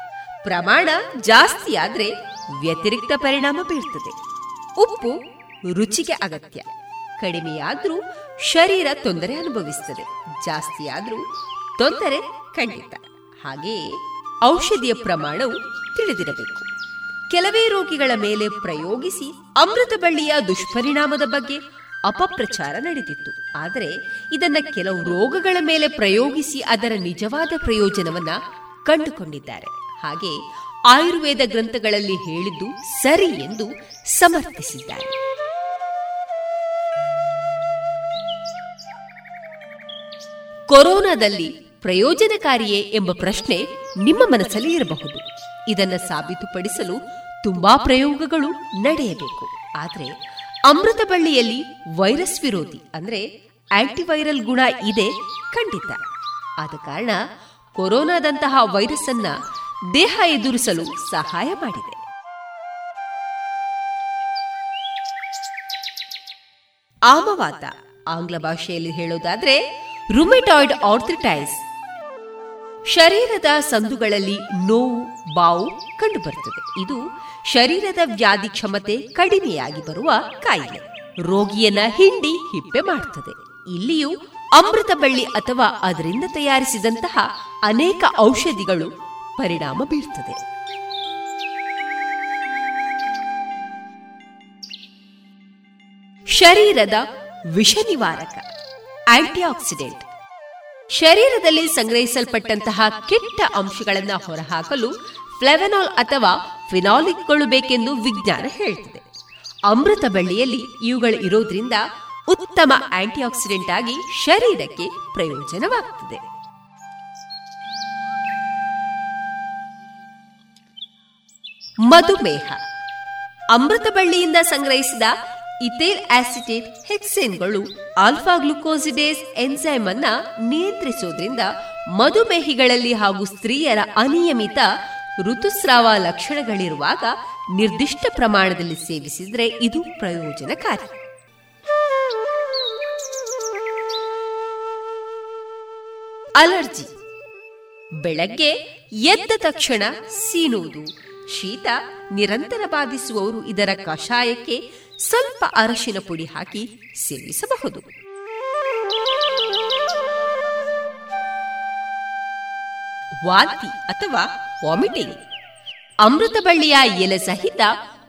ಪ್ರಮಾಣ ಜಾಸ್ತಿ ಆದ್ರೆ ವ್ಯತಿರಿಕ್ತ ಪರಿಣಾಮ ಬೀಳ್ತದೆ. ಉಪ್ಪು ರುಚಿಗೆ ಅಗತ್ಯ. ಕಡಿಮೆಯಾದ್ರೂ ಶರೀರ ತೊಂದರೆ ಅನುಭವಿಸುತ್ತದೆ ಜಾಸ್ತಿ ಆದ್ರೂ ತೊಂದರೆ ಖಂಡಿತ. ಹಾಗೆಯೇ ಔಷಧಿಯ ಪ್ರಮಾಣವು ತಿಳಿದಿರಬೇಕು. ಕೆಲವೇ ರೋಗಿಗಳ ಮೇಲೆ ಪ್ರಯೋಗಿಸಿ ಅಮೃತ ಬಳ್ಳಿಯ ದುಷ್ಪರಿಣಾಮದ ಬಗ್ಗೆ ಅಪಪ್ರಚಾರ ನಡೆದಿತ್ತು. ಆದರೆ ಇದನ್ನ ಕೆಲವು ರೋಗಗಳ ಮೇಲೆ ಪ್ರಯೋಗಿಸಿ ಅದರ ನಿಜವಾದ ಪ್ರಯೋಜನವನ್ನ ಕಂಡುಕೊಂಡಿದ್ದಾರೆ. ಹಾಗೆ ಆಯುರ್ವೇದ ಗ್ರಂಥಗಳಲ್ಲಿ ಹೇಳಿದ್ದು ಸರಿ ಎಂದು ಸಮರ್ಥಿಸಿದ್ದಾರೆ. ಕೊರೋನಾದಲ್ಲಿ ಪ್ರಯೋಜನಕಾರಿಯೇ ಎಂಬ ಪ್ರಶ್ನೆ ನಿಮ್ಮ ಮನಸ್ಸಲ್ಲಿ ಇರಬಹುದು. ಇದನ್ನ ಸಾಬೀತುಪಡಿಸಲು ತುಂಬಾ ಪ್ರಯೋಗಗಳು ನಡೆಯಬೇಕು. ಆದರೆ ಅಮೃತ ಬಳ್ಳಿಯಲ್ಲಿ ವೈರಸ್ ವಿರೋಧಿ ಅಂದ್ರೆ ಆಂಟಿವೈರಲ್ ಗುಣ ಇದೆ ಖಂಡಿತ. ಆದ ಕಾರಣ ಕೊರೋನಾದಂತಹ ವೈರಸ್ ಅನ್ನ ದೇಹ ಎದುರಿಸಲು ಸಹಾಯ ಮಾಡಿದೆ. ಆಮವಾತ ಆಂಗ್ಲ ಭಾಷೆಯಲ್ಲಿ ಹೇಳೋದಾದ್ರೆ ರುಮೆಟಾಯ್ಡ್ ಆರ್ಥಿಟೈಸ್ ಶರೀರದ ಸಂದುಗಳಲ್ಲಿ ನೋವು, ಬಾವು ಕಂಡುಬರುತ್ತದೆ. ಇದು ಶರೀರದ ವ್ಯಾಧಿ ಕ್ಷಮತೆ ಕಡಿಮೆಯಾಗಿ ಬರುವ ಕಾಯಿಲೆ. ರೋಗಿಯನ್ನ ಹಿಂಡಿ ಹಿಪ್ಪೆ ಮಾಡುತ್ತದೆ ಇಲ್ಲಿಯೂ ಅಮೃತ ಬಳ್ಳಿ ಅಥವಾ ಅದರಿಂದ ತಯಾರಿಸಿದಂತಹ ಅನೇಕ ಔಷಧಿಗಳು ಪರಿಣಾಮ ಬೀರ್ತದೆ. ಶರೀರದ ವಿಷ ನಿವಾರಕ, ಆಂಟಿಆಕ್ಸಿಡೆಂಟ್. ಶರೀರದಲ್ಲಿ ಸಂಗ್ರಹಿಸಲ್ಪಟ್ಟಂತಹ ಕೆಟ್ಟ ಅಂಶಗಳನ್ನು ಹೊರಹಾಕಲು ಫ್ಲೆವೆನಾಲ್ ಅಥವಾ ಫಿನಾಲಿಕ್ಗಳು ಬೇಕೆಂದು ವಿಜ್ಞಾನ ಹೇಳ್ತದೆ. ಅಮೃತ ಬಳ್ಳಿಯಲ್ಲಿ ಇವುಗಳು ಇರೋದ್ರಿಂದ ಉತ್ತಮ ಆಂಟಿಆಕ್ಸಿಡೆಂಟ್ ಆಗಿ ಶರೀರಕ್ಕೆ ಪ್ರಯೋಜನವಾಗುತ್ತದೆ ಮಧುಮೇಹ. ಅಮೃತ ಬಳ್ಳಿಯಿಂದ ಸಂಗ್ರಹಿಸಿದ ಇಥೇಲ್ ಆಸಿಟೇಟ್ ಹೆಕ್ಸೇನ್ಗಳು ಆಲ್ಫಾ ಗ್ಲುಕೋಸಿಡೇಸ್ ಎನ್ಸೈಮ್ ಅನ್ನ ನಿಯಂತ್ರಿಸೋದ್ರಿಂದ ಮಧುಮೇಹಿಗಳಲ್ಲಿ ಹಾಗೂ ಸ್ತ್ರೀಯರ ಅನಿಯಮಿತ ಋತುಸ್ರಾವ ಲಕ್ಷಣಗಳಿರುವಾಗ ನಿರ್ದಿಷ್ಟ ಪ್ರಮಾಣದಲ್ಲಿ ಸೇವಿಸಿದರೆ ಇದು ಪ್ರಯೋಜನಕಾರಿ. ಅಲರ್ಜಿ. ಬೆಳಗ್ಗೆ ಎದ್ದ ತಕ್ಷಣ ಸೀನುವುದು. ಶೀತ ನಿರಂತರ ಬಾಧಿಸುವವರು ಇದರ ಕಷಾಯಕ್ಕೆ ಸ್ವಲ್ಪ ಅರಶಿನ ಪುಡಿ ಹಾಕಿ ಸೇವಿಸಬಹುದು. ವಾಂತಿ ಅಥವಾ ವಾಮಿಟಿಂಗ್. ಅಮೃತ ಬಳ್ಳಿಯ ಎಲೆ ಸಹಿತ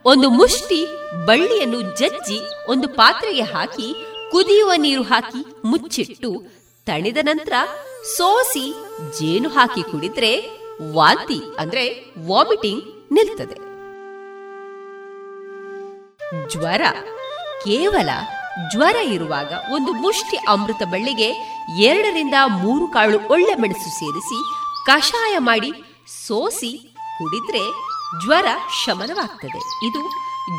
ಒಂದು ಮುಷ್ಟಿ ಬಳ್ಳಿಯನ್ನು ಜಜ್ಜಿ ಒಂದು ಪಾತ್ರೆಗೆ ಹಾಕಿ ಕುದಿಯುವ ನೀರು ಹಾಕಿ ಮುಚ್ಚಿಟ್ಟು ತಣಿದ ನಂತರ ಸೋಸಿ ಜೇನು ಹಾಕಿ ಕುಡಿದ್ರೆ ವಾಂತಿ ಅಂದ್ರೆ ವಾಮಿಟಿಂಗ್ ನಿಲ್ತದೆ. ಜ್ವರ. ಕೇವಲ ಜ್ವರ ಇರುವಾಗ ಒಂದು ಮುಷ್ಟಿ ಅಮೃತ ಬಳ್ಳಿಗೆ ಎರಡರಿಂದ ಮೂರು ಕಾಳು ಒಳ್ಳೆ ಮೆಣಸು ಸೇರಿಸಿ ಕಷಾಯ ಮಾಡಿ ಸೋಸಿ ಕುಡಿದ್ರೆ ಜ್ವರ ಶಮನವಾಗ್ತದೆ. ಇದು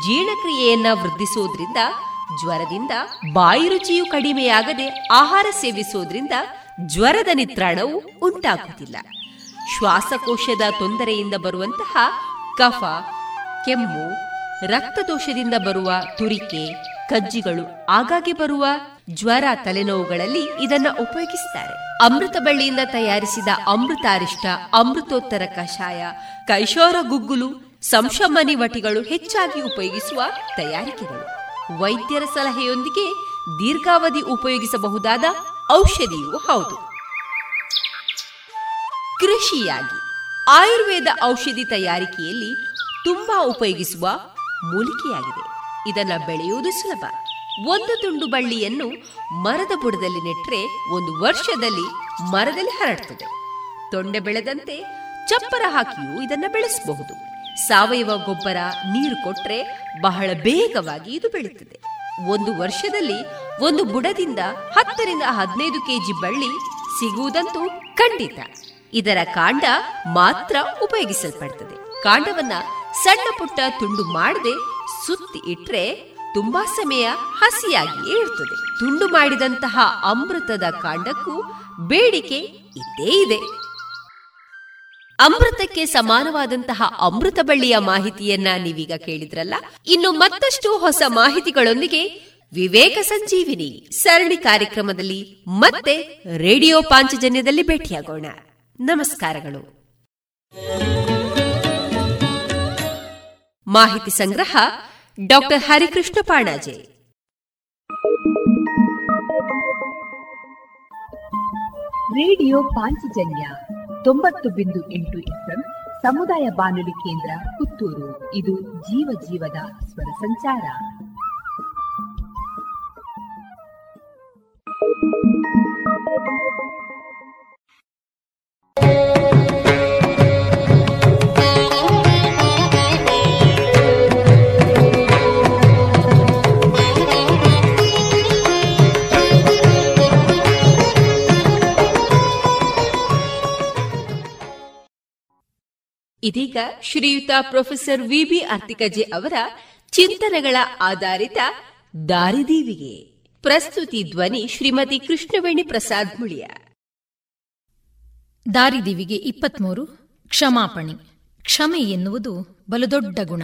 ಜೀರ್ಣಕ್ರಿಯೆಯನ್ನ ವೃದ್ಧಿಸೋದ್ರಿಂದ, ಜ್ವರದಿಂದ ಬಾಯಿ ರುಚಿಯು ಕಡಿಮೆಯಾಗದೆ ಆಹಾರ ಸೇವಿಸೋದ್ರಿಂದ ಜ್ವರದ ನಿತ್ರಾಣವು ಉಂಟಾಗುವುದಿಲ್ಲ. ಶ್ವಾಸಕೋಶದ ತೊಂದರೆಯಿಂದ ಬರುವಂತಹ ಕಫ, ಕೆಮ್ಮು, ರಕ್ತದೋಷದಿಂದ ಬರುವ ತುರಿಕೆ, ಕಜ್ಜಿಗಳು, ಆಗಾಗ್ಗೆ ಬರುವ ಜ್ವರ ತಲೆನೋವುಗಳಲ್ಲಿ ಇದನ್ನ ಉಪಯೋಗಿಸುತ್ತಾರೆ ಅಮೃತ ಬಳ್ಳಿಯಿಂದ ತಯಾರಿಸಿದ ಅಮೃತಾರಿಷ್ಟ, ಅಮೃತೋತ್ತರ ಕಷಾಯ, ಕೈಶೋರ ಗುಗ್ಗುಲು, ಸಂಶಮನಿ ವಟಿಗಳು ಹೆಚ್ಚಾಗಿ ಉಪಯೋಗಿಸುವ ತಯಾರಿಕೆಗಳು. ವೈದ್ಯರ ಸಲಹೆಯೊಂದಿಗೆ ದೀರ್ಘಾವಧಿ ಉಪಯೋಗಿಸಬಹುದಾದ ಔಷಧಿಯೂ ಹೌದು. ಕೃಷಿಯಾಗಿ ಆಯುರ್ವೇದ ಔಷಧಿ ತಯಾರಿಕೆಯಲ್ಲಿ ತುಂಬಾ ಉಪಯೋಗಿಸುವ ಮೂಲಿಕೆಯಾಗಿದೆ. ಇದನ್ನು ಬೆಳೆಯುವುದು ಸುಲಭ. ಒಂದು ತುಂಡು ಬಳ್ಳಿಯನ್ನು ಮರದ ಬುಡದಲ್ಲಿ ನೆಟ್ಟರೆ ಒಂದು ವರ್ಷದಲ್ಲಿ ಮರದಲ್ಲಿ ಹರಡ್ತದೆ. ತೊಂಡೆ ಬೆಳೆದಂತೆ ಚಪ್ಪರ ಹಾಕಿಯೂ ಇದನ್ನು ಬೆಳೆಸಬಹುದು. ಸಾವಯವ ಗೊಬ್ಬರ ನೀರು ಕೊಟ್ಟರೆ ಬಹಳ ಬೇಗವಾಗಿ ಇದು ಬೆಳೆಯುತ್ತದೆ ಒಂದು ವರ್ಷದಲ್ಲಿ ಒಂದು ಬುಡದಿಂದ ಹತ್ತರಿಂದ ಹದಿನೈದು ಕೆಜಿ ಬಳ್ಳಿ ಸಿಗುವುದಂತೂ ಖಂಡಿತ. ಇದರ ಕಾಂಡ ಮಾತ್ರ ಉಪಯೋಗಿಸಲ್ಪಡ್ತದೆ. ಕಾಂಡವನ್ನ ಸಣ್ಣ ಪುಟ್ಟ ತುಂಡು ಮಾಡದೆ ಸುತ್ತಿ ಇಟ್ರೆ ತುಂಬಾ ಸಮಯ ಹಸಿಯಾಗಿಯೇ ಇರ್ತದೆ. ತುಂಡು ಮಾಡಿದಂತಹ ಅಮೃತದ ಕಾಂಡಕ್ಕೂ ಬೇಡಿಕೆ ಇದ್ದೇ ಇದೆ. ಅಮೃತಕ್ಕೆ ಸಮಾನವಾದಂತಹ ಅಮೃತ ಬಳ್ಳಿಯ ಮಾಹಿತಿಯನ್ನ ನೀವೀಗ ಕೇಳಿದ್ರಲ್ಲ? ಇನ್ನು ಮತ್ತಷ್ಟು ಹೊಸ ಮಾಹಿತಿಗಳೊಂದಿಗೆ ವಿವೇಕ ಸಂಜೀವಿನಿ ಸರಣಿ ಕಾರ್ಯಕ್ರಮದಲ್ಲಿ ಮತ್ತೆ ರೇಡಿಯೋ ಪಾಂಚಜನ್ಯದಲ್ಲಿ ಭೇಟಿಯಾಗೋಣ. ನಮಸ್ಕಾರಗಳು. ಮಾಹಿತಿ ಸಂಗ್ರಹ ಡಾಕ್ಟರ್ ಹರಿಕೃಷ್ಣ ಪಾಣಾಜೆ. ರೇಡಿಯೋ ಪಾಂಚಜನ್ಯ ತೊಂಬತ್ತು ಬಿಂದು ಎಂಟು ಎಫ್ಎಂ ಸಮುದಾಯ ಬಾನುಲಿ ಕೇಂದ್ರ ಪುತ್ತೂರು. ಇದು ಜೀವ ಜೀವದ ಸ್ವರ ಸಂಚಾರ. ಇದೀಗ ಶ್ರೀಯುತ ಪ್ರೊಫೆಸರ್ ವಿಬಿ ಅರ್ತಿಕಜೆ ಅವರ ಚಿಂತನೆಗಳ ಆಧಾರಿತ ದಾರಿದೀವಿಗೆ ಪ್ರಸ್ತುತಿ ಧ್ವನಿ ಶ್ರೀಮತಿ ಕೃಷ್ಣವೇಣಿ ಪ್ರಸಾದ್ ಮುಳಿಯ. ದಾರಿದೀವಿಗೆ ಇಪ್ಪತ್ಮೂರು, ಕ್ಷಮಾಪಣೆ. ಕ್ಷಮೆ ಎನ್ನುವುದು ಬಲುದೊಡ್ಡ ಗುಣ.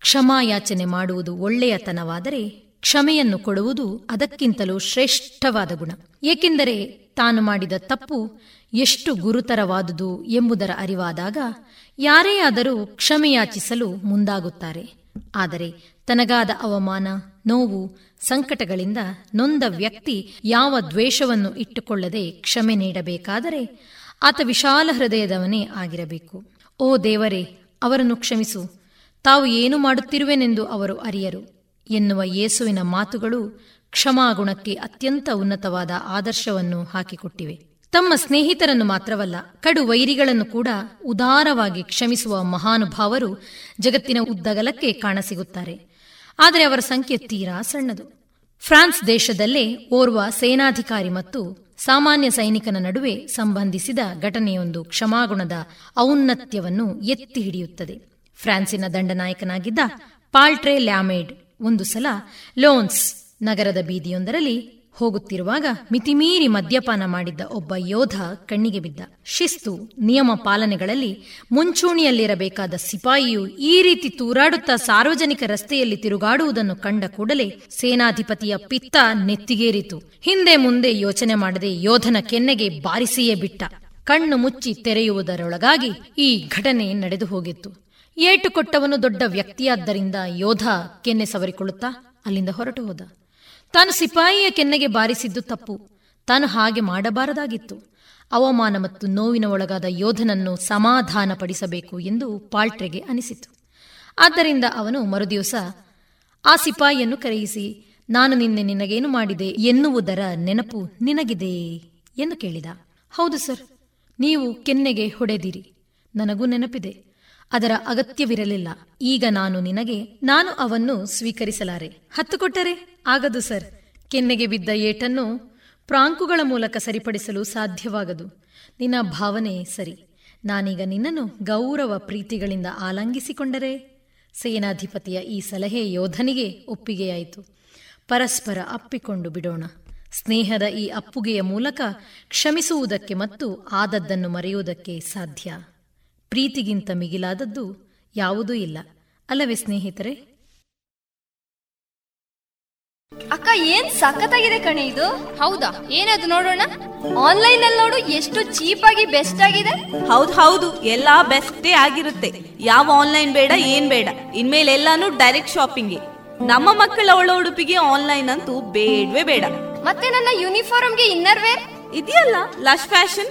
ಕ್ಷಮಾಯಾಚನೆ ಮಾಡುವುದು ಒಳ್ಳೆಯತನವಾದರೆ ಕ್ಷಮೆಯನ್ನು ಕೊಡುವುದು ಅದಕ್ಕಿಂತಲೂ ಶ್ರೇಷ್ಠವಾದ ಗುಣ. ಏಕೆಂದರೆ ತಾನು ಮಾಡಿದ ತಪ್ಪು ಎಷ್ಟು ಗುರುತರವಾದುದು ಎಂಬುದರ ಅರಿವಾದಾಗ ಯಾರೇ ಆದರೂ ಕ್ಷಮೆಯಾಚಿಸಲು ಮುಂದಾಗುತ್ತಾರೆ. ಆದರೆ ತನಗಾದ ಅವಮಾನ, ನೋವು, ಸಂಕಟಗಳಿಂದ ನೊಂದ ವ್ಯಕ್ತಿ ಯಾವ ದ್ವೇಷವನ್ನು ಇಟ್ಟುಕೊಳ್ಳದೆ ಕ್ಷಮೆ ನೀಡಬೇಕಾದರೆ ಆತ ವಿಶಾಲ ಹೃದಯದವನೇ ಆಗಿರಬೇಕು. ಓ ದೇವರೇ, ಅವರನ್ನು ಕ್ಷಮಿಸು. ತಾವು ಏನು ಮಾಡುತ್ತಿರುವೆನೆಂದು ಅವರು ಅರಿಯರು. ಎನ್ನುವ ಯೇಸುವಿನ ಮಾತುಗಳು ಕ್ಷಮಾಗುಣಕ್ಕೆ ಅತ್ಯಂತ ಉನ್ನತವಾದ ಆದರ್ಶವನ್ನು ಹಾಕಿಕೊಟ್ಟಿವೆ. ತಮ್ಮ ಸ್ನೇಹಿತರನ್ನು ಮಾತ್ರವಲ್ಲ, ಕಡು ವೈರಿಗಳನ್ನು ಕೂಡ ಉದಾರವಾಗಿ ಕ್ಷಮಿಸುವ ಮಹಾನುಭಾವರು ಜಗತ್ತಿನ ಉದ್ದಗಲಕ್ಕೆ ಕಾಣಸಿಗುತ್ತಾರೆ. ಆದರೆ ಅವರ ಸಂಖ್ಯೆ ತೀರಾ ಸಣ್ಣದು. ಫ್ರಾನ್ಸ್ ದೇಶದಲ್ಲೇ ಓರ್ವ ಸೇನಾಧಿಕಾರಿ ಮತ್ತು ಸಾಮಾನ್ಯ ಸೈನಿಕನ ನಡುವೆ ಸಂಬಂಧಿಸಿದ ಘಟನೆಯೊಂದು ಕ್ಷಮಾಗುಣದ ಔನ್ನತ್ಯವನ್ನು ಎತ್ತಿ ಹಿಡಿಯುತ್ತದೆ. ಫ್ರಾನ್ಸಿನ ದಂಡನಾಯಕನಾಗಿದ್ದ ಪಾಲ್ಟ್ರೆ ಲ್ಯಾಮೇಡ್ ಒಂದು ಸಲ ಲೋನ್ಸ್ ನಗರದ ಬೀದಿಯೊಂದರಲ್ಲಿ ಹೋಗುತ್ತಿರುವಾಗ ಮಿತಿಮೀರಿ ಮದ್ಯಪಾನ ಮಾಡಿದ್ದ ಒಬ್ಬ ಯೋಧ ಕಣ್ಣಿಗೆ ಬಿದ್ದ. ಶಿಸ್ತು, ನಿಯಮ ಪಾಲನೆಗಳಲ್ಲಿ ಮುಂಚೂಣಿಯಲ್ಲಿರಬೇಕಾದ ಸಿಪಾಯಿಯು ಈ ರೀತಿ ತೂರಾಡುತ್ತಾ ಸಾರ್ವಜನಿಕ ರಸ್ತೆಯಲ್ಲಿ ತಿರುಗಾಡುವುದನ್ನು ಕಂಡ ಕೂಡಲೇ ಸೇನಾಧಿಪತಿಯ ಪಿತ್ತ ನೆತ್ತಿಗೇರಿತು. ಹಿಂದೆ ಮುಂದೆ ಯೋಚನೆ ಮಾಡದೆ ಯೋಧನ ಕೆನ್ನೆಗೆ ಬಾರಿಸಿಯೇ ಬಿಟ್ಟ. ಕಣ್ಣು ಮುಚ್ಚಿ ತೆರೆಯುವುದರೊಳಗಾಗಿ ಈ ಘಟನೆ ನಡೆದು ಹೋಗಿತ್ತು. ಏಟು ಕೊಟ್ಟವನು ದೊಡ್ಡ ವ್ಯಕ್ತಿಯಾದ್ದರಿಂದ ಯೋಧ ಕೆನ್ನೆ ಸವರಿಕೊಳ್ಳುತ್ತಾ ಅಲ್ಲಿಂದ ಹೊರಟು ಹೋದ. ತಾನು ಸಿಪಾಯಿಯ ಕೆನ್ನೆಗೆ ಬಾರಿಸಿದ್ದು ತಪ್ಪು. ತಾನು ಹಾಗೆ ಮಾಡಬಾರದಾಗಿತ್ತು. ಅವಮಾನ ಮತ್ತು ನೋವಿನ ಒಳಗಾದ ಯೋಧನನ್ನು ಸಮಾಧಾನಪಡಿಸಬೇಕು ಎಂದು ಪಾಲ್ಟ್ರೆಗೆ ಅನಿಸಿತು. ಆದ್ದರಿಂದ ಅವನು ಮರುದಿವಸ, ಆ ಸಿಪಾಯಿಯನ್ನು ಕರೆಯಿಸಿ, ನಾನು ನಿನ್ನೆ ನಿನಗೇನು ಮಾಡಿದೆ ಎನ್ನುವುದರ ನೆನಪು ನಿನಗಿದೆ? ಎಂದು ಕೇಳಿದ. ಹೌದು ಸರ್, ನೀವು ಕೆನ್ನೆಗೆ ಹೊಡೆದಿರಿ. ನನಗೂ ನೆನಪಿದೆ. ಅದರ ಅಗತ್ಯವಿರಲಿಲ್ಲ. ಈಗ ನಾನು ನಿನಗೆ, ನಾನು ಅವನ್ನು ಸ್ವೀಕರಿಸಲಾರೆ. ಹತ್ತು ಕೊಟ್ಟರೆ? ಆಗದು ಸರ್. ಕೆನ್ನೆಗೆ ಬಿದ್ದ ಏಟನ್ನು ಪ್ರಾಂಕುಗಳ ಮೂಲಕ ಸರಿಪಡಿಸಲು ಸಾಧ್ಯವಾಗದು. ನಿನ್ನ ಭಾವನೆ ಸರಿ. ನಾನೀಗ ನಿನ್ನನ್ನು ಗೌರವ ಪ್ರೀತಿಗಳಿಂದ ಆಲಂಗಿಸಿಕೊಂಡರೆ? ಸೇನಾಧಿಪತಿಯ ಈ ಸಲಹೆ ಯೋಧನಿಗೆ ಒಪ್ಪಿಗೆಯಾಯಿತು. ಪರಸ್ಪರ ಅಪ್ಪಿಕೊಂಡು ಬಿಡೋಣ. ಸ್ನೇಹದ ಈ ಅಪ್ಪುಗೆಯ ಮೂಲಕ ಕ್ಷಮಿಸುವುದಕ್ಕೆ ಮತ್ತು ಆದದ್ದನ್ನು ಮರೆಯುವುದಕ್ಕೆ ಸಾಧ್ಯ. ಪ್ರೀತಿಗಿಂತ ಮಿಗಿಲಾದದ್ದು ಯಾವುದೂ ಇಲ್ಲ. ಅಲ್ಲವೇ ಸ್ನೇಹಿತರೆ? ಅಕ್ಕ ಏನ್ ಸಖತ್ತಾಗಿದೆ ಕಣೆ ಇದು? ಹೌದಾ? ಏನದು ನೋಡೋಣ? ಆನ್ಲೈನ್ ಅಲ್ಲಿ ನೋಡು ಎಷ್ಟು ಚೀಪ್ ಆಗಿ ಬೆಸ್ಟ್ ಆಗಿದೆ. ಹೌದ್ ಹೌದು ಎಲ್ಲಾ ಬೆಸ್ಟೇ ಆಗಿರುತ್ತೆ. ಯಾವ ಆನ್ಲೈನ್ ಬೇಡ ಏನ್ ಬೇಡ. ಇನ್ಮೇಲೆ ಎಲ್ಲಾನು ಡೈರೆಕ್ಟ್ ಶಾಪಿಂಗ್ ನಮ್ಮ ಮಕ್ಕಳ ಒಳ ಉಡುಪಿಗೆ ಆನ್ಲೈನ್ ಅಂತೂ ಬೇಡವೇ ಬೇಡ. ಮತ್ತೆ ನನ್ನ ಯೂನಿಫಾರ್ಮ್ಗೆ ಇನ್ನರ್ ವೇರ್ ಇದೆಯಲ್ಲ ಲಶ್ ಫ್ಯಾಷನ್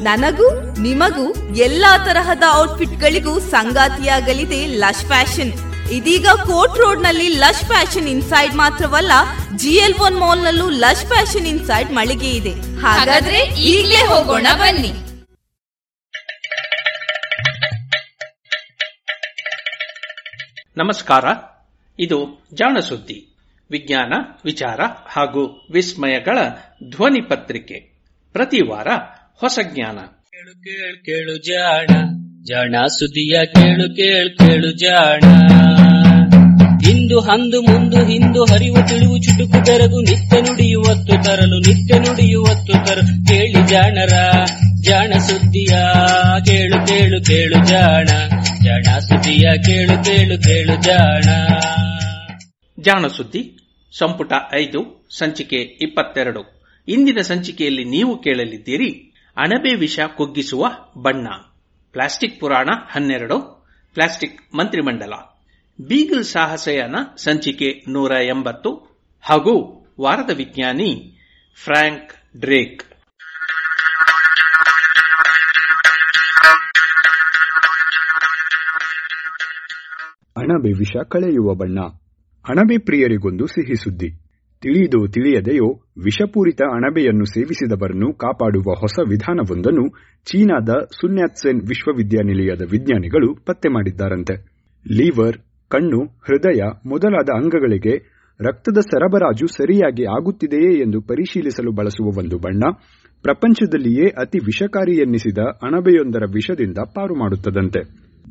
ನನಗೂ, ನಿಮಗೂ ಎಲ್ಲಾ ತರಹದ ಔಟ್ಫಿಟ್ಗಳಿಗೂ ಸಂಗಾತಿಯಾಗಲಿದೆ ಲಶ್ ಫ್ಯಾಷನ್. ಇದೀಗ ಕೋರ್ಟ್ ರೋಡ್ನಲ್ಲಿ ಲಶ್ ಫ್ಯಾಷನ್ ಇನ್ಸೈಡ್ ಮಾತ್ರವಲ್ಲ, ಜಿ ಎಲ್ ಒನ್ ಮಾಲ್ ನಲ್ಲೂ ಲಶ್ ಫ್ಯಾಷನ್ ಇನ್ಸೈಡ್ ಮಳಿಗೆ ಇದೆ. ಹಾಗಾದ್ರೆ ಈಗಲೇ ಹೋಗೋಣ ಬನ್ನಿ. ನಮಸ್ಕಾರ, ಇದು ಜಾಣ ಸುದ್ದಿ ವಿಜ್ಞಾನ, ವಿಚಾರ ಹಾಗೂ ವಿಸ್ಮಯಗಳ ಧ್ವನಿ ಪತ್ರಿಕೆ. ಪ್ರತಿ ವಾರ ಹೊಸ ಜ್ಞಾನ. ಕೇಳು ಕೇಳು ಕೇಳು ಜಾಣ. ಜಾಣ ಸುದಿಯ ಕೇಳು ಕೇಳು ಕೇಳು ಜಾಣ. ಇಂದು ಹಂದು ಮುಂದು ಹಿಂದು ಹರಿವು ತಿಳಿವು ಚುಟುಕು ಬೆರಗು ನಿತ್ಯ ನುಡಿಯುವತ್ತು ತರಲು ನಿತ್ಯ ನುಡಿಯುವತ್ತು ತರಲು. ಕೇಳಿ ಜಾಣರ ಜಾಣ ಸುದ್ದಿಯ ಕೇಳು ಕೇಳು ಕೇಳು ಜಾಣ. ಜಾಣ ಸುದ್ದಿಯ ಕೇಳು ಕೇಳು ಕೇಳು ಜಾಣ. ಜಾಣ ಸುದ್ದಿ ಸಂಪುಟ ಐದು ಸಂಚಿಕೆ ಇಪ್ಪತ್ತೆರಡು. ಇಂದಿನ ಸಂಚಿಕೆಯಲ್ಲಿ ನೀವು ಕೇಳಲಿದ್ದೀರಿ ಅಣಬೆ ವಿಷ ಕುಗ್ಗಿಸುವ ಬಣ್ಣ. ಪ್ಲಾಸ್ಟಿಕ್ ಪುರಾಣ ಹನ್ನೆರಡು. ಪ್ಲಾಸ್ಟಿಕ್ ಮಂತ್ರಿಮಂಡಲ. ಬೀಗಲ್ ಸಾಹಸಯಾನ ಸಂಚಿಕೆ ನೂರ ಎಂಬತ್ತು. ಹಾಗೂ ವಾರದ ವಿಜ್ಞಾನಿ ಫ್ರಾಂಕ್ ಡ್ರೇಕ್. ಅಣಬೆ ವಿಷ ಕಳೆಯುವ ಬಣ್ಣ. ಅಣಬೆ ಪ್ರಿಯರಿಗೊಂದು ಸಿಹಿ ಸುದ್ದಿ. ತಿಳಿದೋ ತಿಳಿಯದೆಯೋ ವಿಷಪೂರಿತ ಅಣಬೆಯನ್ನು ಸೇವಿಸಿದವರನ್ನು ಕಾಪಾಡುವ ಹೊಸ ವಿಧಾನವೊಂದನ್ನು ಚೀನಾದ ಸುನ್ಯಾತ್ಸೆನ್ ವಿಶ್ವವಿದ್ಯಾನಿಲಯದ ವಿಜ್ಞಾನಿಗಳು ಪತ್ತೆ ಮಾಡಿದ್ದಾರಂತೆ. ಲೀವರ್, ಕಣ್ಣು, ಹೃದಯ ಮೊದಲಾದ ಅಂಗಗಳಿಗೆ ರಕ್ತದ ಸರಬರಾಜು ಸರಿಯಾಗಿ ಆಗುತ್ತಿದೆಯೇ ಎಂದು ಪರಿಶೀಲಿಸಲು ಬಳಸುವ ಒಂದು ಬಣ್ಣ ಪ್ರಪಂಚದಲ್ಲಿಯೇ ಅತಿ ವಿಷಕಾರಿ ಎನ್ನಿಸಿದ ಅಣಬೆಯೊಂದರ ವಿಷದಿಂದ ಪಾರು ಮಾಡುತ್ತದಂತೆ.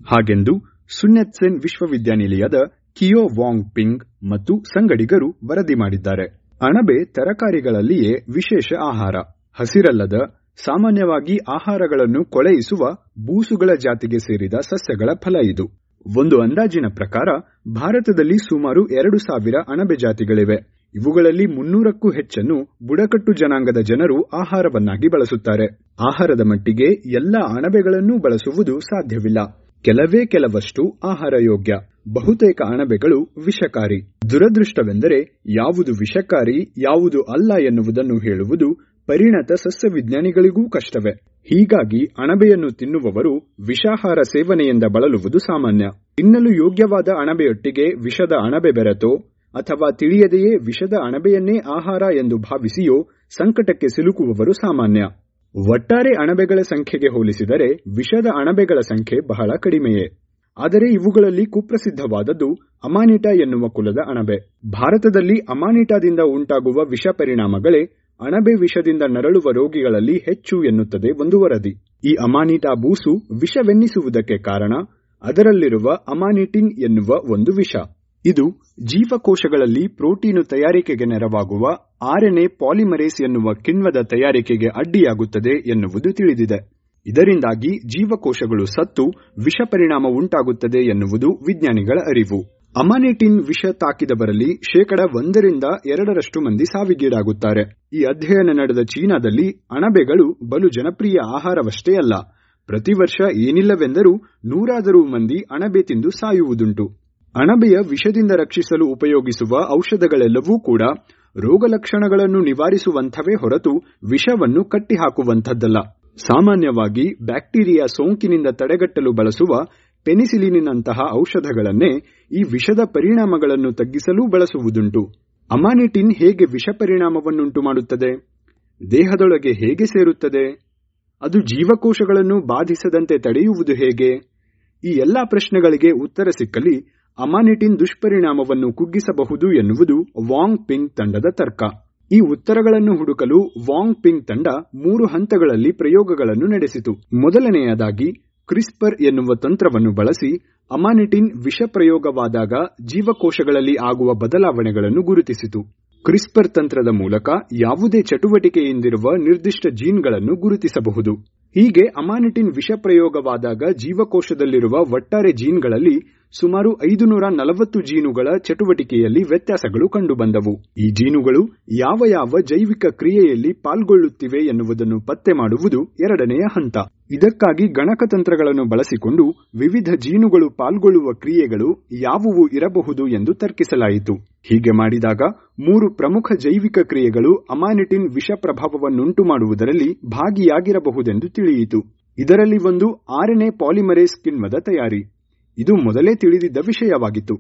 ಹಾಗೆಂದು ಸುನ್ಯತ್ಸೆನ್ ವಿಶ್ವವಿದ್ಯಾನಿಲಯದ ಕಿಯೋ ವಾಂಗ್ ಪಿಂಗ್ ಮತ್ತು ಸಂಗಡಿಗರು ವರದಿ ಮಾಡಿದ್ದಾರೆ. ಅಣಬೆ ತರಕಾರಿಗಳಲ್ಲಿಯೇ ವಿಶೇಷ ಆಹಾರ. ಹಸಿರಲ್ಲದ, ಸಾಮಾನ್ಯವಾಗಿ ಆಹಾರಗಳನ್ನು ಕೊಳೆಯಿಸುವ ಬೂಸುಗಳ ಜಾತಿಗೆ ಸೇರಿದ ಸಸ್ಯಗಳ ಫಲ ಇದು. ಒಂದು ಅಂದಾಜಿನ ಪ್ರಕಾರ, ಭಾರತದಲ್ಲಿ ಸುಮಾರು ಎರಡು ಸಾವಿರ ಅಣಬೆ ಜಾತಿಗಳಿವೆ. ಇವುಗಳಲ್ಲಿ ಮುನ್ನೂರಕ್ಕೂ ಹೆಚ್ಚನ್ನು ಬುಡಕಟ್ಟು ಜನಾಂಗದ ಜನರು ಆಹಾರವನ್ನಾಗಿ ಬಳಸುತ್ತಾರೆ. ಆಹಾರದ ಮಟ್ಟಿಗೆ ಎಲ್ಲ ಅಣಬೆಗಳನ್ನೂ ಬಳಸುವುದು ಸಾಧ್ಯವಿಲ್ಲ. ಕೆಲವೇ ಕೆಲವಷ್ಟು ಆಹಾರ ಯೋಗ್ಯ. ಬಹುತೇಕ ಅಣಬೆಗಳು ವಿಷಕಾರಿ. ದುರದೃಷ್ಟವೆಂದರೆ ಯಾವುದು ವಿಷಕಾರಿ, ಯಾವುದು ಅಲ್ಲ ಎನ್ನುವುದನ್ನು ಹೇಳುವುದು ಪರಿಣತ ಸಸ್ಯವಿಜ್ಞಾನಿಗಳಿಗೂ ಕಷ್ಟವೇ. ಹೀಗಾಗಿ ಅಣಬೆಯನ್ನು ತಿನ್ನುವವರು ವಿಷಾಹಾರ ಸೇವನೆಯಿಂದ ಬಳಲುವುದು ಸಾಮಾನ್ಯ. ತಿನ್ನಲು ಯೋಗ್ಯವಾದ ಅಣಬೆಯೊಟ್ಟಿಗೆ ವಿಷದ ಅಣಬೆ ಬೆರೆತೋ ಅಥವಾ ತಿಳಿಯದೆಯೇ ವಿಷದ ಅಣಬೆಯನ್ನೇ ಆಹಾರ ಎಂದು ಭಾವಿಸಿಯೋ ಸಂಕಟಕ್ಕೆ ಸಿಲುಕುವವರು ಸಾಮಾನ್ಯ. ಒಟ್ಟಾರೆ ಅಣಬೆಗಳ ಸಂಖ್ಯೆಗೆ ಹೋಲಿಸಿದರೆ ವಿಷದ ಅಣಬೆಗಳ ಸಂಖ್ಯೆ ಬಹಳ ಕಡಿಮೆಯೇ. ಆದರೆ ಇವುಗಳಲ್ಲಿ ಕುಪ್ರಸಿದ್ಧವಾದದ್ದು ಅಮಾನಿಟಾ ಎನ್ನುವ ಕುಲದ ಅಣಬೆ. ಭಾರತದಲ್ಲಿ ಅಮಾನಿಟಾದಿಂದ ಉಂಟಾಗುವ ವಿಷ ಪರಿಣಾಮಗಳೇ ಅಣಬೆ ವಿಷದಿಂದ ನರಳುವ ರೋಗಿಗಳಲ್ಲಿ ಹೆಚ್ಚು ಎನ್ನುತ್ತದೆ ಒಂದು ವರದಿ. ಈ ಅಮಾನಿಟಾ ಬೂಸು ವಿಷವೆನ್ನಿಸುವುದಕ್ಕೆ ಕಾರಣ ಅದರಲ್ಲಿರುವ ಅಮಾನಿಟಿನ್ ಎನ್ನುವ ಒಂದು ವಿಷ. ಇದು ಜೀವಕೋಶಗಳಲ್ಲಿ ಪ್ರೋಟೀನು ತಯಾರಿಕೆಗೆ ನೆರವಾಗುವ ಆರ್ಎನ್ಎ ಪಾಲಿಮರೇಸ್ ಎನ್ನುವ ಕಿಣ್ವದ ತಯಾರಿಕೆಗೆ ಅಡ್ಡಿಯಾಗುತ್ತದೆ ಎನ್ನುವುದು ತಿಳಿದಿದೆ. ಇದರಿಂದಾಗಿ ಜೀವಕೋಶಗಳು ಸತ್ತು ವಿಷ ಪರಿಣಾಮ ಉಂಟಾಗುತ್ತದೆ ಎನ್ನುವುದು ವಿಜ್ಞಾನಿಗಳ ಅರಿವು. ಅಮಾನಿಟಿನ್ ವಿಷ ತಾಕಿದವರಲ್ಲಿ ಶೇಕಡ ಒಂದರಿಂದ ಎರಡರಷ್ಟು ಮಂದಿ ಸಾವಿಗೀಡಾಗುತ್ತಾರೆ. ಈ ಅಧ್ಯಯನ ನಡೆದ ಚೀನಾದಲ್ಲಿ ಅಣಬೆಗಳು ಬಲು ಜನಪ್ರಿಯ ಆಹಾರವಷ್ಟೇ ಅಲ್ಲ. ಪ್ರತಿ ವರ್ಷ ಏನಿಲ್ಲವೆಂದರೂ ನೂರಾದರೂ ಮಂದಿ ಅಣಬೆ ತಿಂದು ಸಾಯುವುದುಂಟು. ಅಣಬೆಯ ವಿಷದಿಂದ ರಕ್ಷಿಸಲು ಉಪಯೋಗಿಸುವ ಔಷಧಗಳೆಲ್ಲವೂ ಕೂಡ ರೋಗಲಕ್ಷಣಗಳನ್ನು ನಿವಾರಿಸುವಂಥವೇ ಹೊರತು ವಿಷವನ್ನು ಕಟ್ಟಿಹಾಕುವಂಥದ್ದಲ್ಲ. ಸಾಮಾನ್ಯವಾಗಿ ಬ್ಯಾಕ್ಟೀರಿಯಾ ಸೋಂಕಿನಿಂದ ತಡೆಗಟ್ಟಲು ಬಳಸುವ ಪೆನಿಸಿಲಿನಂತಹ ಔಷಧಗಳನ್ನೇ ಈ ವಿಷದ ಪರಿಣಾಮಗಳನ್ನು ತಗ್ಗಿಸಲು ಬಳಸುವುದುಂಟು. ಅಮಾನಿಟಿನ್ ಹೇಗೆ ವಿಷ ಮಾಡುತ್ತದೆ? ದೇಹದೊಳಗೆ ಹೇಗೆ ಸೇರುತ್ತದೆ? ಅದು ಜೀವಕೋಶಗಳನ್ನು ಬಾಧಿಸದಂತೆ ತಡೆಯುವುದು ಹೇಗೆ? ಈ ಎಲ್ಲಾ ಪ್ರಶ್ನೆಗಳಿಗೆ ಉತ್ತರ ಸಿಕ್ಕಲಿ ಅಮಾನಿಟಿನ್ ದುಷ್ಪರಿಣಾಮವನ್ನು ಕುಗ್ಗಿಸಬಹುದು ಎನ್ನುವುದು ವಾಂಗ್ ಪಿಂಗ್ ತಂಡದ ತರ್ಕ. ಈ ಉತ್ತರಗಳನ್ನು ಹುಡುಕಲು ವಾಂಗ್ ಪಿಂಗ್ ತಂಡ ಮೂರು ಹಂತಗಳಲ್ಲಿ ಪ್ರಯೋಗಗಳನ್ನು ನಡೆಸಿತು. ಮೊದಲನೆಯದಾಗಿ, ಕ್ರಿಸ್ಪರ್ ಎನ್ನುವ ತಂತ್ರವನ್ನು ಬಳಸಿ ಅಮಾನಿಟಿನ್ ವಿಷ ಪ್ರಯೋಗವಾದಾಗ ಜೀವಕೋಶಗಳಲ್ಲಿ ಆಗುವ ಬದಲಾವಣೆಗಳನ್ನು ಗುರುತಿಸಿತು. ಕ್ರಿಸ್ಪರ್ ತಂತ್ರದ ಮೂಲಕ ಯಾವುದೇ ಚಟುವಟಿಕೆಯಿಂದಿರುವ ನಿರ್ದಿಷ್ಟ ಜೀನ್ಗಳನ್ನು ಗುರುತಿಸಬಹುದು. ಹೀಗೆ ಅಮಾನಿಟಿನ್ ವಿಷ ಪ್ರಯೋಗವಾದಾಗ ಜೀವಕೋಶದಲ್ಲಿರುವ ಒಟ್ಟಾರೆ ಜೀನ್ಗಳಲ್ಲಿ ಸುಮಾರು ಐದುನೂರ ನಲವತ್ತು ಜೀನುಗಳ ಚಟುವಟಿಕೆಯಲ್ಲಿ ವ್ಯತ್ಯಾಸಗಳು ಕಂಡುಬಂದವು. ಈ ಜೀನುಗಳು ಯಾವ ಯಾವ ಜೈವಿಕ ಕ್ರಿಯೆಯಲ್ಲಿ ಪಾಲ್ಗೊಳ್ಳುತ್ತಿವೆ ಎನ್ನುವುದನ್ನು ಪತ್ತೆ ಮಾಡುವುದು ಎರಡನೆಯ ಹಂತ. ಇದಕ್ಕಾಗಿ ಗಣಕತಂತ್ರಗಳನ್ನು ಬಳಸಿಕೊಂಡು ವಿವಿಧ ಜೀನುಗಳು ಪಾಲ್ಗೊಳ್ಳುವ ಕ್ರಿಯೆಗಳು ಯಾವುವು ಇರಬಹುದು ಎಂದು ತರ್ಕಿಸಲಾಯಿತು. ಹೀಗೆ ಮಾಡಿದಾಗ ಮೂರು ಪ್ರಮುಖ ಜೈವಿಕ ಕ್ರಿಯೆಗಳು ಅಮಾನಿಟಿನ್ ವಿಷ ಪ್ರಭಾವವನ್ನುಂಟು ಮಾಡುವುದರಲ್ಲಿ ಭಾಗಿಯಾಗಿರಬಹುದೆಂದು ತಿಳಿಯಿತು. ಇದರಲ್ಲಿ ಒಂದು ಆರನೇ ಪಾಲಿಮರೇಸ್ ಕಿಣ್ವದ ತಯಾರಿ. ಇದು ಮೊದಲೇ ತಿಳಿದಿದ್ದ ವಿಷಯವಾಗಿತ್ತು.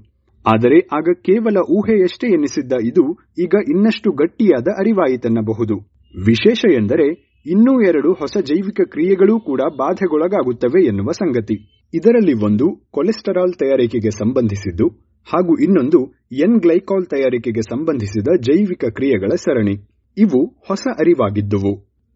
ಆದರೆ ಆಗ ಕೇವಲ ಊಹೆಯಷ್ಟೇ ಎನಿಸಿದ್ದ ಇದು ಈಗ ಇನ್ನಷ್ಟು ಗಟ್ಟಿಯಾದ ಅರಿವಾಯಿತೆನ್ನಬಹುದು. ವಿಶೇಷ ಎಂದರೆ ಇನ್ನೂ ಎರಡು ಹೊಸ ಜೈವಿಕ ಕ್ರಿಯೆಗಳೂ ಕೂಡ ಬಾಧೆಗೊಳಗಾಗುತ್ತವೆ ಎನ್ನುವ ಸಂಗತಿ. ಇದರಲ್ಲಿ ಒಂದು ಕೊಲೆಸ್ಟರಾಲ್ ತಯಾರಿಕೆಗೆ ಸಂಬಂಧಿಸಿದ್ದು ಹಾಗೂ ಇನ್ನೊಂದು ಎನ್ ಗ್ಲೈಕಾಲ್ ತಯಾರಿಕೆಗೆ ಸಂಬಂಧಿಸಿದ ಜೈವಿಕ ಕ್ರಿಯೆಗಳ ಸರಣಿ. ಇವು ಹೊಸ ಅರಿವಾಗಿದ್ದುವು.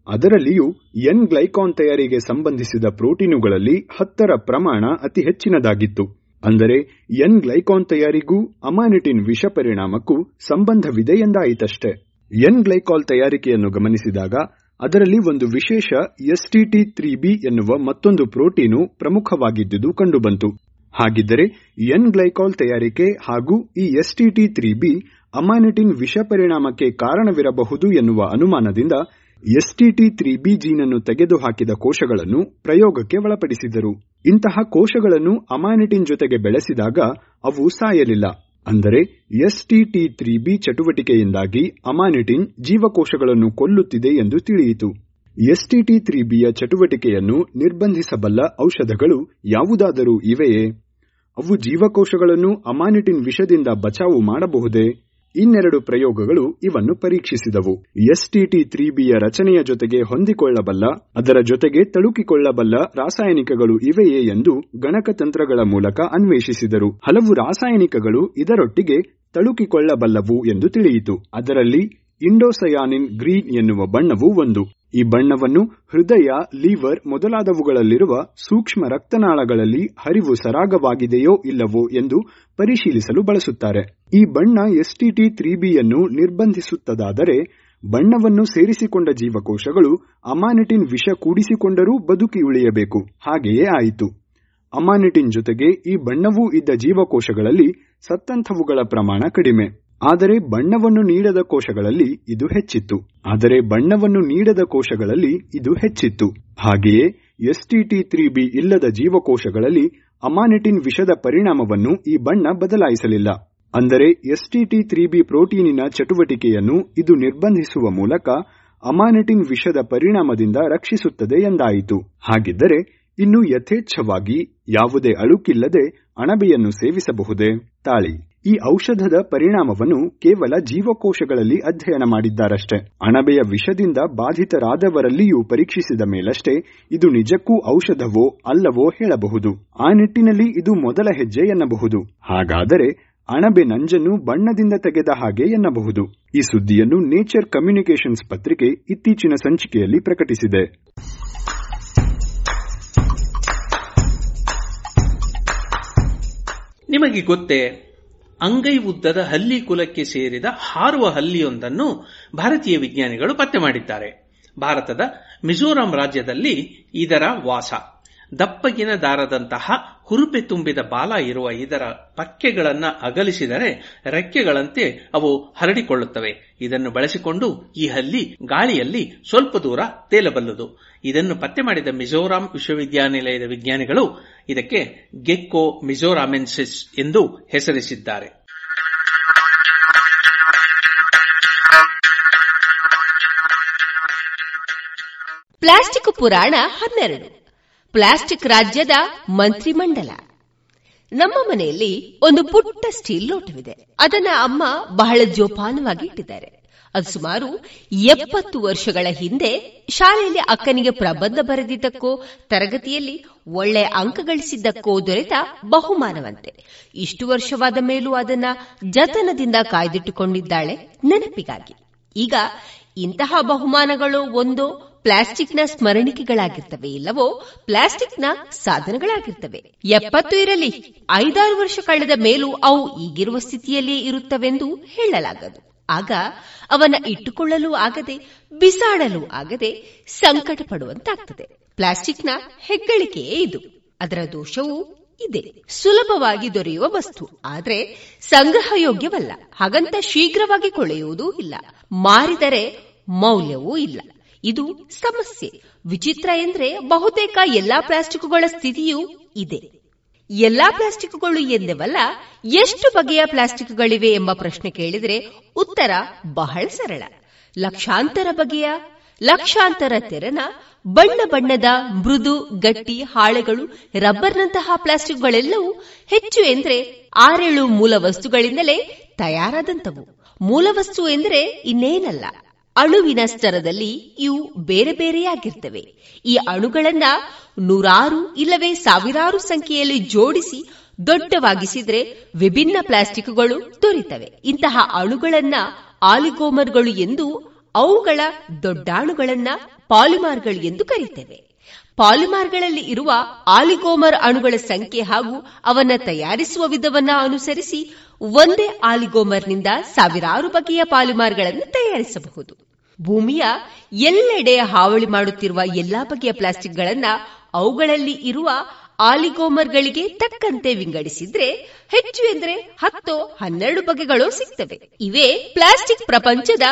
ಅದರಲ್ಲಿಯೂ ಎನ್ ಗ್ಲೈಕಾನ್ ತಯಾರಿಗೆ ಸಂಬಂಧಿಸಿದ ಪ್ರೋಟೀನುಗಳಲ್ಲಿ ಹತ್ತರ ಪ್ರಮಾಣ ಅತಿ ಹೆಚ್ಚಿನದಾಗಿತ್ತು. ಅಂದರೆ ಎನ್ ಗ್ಲೈಕಾನ್ ತಯಾರಿಗೂ ಅಮಾನಿಟಿನ್ ವಿಷ ಪರಿಣಾಮಕ್ಕೂ ಸಂಬಂಧವಿದೆ ಎಂದಾಯಿತಷ್ಟೇ. ಎನ್ ಗ್ಲೈಕಾಲ್ ತಯಾರಿಕೆಯನ್ನು ಗಮನಿಸಿದಾಗ ಅದರಲ್ಲಿ ಒಂದು ವಿಶೇಷ ಎಸ್ಟಿಟಿ ತ್ರೀ ಬಿ ಎನ್ನುವ ಮತ್ತೊಂದು ಪ್ರೋಟೀನು ಪ್ರಮುಖವಾಗಿದ್ದುದು ಕಂಡುಬಂತು. ಹಾಗಿದ್ದರೆ ಎನ್ ಗ್ಲೈಕಾಲ್ ತಯಾರಿಕೆ ಹಾಗೂ ಈ ಎಸ್ಟಿಟಿ ತ್ರೀ ಬಿ ಅಮಾನಿಟಿನ್ ವಿಷ ಪರಿಣಾಮಕ್ಕೆ ಕಾರಣವಿರಬಹುದು ಎನ್ನುವ ಅನುಮಾನದಿಂದ ಎಸ್ಟಿಟಿ ತ್ರೀ ಬಿ ಜೀನನ್ನು ತೆಗೆದುಹಾಕಿದ ಕೋಶಗಳನ್ನು ಪ್ರಯೋಗಕ್ಕೆ ಒಳಪಡಿಸಿದರು. ಇಂತಹ ಕೋಶಗಳನ್ನು ಅಮಾನಿಟಿನ್ ಜೊತೆಗೆ ಬೆಳೆಸಿದಾಗ ಅವು ಸಾಯಲಿಲ್ಲ. ಅಂದರೆ ಎಸ್ಟಿಟಿ ತ್ರೀ ಬಿ ಚಟುವಟಿಕೆಯಿಂದಾಗಿ ಅಮಾನಿಟಿನ್ ಜೀವಕೋಶಗಳನ್ನು ಕೊಲ್ಲುತ್ತಿದೆ ಎಂದು ತಿಳಿಯಿತು. ಎಸ್ಟಿಟಿ ತ್ರೀ ಬಿಯ ಚಟುವಟಿಕೆಯನ್ನು ನಿರ್ಬಂಧಿಸಬಲ್ಲ ಔಷಧಗಳು ಯಾವುದಾದರೂ ಇವೆಯೇ? ಅವು ಜೀವಕೋಶಗಳನ್ನು ಅಮಾನಿಟಿನ್ ವಿಷದಿಂದ ಬಚಾವು ಮಾಡಬಹುದೇ? ಇನ್ನೆರಡು ಪ್ರಯೋಗಗಳು ಇವನ್ನು ಪರೀಕ್ಷಿಸಿದವು. ಎಸ್ಟಿಟಿ ತ್ರೀ ಬಿಯ ರಚನೆಯ ಜೊತೆಗೆ ಹೊಂದಿಕೊಳ್ಳಬಲ್ಲ, ಅದರ ಜೊತೆಗೆ ತಳುಕಿಕೊಳ್ಳಬಲ್ಲ ರಾಸಾಯನಿಕಗಳು ಇವೆಯೇ ಎಂದು ಗಣಕತಂತ್ರಗಳ ಮೂಲಕ ಅನ್ವೇಷಿಸಿದರು. ಹಲವು ರಾಸಾಯನಿಕಗಳು ಇದರೊಟ್ಟಿಗೆ ತಳುಕಿಕೊಳ್ಳಬಲ್ಲವು ಎಂದು ತಿಳಿಯಿತು. ಅದರಲ್ಲಿ ಇಂಡೋಸಯಾನಿನ್ ಗ್ರೀನ್ ಎನ್ನುವ ಬಣ್ಣವು ಒಂದು. ಈ ಬಣ್ಣವನ್ನು ಹೃದಯ, ಲಿವರ್ ಮೊದಲಾದವುಗಳಲ್ಲಿರುವ ಸೂಕ್ಷ್ಮ ರಕ್ತನಾಳಗಳಲ್ಲಿ ಹರಿವು ಸರಾಗವಾಗಿದೆಯೋ ಇಲ್ಲವೋ ಎಂದು ಪರಿಶೀಲಿಸಲು ಬಳಸುತ್ತಾರೆ. ಈ ಬಣ್ಣ ಎಸ್ಟಿಟಿ ತ್ರೀ ಬಿಯನ್ನು ನಿರ್ಬಂಧಿಸುತ್ತದಾದರೆ ಬಣ್ಣವನ್ನು ಸೇರಿಸಿಕೊಂಡ ಜೀವಕೋಶಗಳು ಅಮಾನಿಟಿನ್ ವಿಷ ಕೂಡಿಸಿಕೊಂಡರೂ ಬದುಕಿ ಉಳಿಯಬೇಕು. ಹಾಗೆಯೇ ಆಯಿತು. ಅಮಾನಿಟಿನ್ ಜೊತೆಗೆ ಈ ಬಣ್ಣವೂ ಇದ್ದ ಜೀವಕೋಶಗಳಲ್ಲಿ ಸತ್ತಂಥವುಗಳ ಪ್ರಮಾಣ ಕಡಿಮೆ. ಆದರೆ ಬಣ್ಣವನ್ನು ನೀಡದ ಕೋಶಗಳಲ್ಲಿ ಇದು ಹೆಚ್ಚಿತ್ತು. ಆದರೆ ಬಣ್ಣವನ್ನು ನೀಡದ ಕೋಶಗಳಲ್ಲಿ ಇದು ಹೆಚ್ಚಿತ್ತು. ಹಾಗೆಯೇ ಎಸ್ಟಿಟಿ ತ್ರೀ ಬಿ ಇಲ್ಲದ ಜೀವಕೋಶಗಳಲ್ಲಿ ಅಮಾನಿಟಿನ್ ವಿಷದ ಪರಿಣಾಮವನ್ನು ಈ ಬಣ್ಣ ಬದಲಾಯಿಸಲಿಲ್ಲ. ಅಂದರೆ ಎಸ್ಟಿಟಿ ತ್ರೀ ಬಿ ಪ್ರೋಟೀನಿನ ಚಟುವಟಿಕೆಯನ್ನು ಇದು ನಿರ್ಬಂಧಿಸುವ ಮೂಲಕ ಅಮಾನಿಟಿನ್ ವಿಷದ ಪರಿಣಾಮದಿಂದ ರಕ್ಷಿಸುತ್ತದೆ ಎಂದಾಯಿತು. ಹಾಗಿದ್ದರೆ ಇನ್ನು ಯಥೇಚ್ಛವಾಗಿ ಯಾವುದೇ ಅಳುಕಿಲ್ಲದೆ ಅಣಬೆಯನ್ನು ಸೇವಿಸಬಹುದೇ? ತಾಳಿ. ಈ ಔಷಧದ ಪರಿಣಾಮವನ್ನು ಕೇವಲ ಜೀವಕೋಶಗಳಲ್ಲಿ ಅಧ್ಯಯನ ಮಾಡಿದ್ದಾರಷ್ಟೇ. ಅಣಬೆಯ ವಿಷದಿಂದ ಬಾಧಿತರಾದವರಲ್ಲಿಯೂ ಪರೀಕ್ಷಿಸಿದ ಮೇಲಷ್ಟೇ ಇದು ನಿಜಕ್ಕೂ ಔಷಧವೋ ಅಲ್ಲವೋ ಹೇಳಬಹುದು. ಆ ನಿಟ್ಟಿನಲ್ಲಿ ಇದು ಮೊದಲ ಹೆಜ್ಜೆ ಎನ್ನಬಹುದು. ಹಾಗಾದರೆ ಅಣಬೆ ನಂಜನ್ನು ಬಣ್ಣದಿಂದ ತೆಗೆದ ಹಾಗೆ ಎನ್ನಬಹುದು. ಈ ಸುದ್ದಿಯನ್ನು ನೇಚರ್ ಕಮ್ಯುನಿಕೇಷನ್ಸ್ ಪತ್ರಿಕೆ ಇತ್ತೀಚಿನ ಸಂಚಿಕೆಯಲ್ಲಿ ಪ್ರಕಟಿಸಿದೆ. ನಿಮಗೆ ಗೊತ್ತೇ ಅಂಗೈ ಉದ್ದದ ಹಲ್ಲಿ ಕುಲಕ್ಕೆ ಸೇರಿದ ಹಾರುವ ಹಲ್ಲಿಯೊಂದನ್ನು ಭಾರತೀಯ ವಿಜ್ಞಾನಿಗಳು ಪತ್ತೆ ಮಾಡಿದ್ದಾರೆ. ಭಾರತದ ಮಿಜೋರಾಂ ರಾಜ್ಯದಲ್ಲಿ ಇದರ ವಾಸ. ದಪ್ಪಗಿನ ದಾರದಂತಹ ಹುರುಪೆ ತುಂಬಿದ ಬಾಲ ಇರುವ ಇದರ ಪಕ್ಕೆಗಳನ್ನು ಅಗಲಿಸಿದರೆ ರೆಕ್ಕೆಗಳಂತೆ ಅವು ಹರಡಿಕೊಳ್ಳುತ್ತವೆ. ಇದನ್ನು ಬಳಸಿಕೊಂಡು ಈ ಹಲ್ಲಿ ಗಾಳಿಯಲ್ಲಿ ಸ್ವಲ್ಪ ದೂರ ತೇಲಬಲ್ಲದು. ಇದನ್ನು ಪತ್ತೆ ಮಾಡಿದ ಮಿಜೋರಾಂ ವಿಶ್ವವಿದ್ಯಾನಿಲಯದ ವಿಜ್ಞಾನಿಗಳು ಇದಕ್ಕೆ ಗೆಕ್ಕೋ ಮಿಜೋರಾಮೆನ್ಸಿಸ್ ಎಂದು ಹೆಸರಿಸಿದ್ದಾರೆ. ಪ್ಲಾಸ್ಟಿಕ್ ಪುರಾಣ ಹನ್ನೆರಡು. ಪ್ಲಾಸ್ಟಿಕ್ ರಾಜ್ಯದ ಮಂತ್ರಿಮಂಡಲ. ನಮ್ಮ ಮನೆಯಲ್ಲಿ ಒಂದು ಪುಟ್ಟ ಸ್ಟೀಲ್ ಲೋಟವಿದೆ. ಅದನ್ನ ಅಮ್ಮ ಬಹಳ ಜೋಪಾನವಾಗಿ ಇಟ್ಟಿದ್ದಾರೆ. ಅದು ಸುಮಾರು ಎಪ್ಪತ್ತು ವರ್ಷಗಳ ಹಿಂದೆ ಶಾಲೆಯಲ್ಲಿ ಅಕ್ಕನಿಗೆ ಪ್ರಬಂಧ ಬರೆದಿದ್ದಕ್ಕೋ ತರಗತಿಯಲ್ಲಿ ಒಳ್ಳೆ ಅಂಕ ಗಳಿಸಿದ್ದಕ್ಕೋ ದೊರೆತ ಬಹುಮಾನವಂತೆ. ಇಷ್ಟು ವರ್ಷವಾದ ಮೇಲೂ ಅದನ್ನ ಜತನದಿಂದ ಕಾಯ್ದಿಟ್ಟುಕೊಂಡಿದ್ದಾಳೆ ನೆನಪಿಗಾಗಿ. ಈಗ ಇಂತಹ ಬಹುಮಾನಗಳು ಒಂದು ಪ್ಲಾಸ್ಟಿಕ್ನ ಸ್ಮರಣಿಕೆಗಳಾಗಿರ್ತವೆ ಇಲ್ಲವೋ, ಪ್ಲಾಸ್ಟಿಕ್ನ ಸಾಧನಗಳಾಗಿರ್ತವೆ. ಎಪ್ಪತ್ತು ಇರಲಿ, ಐದಾರು ವರ್ಷ ಕಳೆದ ಮೇಲೂ ಅವು ಈಗಿರುವ ಸ್ಥಿತಿಯಲ್ಲಿಯೇ ಇರುತ್ತವೆಂದು ಹೇಳಲಾಗದು. ಆಗ ಅವನ ಇಟ್ಟುಕೊಳ್ಳಲು ಆಗದೆ, ಬಿಸಾಡಲು ಆಗದೆ ಸಂಕಟ ಪಡುವಂತಾಗ್ತದೆ ಪ್ಲಾಸ್ಟಿಕ್ನ ಹೆಗ್ಗಳಿಕೆಯೇ ಇದು. ಅದರ ದೋಷವೂ ಇದೆ. ಸುಲಭವಾಗಿ ದೊರೆಯುವ ವಸ್ತು, ಆದರೆ ಸಂಗ್ರಹ ಯೋಗ್ಯವಲ್ಲ ಹಾಗಂತ ಶೀಘ್ರವಾಗಿ ಕೊಳೆಯುವುದೂ ಇಲ್ಲ. ಮಾರಿದರೆ ಮೌಲ್ಯವೂ ಇಲ್ಲ. ಇದು ಸಮಸ್ಯೆ. ವಿಚಿತ್ರ ಎಂದ್ರೆ ಬಹುತೇಕ ಎಲ್ಲಾ ಪ್ಲಾಸ್ಟಿಕ್ಗಳ ಸ್ಥಿತಿಯೂ ಇದೆ. ಎಲ್ಲಾ ಪ್ಲಾಸ್ಟಿಕ್ಗಳು ಎಂದೇವಲ್ಲ, ಎಷ್ಟು ಬಗೆಯ ಪ್ಲಾಸ್ಟಿಕ್ಗಳಿವೆ ಎಂಬ ಪ್ರಶ್ನೆ ಕೇಳಿದರೆ ಉತ್ತರ ಬಹಳ ಸರಳ. ಲಕ್ಷಾಂತರ ಬಗೆಯ, ಲಕ್ಷಾಂತರ ತೆರನ, ಬಣ್ಣ ಬಣ್ಣದ ಮೃದು ಗಟ್ಟಿ ಹಾಳೆಗಳು, ರಬ್ಬರ್ನಂತಹ ಪ್ಲಾಸ್ಟಿಕ್ಗಳೆಲ್ಲವೂ ಹೆಚ್ಚು ಎಂದ್ರೆ ಆರೇಳು ಮೂಲ ವಸ್ತುಗಳಿಂದಲೇ ತಯಾರಾದಂತವು ಮೂಲ ವಸ್ತು ಎಂದರೆ ಇನ್ನೇನಲ್ಲ. ಅಣುವಿನ ಸ್ತರದಲ್ಲಿ ಇವು ಬೇರೆ ಬೇರೆಯಾಗಿರ್ತವೆ. ಈ ಅಣುಗಳನ್ನ ನೂರಾರು ಇಲ್ಲವೇ ಸಾವಿರಾರು ಸಂಖ್ಯೆಯಲ್ಲಿ ಜೋಡಿಸಿ ದೊಡ್ಡವಾಗಿಸಿದ್ರೆ ವಿಭಿನ್ನ ಪ್ಲಾಸ್ಟಿಕ್ಗಳು ದೊರೆತವೆ. ಇಂತಹ ಅಣುಗಳನ್ನ ಆಲಿಗೋಮರ್ಗಳು ಎಂದು ಅವುಗಳ ದೊಡ್ಡಾಣುಗಳನ್ನ ಪಾಲಿಮಾರ್ಗಳು ಎಂದು ಕರೀತೇವೆ. ಪಾಲಿಮಾರ್ಗಳಲ್ಲಿ ಇರುವ ಆಲಿಗೋಮರ್ ಅಣುಗಳ ಸಂಖ್ಯೆ ಹಾಗೂ ಅವನ್ನ ತಯಾರಿಸುವ ವಿಧವನ್ನ ಅನುಸರಿಸಿ ಒಂದೇ ಆಲಿಗೋಮರ್ನಿಂದ ಸಾವಿರಾರು ಬಗೆಯ ಪಾಲಿಮಾರ್ಗಳನ್ನು ತಯಾರಿಸಬಹುದು. ಭೂಮಿಯ ಎಲ್ಲೆಡೆ ಹಾವಳಿ ಮಾಡುತ್ತಿರುವ ಎಲ್ಲಾ ಬಗೆಯ ಪ್ಲಾಸ್ಟಿಕ್ಗಳನ್ನ ಅವುಗಳಲ್ಲಿ ಇರುವ ಆಲಿಗೋಮರ್ಗಳಿಗೆ ತಕ್ಕಂತೆ ವಿಂಗಡಿಸಿದ್ರೆ ಹೆಚ್ಚು ಎಂದ್ರೆ ಹತ್ತು ಹನ್ನೆರಡು ಬಗೆಗಳು ಸಿಗ್ತವೆ. ಇವೇ ಪ್ಲಾಸ್ಟಿಕ್ ಪ್ರಪಂಚದ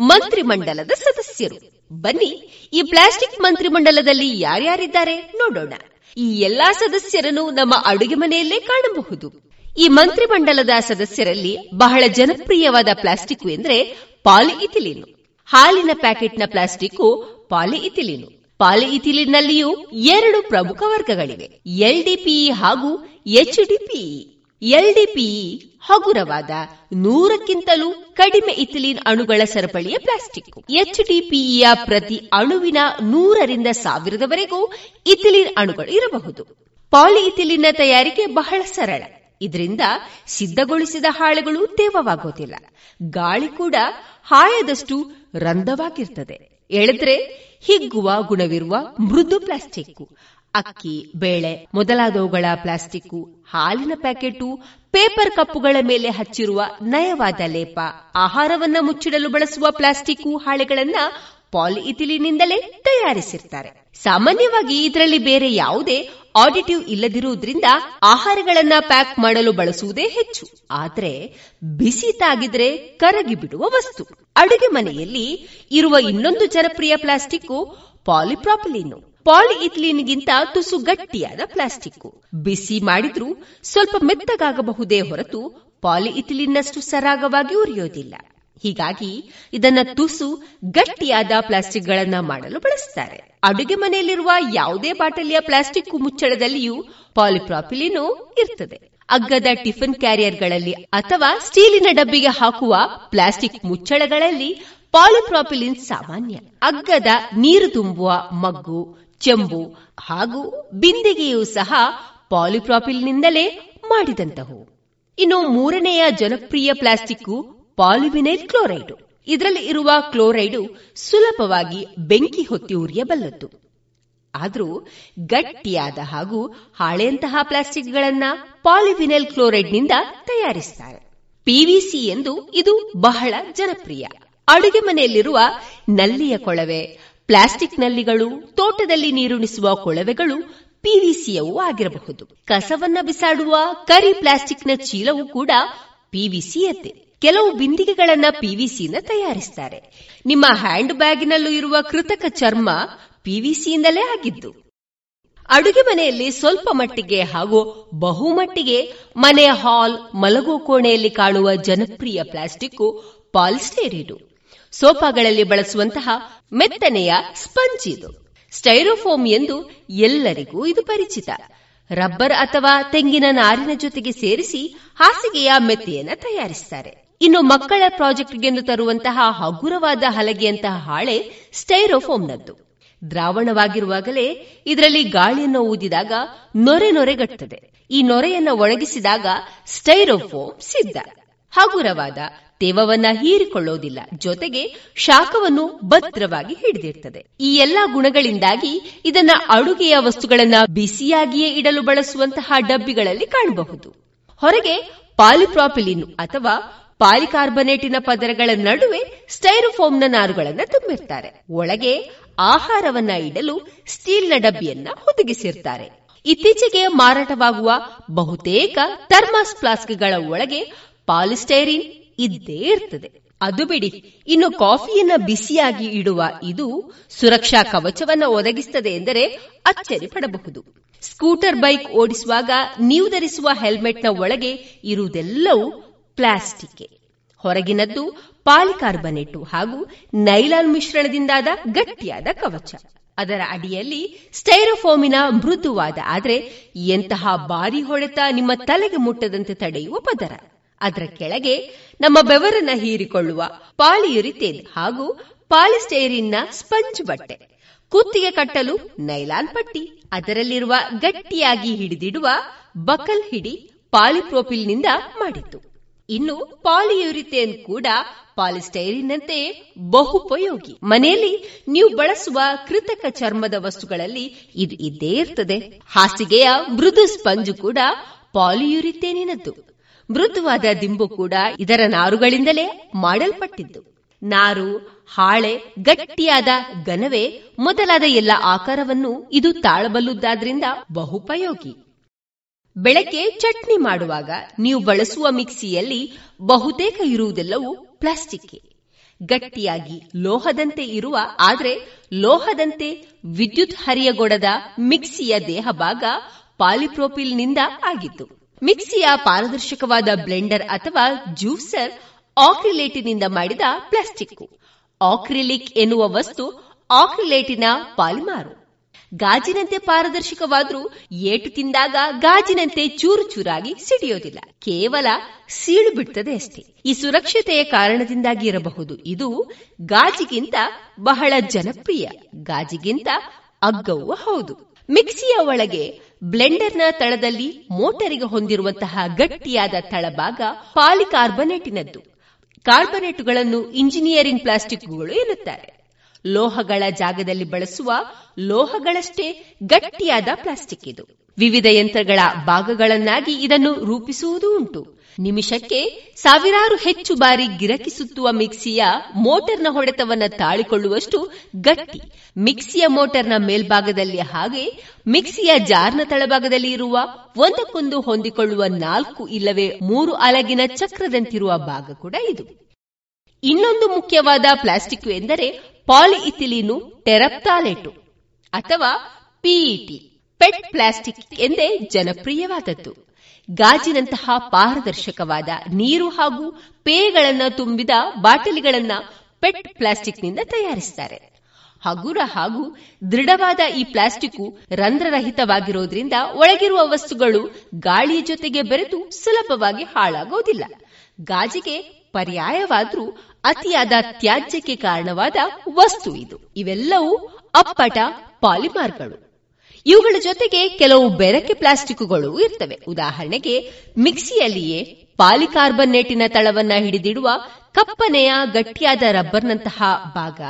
ಮಂತ್ರಿಮಂಡಲದ ಸದಸ್ಯರು. ಬನ್ನಿ, ಈ ಪ್ಲಾಸ್ಟಿಕ್ ಮಂತ್ರಿಮಂಡಲದಲ್ಲಿ ಯಾರ್ಯಾರಿದ್ದಾರೆ ನೋಡೋಣ. ಈ ಎಲ್ಲಾ ಸದಸ್ಯರನ್ನು ನಮ್ಮ ಅಡುಗೆ ಮನೆಯಲ್ಲೇ ಕಾಣಬಹುದು. ಈ ಮಂತ್ರಿಮಂಡಲದ ಸದಸ್ಯರಲ್ಲಿ ಬಹಳ ಜನಪ್ರಿಯವಾದ ಪ್ಲಾಸ್ಟಿಕ್ ಎಂದ್ರೆ ಪಾಲಿಇಥಿಲೀನ್. ಹಾಲಿನ ಪ್ಯಾಕೆಟ್ನ ಪ್ಲಾಸ್ಟಿಕ್ ಪಾಲಿಇಥಿಲೀನ್. ಪಾಲಿಇಥಿಲಿನ್ನಲ್ಲಿಯೂ ಎರಡು ಪ್ರಮುಖ ವರ್ಗಗಳಿವೆ. ಎಲ್ಡಿಪಿಇ ಹಾಗೂ ಎಚ್ಡಿಪಿಇ ಎಲ್ಡಿಪಿಇ ಹಗುರವಾದ ನೂರಕ್ಕಿಂತಲೂ ಕಡಿಮೆ ಇಥಿಲಿನ್ ಅಣುಗಳ ಸರಪಳಿಯ ಪ್ಲಾಸ್ಟಿಕ್ ಎಚ್ಡಿಪಿಇಯ ಪ್ರತಿ ಅಣುವಿನ ನೂರರಿಂದ ಸಾವಿರದವರೆಗೂ ಇಥಿಲಿನ್ ಅಣುಗಳು ಇರಬಹುದು. ಪಾಲಿಇಥಿಲಿನ್ನ ತಯಾರಿಕೆ ಬಹಳ ಸರಳ. ಇದರಿಂದ ಸಿದ್ಧಗೊಳಿಸಿದ ಹಾಳೆಗಳು ತೇವವಾಗುವುದಿಲ್ಲ ಗಾಳಿ ಕೂಡ ಹಾಯದಷ್ಟು ರಂಧವಾಗಿರ್ತದೆ ಎಳೆದ್ರೆ ಹಿಗ್ಗುವ ಗುಣವಿರುವ ಮೃದು ಪ್ಲಾಸ್ಟಿಕ್ ಅಕ್ಕಿ, ಬೇಳೆ ಮೊದಲಾದವುಗಳ ಪ್ಲಾಸ್ಟಿಕ್ ಹಾಲಿನ ಪ್ಯಾಕೆಟು, ಪೇಪರ್ ಕಪ್ಪುಗಳ ಮೇಲೆ ಹಚ್ಚಿರುವ ನಯವಾದ ಲೇಪ, ಆಹಾರವನ್ನ ಮುಚ್ಚಿಡಲು ಬಳಸುವ ಪ್ಲಾಸ್ಟಿಕ್ ಹಾಳೆಗಳನ್ನ ಪಾಲಿಇಥಿಲಿನಿಂದಲೇ ತಯಾರಿಸಿರ್ತಾರೆ. ಸಾಮಾನ್ಯವಾಗಿ ಇದರಲ್ಲಿ ಬೇರೆ ಯಾವುದೇ ಆಡಿಟಿವ್ ಇಲ್ಲದಿರುವುದರಿಂದ ಆಹಾರಗಳನ್ನ ಪ್ಯಾಕ್ ಮಾಡಲು ಬಳಸುವುದೇ ಹೆಚ್ಚು. ಆದರೆ ಬಿಸಿ ತಾಗಿದ್ರೆ ಕರಗಿ ಬಿಡುವ ವಸ್ತು. ಅಡುಗೆ ಮನೆಯಲ್ಲಿ ಇರುವ ಇನ್ನೊಂದು ಜನಪ್ರಿಯ ಪ್ಲಾಸ್ಟಿಕ್ ಪಾಲಿಪ್ರಾಪಿಲಿನ್. ಪಾಲಿಇಥಿಲೀನ್ಗಿಂತ ತುಸು ಗಟ್ಟಿಯಾದ ಪ್ಲಾಸ್ಟಿಕ್ ಬಿಸಿ ಮಾಡಿದ್ರೂ ಸ್ವಲ್ಪ ಮೆತ್ತಗಾಗಬಹುದೇ ಹೊರತು ಪಾಲಿಇಥಿಲಿನ್ನಷ್ಟು ಸರಾಗವಾಗಿ ಉರಿಯೋದಿಲ್ಲ. ಹೀಗಾಗಿ ಇದನ್ನ ತುಸು ಗಟ್ಟಿಯಾದ ಪ್ಲಾಸ್ಟಿಕ್ಗಳನ್ನ ಮಾಡಲು ಬಳಸುತ್ತಾರೆ ಅಡುಗೆ ಮನೆಯಲ್ಲಿರುವ ಯಾವುದೇ ಬಾಟಲಿಯ ಪ್ಲಾಸ್ಟಿಕ್ ಮುಚ್ಚಳದಲ್ಲಿಯೂ ಪಾಲಿಪ್ರಾಪಿಲಿನೋ ಇರ್ತದೆ. ಅಗ್ಗದ ಟಿಫಿನ್ ಕ್ಯಾರಿಯರ್ಗಳಲ್ಲಿ ಅಥವಾ ಸ್ಟೀಲಿನ ಡಬ್ಬಿಗೆ ಹಾಕುವ ಪ್ಲಾಸ್ಟಿಕ್ ಮುಚ್ಚಳಗಳಲ್ಲಿ ಪಾಲಿಪ್ರಾಪಿಲಿನ್ ಸಾಮಾನ್ಯ. ಅಗ್ಗದ ನೀರು ತುಂಬುವ ಮಗ್ಗು, ಚೆಂಬು ಹಾಗೂ ಬಿಂದಿಗೆಯೂ ಸಹ ಪಾಲಿಪ್ರಾಪಿಲ್ನಿಂದಲೇ ಮಾಡಿದಂತಹವು. ಇನ್ನು ಮೂರನೆಯ ಜನಪ್ರಿಯ ಪ್ಲಾಸ್ಟಿಕ್ ಪಾಲಿವಿನೈಲ್ ಕ್ಲೋರೈಡ್. ಇದರಲ್ಲಿ ಇರುವ ಕ್ಲೋರೈಡ್ ಸುಲಭವಾಗಿ ಬೆಂಕಿ ಹೊತ್ತಿ ಉರಿಯಬಲ್ಲದ್ದು ಆದರೂ ಗಟ್ಟಿಯಾದ ಹಾಗೂ ಹಾಳೆಯಂತಹ ಪ್ಲಾಸ್ಟಿಕ್ಗಳನ್ನ ಪಾಲಿವಿನೈಲ್ ಕ್ಲೋರೈಡ್ನಿಂದ ತಯಾರಿಸುತ್ತಾರೆ ಪಿವಿಸಿ ಎಂದು ಇದು ಬಹಳ ಜನಪ್ರಿಯ. ಅಡುಗೆ ಮನೆಯಲ್ಲಿರುವ ನಲ್ಲಿಯ ಕೊಳವೆ, ಪ್ಲಾಸ್ಟಿಕ್ ನಲ್ಲಿಗಳು, ತೋಟದಲ್ಲಿ ನೀರುಣಿಸುವ ಕೊಳವೆಗಳು ಪಿವಿಸಿಯವೂ ಆಗಿರಬಹುದು. ಕಸವನ್ನ ಬಿಸಾಡುವ ಕರಿ ಪ್ಲಾಸ್ಟಿಕ್ನ ಚೀಲವೂ ಕೂಡ ಪಿವಿಸಿಯದ್ದೇ ಕೆಲವು ಬಿಂದಿಗೆಗಳನ್ನ ಪಿವಿಸಿಯಿಂದ ತಯಾರಿಸುತ್ತಾರೆ ನಿಮ್ಮ ಹ್ಯಾಂಡ್ ಬ್ಯಾಗ್ನಲ್ಲೂ ಇರುವ ಕೃತಕ ಚರ್ಮ ಪಿವಿಸಿಯಿಂದಲೇ ಆಗಿದ್ದು. ಅಡುಗೆ ಮನೆಯಲ್ಲಿ ಸ್ವಲ್ಪ ಮಟ್ಟಿಗೆ ಹಾಗೂ ಬಹುಮಟ್ಟಿಗೆ ಮನೆಯ ಹಾಲ್ ಮಲಗೋ ಕೋಣೆಯಲ್ಲಿ ಕಾಣುವ ಜನಪ್ರಿಯ ಪ್ಲಾಸ್ಟಿಕ್ ಪಾಲಿಸ್ಟೇರಿಡು. ಸೋಫಾಗಳಲ್ಲಿ ಬಳಸುವಂತಹ ಮೆತ್ತನೆಯ ಸ್ಪಂಜ್ ಇದು. ಸ್ಟೈರೋಫೋಮ್ ಎಂದು ಎಲ್ಲರಿಗೂ ಇದು ಪರಿಚಿತ. ರಬ್ಬರ್ ಅಥವಾ ತೆಂಗಿನ ನಾರಿನ ಜೊತೆಗೆ ಸೇರಿಸಿ ಹಾಸಿಗೆಯ ಮೆತ್ತೆಯನ್ನು ತಯಾರಿಸುತ್ತಾರೆ ಇನ್ನು ಮಕ್ಕಳ ಪ್ರಾಜೆಕ್ಟ್ಗೆಂದು ತರುವಂತಹ ಹಗುರವಾದ ಹಲಗೆಯಂತಹ ಹಾಳೆ ಸ್ಟೈರೋಫೋಮ್ನದ್ದು. ದ್ರಾವಣವಾಗಿರುವಾಗಲೇ ಇದರಲ್ಲಿ ಗಾಳಿಯನ್ನು ಊದಿದಾಗ ನೊರೆ ನೊರೆಗಟ್ಟುತ್ತದೆ. ಈ ನೊರೆಯನ್ನು ಒಣಗಿಸಿದಾಗ ಸ್ಟೈರೋಫೋಮ್ ಸಿದ್ಧ. ಹಗುರವಾದ ತೇವವನ್ನ ಹೀರಿಕೊಳ್ಳೋದಿಲ್ಲ. ಜೊತೆಗೆ ಶಾಖವನ್ನು ಭದ್ರವಾಗಿ ಹಿಡಿದಿರ್ತದೆ ಈ ಎಲ್ಲಾ ಗುಣಗಳಿಂದಾಗಿ ಇದನ್ನ ಅಡುಗೆಯ ವಸ್ತುಗಳನ್ನ ಬಿಸಿಯಾಗಿಯೇ ಇಡಲು ಬಳಸುವಂತಹ ಡಬ್ಬಿಗಳಲ್ಲಿ ಕಾಣಬಹುದು. ಹೊರಗೆ ಪಾಲಿಪ್ರಾಪಿಲಿನ್ ಅಥವಾ ಪಾಲಿಕಾರ್ಬನೇಟಿನ ಪದರಗಳ ನಡುವೆ ಸ್ಟೈರೋಫೋಮ್ನ ನಾರುಗಳನ್ನು ತುಂಬಿರ್ತಾರೆ. ಒಳಗೆ ಆಹಾರವನ್ನ ಇಡಲು ಸ್ಟೀಲ್ನ ಡಬ್ಬಿಯನ್ನ ಒದಗಿಸಿರ್ತಾರೆ. ಇತ್ತೀಚೆಗೆ ಮಾರಾಟವಾಗುವ ಬಹುತೇಕ ಥರ್ಮಾಸ್ ಫ್ಲಾಸ್ಕ್ಗಳ ಒಳಗೆ ಪಾಲಿಸ್ಟೈರಿನ್ ಇದ್ದೇ ಇರ್ತದೆ. ಅದು ಬಿಡಿ, ಇನ್ನು ಕಾಫಿಯನ್ನ ಬಿಸಿಯಾಗಿ ಇಡುವ ಇದು ಸುರಕ್ಷಾ ಕವಚವನ್ನ ಒದಗಿಸುತ್ತದೆ ಎಂದರೆ ಅಚ್ಚರಿ ಪಡಬಹುದು. ಸ್ಕೂಟರ್ ಬೈಕ್ ಓಡಿಸುವಾಗ ನೀವು ಧರಿಸುವ ಹೆಲ್ಮೆಟ್ನ ಒಳಗೆ ಇರುವುದೆಲ್ಲವೂ ಪ್ಲಾಸ್ಟಿಕ್. ಹೊರಗಿನದ್ದು ಪಾಲಿಕಾರ್ಬನೇಟು ಹಾಗೂ ನೈಲಾನ್ ಮಿಶ್ರಣದಿಂದಾದ ಗಟ್ಟಿಯಾದ ಕವಚ. ಅದರ ಅಡಿಯಲ್ಲಿ ಸ್ಟೈರೋಫೋಮಿನ ಮೃದುವಾದ ಆದರೆ ಎಂತಹ ಬಾರಿ ಹೊಡೆತ ನಿಮ್ಮ ತಲೆಗೆ ಮುಟ್ಟದಂತೆ ತಡೆಯುವ ಪದರ. ಅದರ ಕೆಳಗೆ ನಮ್ಮ ಬೆವರನ್ನ ಹೀರಿಕೊಳ್ಳುವ ಪಾಲಿಯುರಿತೇನ್ ಹಾಗೂ ಪಾಲಿಸ್ಟೈರಿನ್ನ ಸ್ಪಂಜ್ ಬಟ್ಟೆ. ಕುತ್ತಿಗೆ ಕಟ್ಟಲು ನೈಲಾನ್ ಪಟ್ಟಿ. ಅದರಲ್ಲಿರುವ ಗಟ್ಟಿಯಾಗಿ ಹಿಡಿದಿಡುವ ಬಕಲ್ ಹಿಡಿ ಪಾಲಿಪ್ರೋಪಿಲ್ನಿಂದ ಮಾಡಿತ್ತು ಇನ್ನು ಪಾಲಿಯೂರಿಥೇನ್ ಕೂಡ ಪಾಲಿಸ್ಟೈರಿನಂತೆ ಬಹುಪಯೋಗಿ. ಮನೆಯಲ್ಲಿ ನೀವು ಬಳಸುವ ಕೃತಕ ಚರ್ಮದ ವಸ್ತುಗಳಲ್ಲಿ ಇದು ಇದ್ದೇ ಇರ್ತದೆ. ಹಾಸಿಗೆಯ ಮೃದು ಸ್ಪಂಜು ಕೂಡ ಪಾಲಿಯೂರಿಥೇನಿನದ್ದು. ಮೃದುವಾದ ದಿಂಬು ಕೂಡ ಇದರ ನಾರುಗಳಿಂದಲೇ ಮಾಡಲ್ಪಟ್ಟಿದ್ದು. ನಾರು, ಹಾಳೆ, ಗಟ್ಟಿಯಾದ ಗನವೆ ಮೊದಲಾದ ಎಲ್ಲ ಆಕಾರವನ್ನು ಇದು ತಾಳಬಲ್ಲುದಾದ್ರಿಂದ ಬಹುಪಯೋಗಿ. ಬೆಳಗ್ಗೆ ಚಟ್ನಿ ಮಾಡುವಾಗ ನೀವು ಬಳಸುವ ಮಿಕ್ಸಿಯಲ್ಲಿ ಬಹುತೇಕ ಇರುವುದೆಲ್ಲವೂ ಪ್ಲಾಸ್ಟಿಕ್ ಗಟ್ಟಿಯಾಗಿ ಲೋಹದಂತೆ ಇರುವ, ಆದರೆ ಲೋಹದಂತೆ ವಿದ್ಯುತ್ ಹರಿಯಗೊಡದ ಮಿಕ್ಸಿಯ ದೇಹ ಭಾಗ ಪಾಲಿಪ್ರೋಪಿಲ್ನಿಂದ ಆಗಿತ್ತು ಮಿಕ್ಸಿಯ ಪಾರದರ್ಶಕವಾದ ಬ್ಲೆಂಡರ್ ಅಥವಾ ಜ್ಯೂಸರ್ ಆಕ್ರಿಲೇಟಿನಿಂದ ಮಾಡಿದ ಪ್ಲಾಸ್ಟಿಕ್ ಆಕ್ರಿಲಿಕ್ ಎನ್ನುವ ವಸ್ತು ಆಕ್ರಿಲೇಟಿನ ಪಾಲಿಮಾರು. ಗಾಜಿನಂತೆ ಪಾರದರ್ಶಕವಾದ್ರೂ ಏಟು ತಿಂದಾಗ ಗಾಜಿನಂತೆ ಚೂರು ಚೂರಾಗಿ ಸಿಡಿಯೋದಿಲ್ಲ. ಕೇವಲ ಸೀಳು ಬಿಡ್ತದೆ ಅಷ್ಟೇ. ಈ ಸುರಕ್ಷತೆಯ ಕಾರಣದಿಂದಾಗಿ ಇರಬಹುದು. ಇದು ಗಾಜಿಗಿಂತ ಬಹಳ ಜನಪ್ರಿಯ. ಗಾಜಿಗಿಂತ ಅಗ್ಗವೂ ಹೌದು. ಮಿಕ್ಸಿಯ ಒಳಗೆ ಬ್ಲೆಂಡರ್ನ ತಳದಲ್ಲಿ ಮೋಟರಿಗೆ ಹೊಂದಿರುವಂತಹ ಗಟ್ಟಿಯಾದ ತಳಭಾಗ ಪಾಲಿಕಾರ್ಬನೇಟಿನದ್ದು. ಕಾರ್ಬನೇಟುಗಳನ್ನು ಇಂಜಿನಿಯರಿಂಗ್ ಪ್ಲಾಸ್ಟಿಕ್ಗಳು ಎನ್ನುತ್ತಾರೆ. ಲೋಹಗಳ ಜಾಗದಲ್ಲಿ ಬಳಸುವ ಲೋಹಗಳಷ್ಟೇ ಗಟ್ಟಿಯಾದ ಪ್ಲಾಸ್ಟಿಕ್ ಇದು. ವಿವಿಧ ಯಂತ್ರಗಳ ಭಾಗಗಳನ್ನಾಗಿ ಇದನ್ನು ರೂಪಿಸುವುದೂ ಉಂಟು. ನಿಮಿಷಕ್ಕೆ ಸಾವಿರಾರು ಹೆಚ್ಚು ಬಾರಿ ಗಿರಕಿ ಸುತ್ತುವ ಮಿಕ್ಸಿಯ ಮೋಟರ್ನ ಹೊಡೆತವನ್ನ ತಾಳಿಕೊಳ್ಳುವಷ್ಟು ಗಟ್ಟಿ. ಮಿಕ್ಸಿಯ ಮೋಟರ್ನ ಮೇಲ್ಭಾಗದಲ್ಲಿ ಹಾಗೆ, ಮಿಕ್ಸಿಯ ಜಾರ್ನ ತಳಭಾಗದಲ್ಲಿ ಇರುವ ಒಂದಕ್ಕೊಂದು ಹೊಂದಿಕೊಳ್ಳುವ ನಾಲ್ಕು ಇಲ್ಲವೇ ಮೂರು ಅಲಗಿನ ಚಕ್ರದಂತಿರುವ ಭಾಗ ಕೂಡ ಇದು. ಇನ್ನೊಂದು ಮುಖ್ಯವಾದ ಪ್ಲಾಸ್ಟಿಕ್ ಎಂದರೆ ಪಾಲಿಇಥಿಲೀನು ಟೆರಪ್ತಾಲೆಟು ಅಥವಾ ಪಿಇಟಿ ಪೆಟ್ ಪ್ಲಾಸ್ಟಿಕ್ ಎಂದೇ ಜನಪ್ರಿಯವಾದದ್ದು. ಗಾಜಿನಂತಹ ಪಾರದರ್ಶಕವಾದ ನೀರು ಹಾಗೂ ಪೇಯಗಳನ್ನು ತುಂಬಿದ ಬಾಟಲಿಗಳನ್ನು ಪೆಟ್ ಪ್ಲಾಸ್ಟಿಕ್ನಿಂದ ತಯಾರಿಸುತ್ತಾರೆ ಹಗುರ ಹಾಗೂ ದೃಢವಾದ ಈ ಪ್ಲಾಸ್ಟಿಕ್ ರಂಧ್ರರಹಿತವಾಗಿರೋದ್ರಿಂದ ಒಳಗಿರುವ ವಸ್ತುಗಳು ಗಾಳಿಯ ಜೊತೆಗೆ ಬೆರೆತು ಸುಲಭವಾಗಿ ಹಾಳಾಗೋದಿಲ್ಲ. ಗಾಜಿಗೆ ಪರ್ಯಾಯವಾದರೂ ಅತಿಯಾದ ತ್ಯಾಜ್ಯಕ್ಕೆ ಕಾರಣವಾದ ವಸ್ತು ಇದು. ಇವೆಲ್ಲವೂ ಅಪ್ಪಟ ಪಾಲಿಮಾರ್ಗಳು. ಇವುಗಳ ಜೊತೆಗೆ ಕೆಲವು ಬೆರಕೆ ಪ್ಲಾಸ್ಟಿಕ್ಗಳು ಇರ್ತವೆ. ಉದಾಹರಣೆಗೆ ಮಿಕ್ಸಿಯಲ್ಲಿಯೇ ಪಾಲಿಕಾರ್ಬನೇಟಿನ ತಳವನ್ನ ಹಿಡಿದಿಡುವ ಕಪ್ಪನೆಯ ಗಟ್ಟಿಯಾದ ರಬ್ಬರ್ನಂತಹ ಭಾಗ,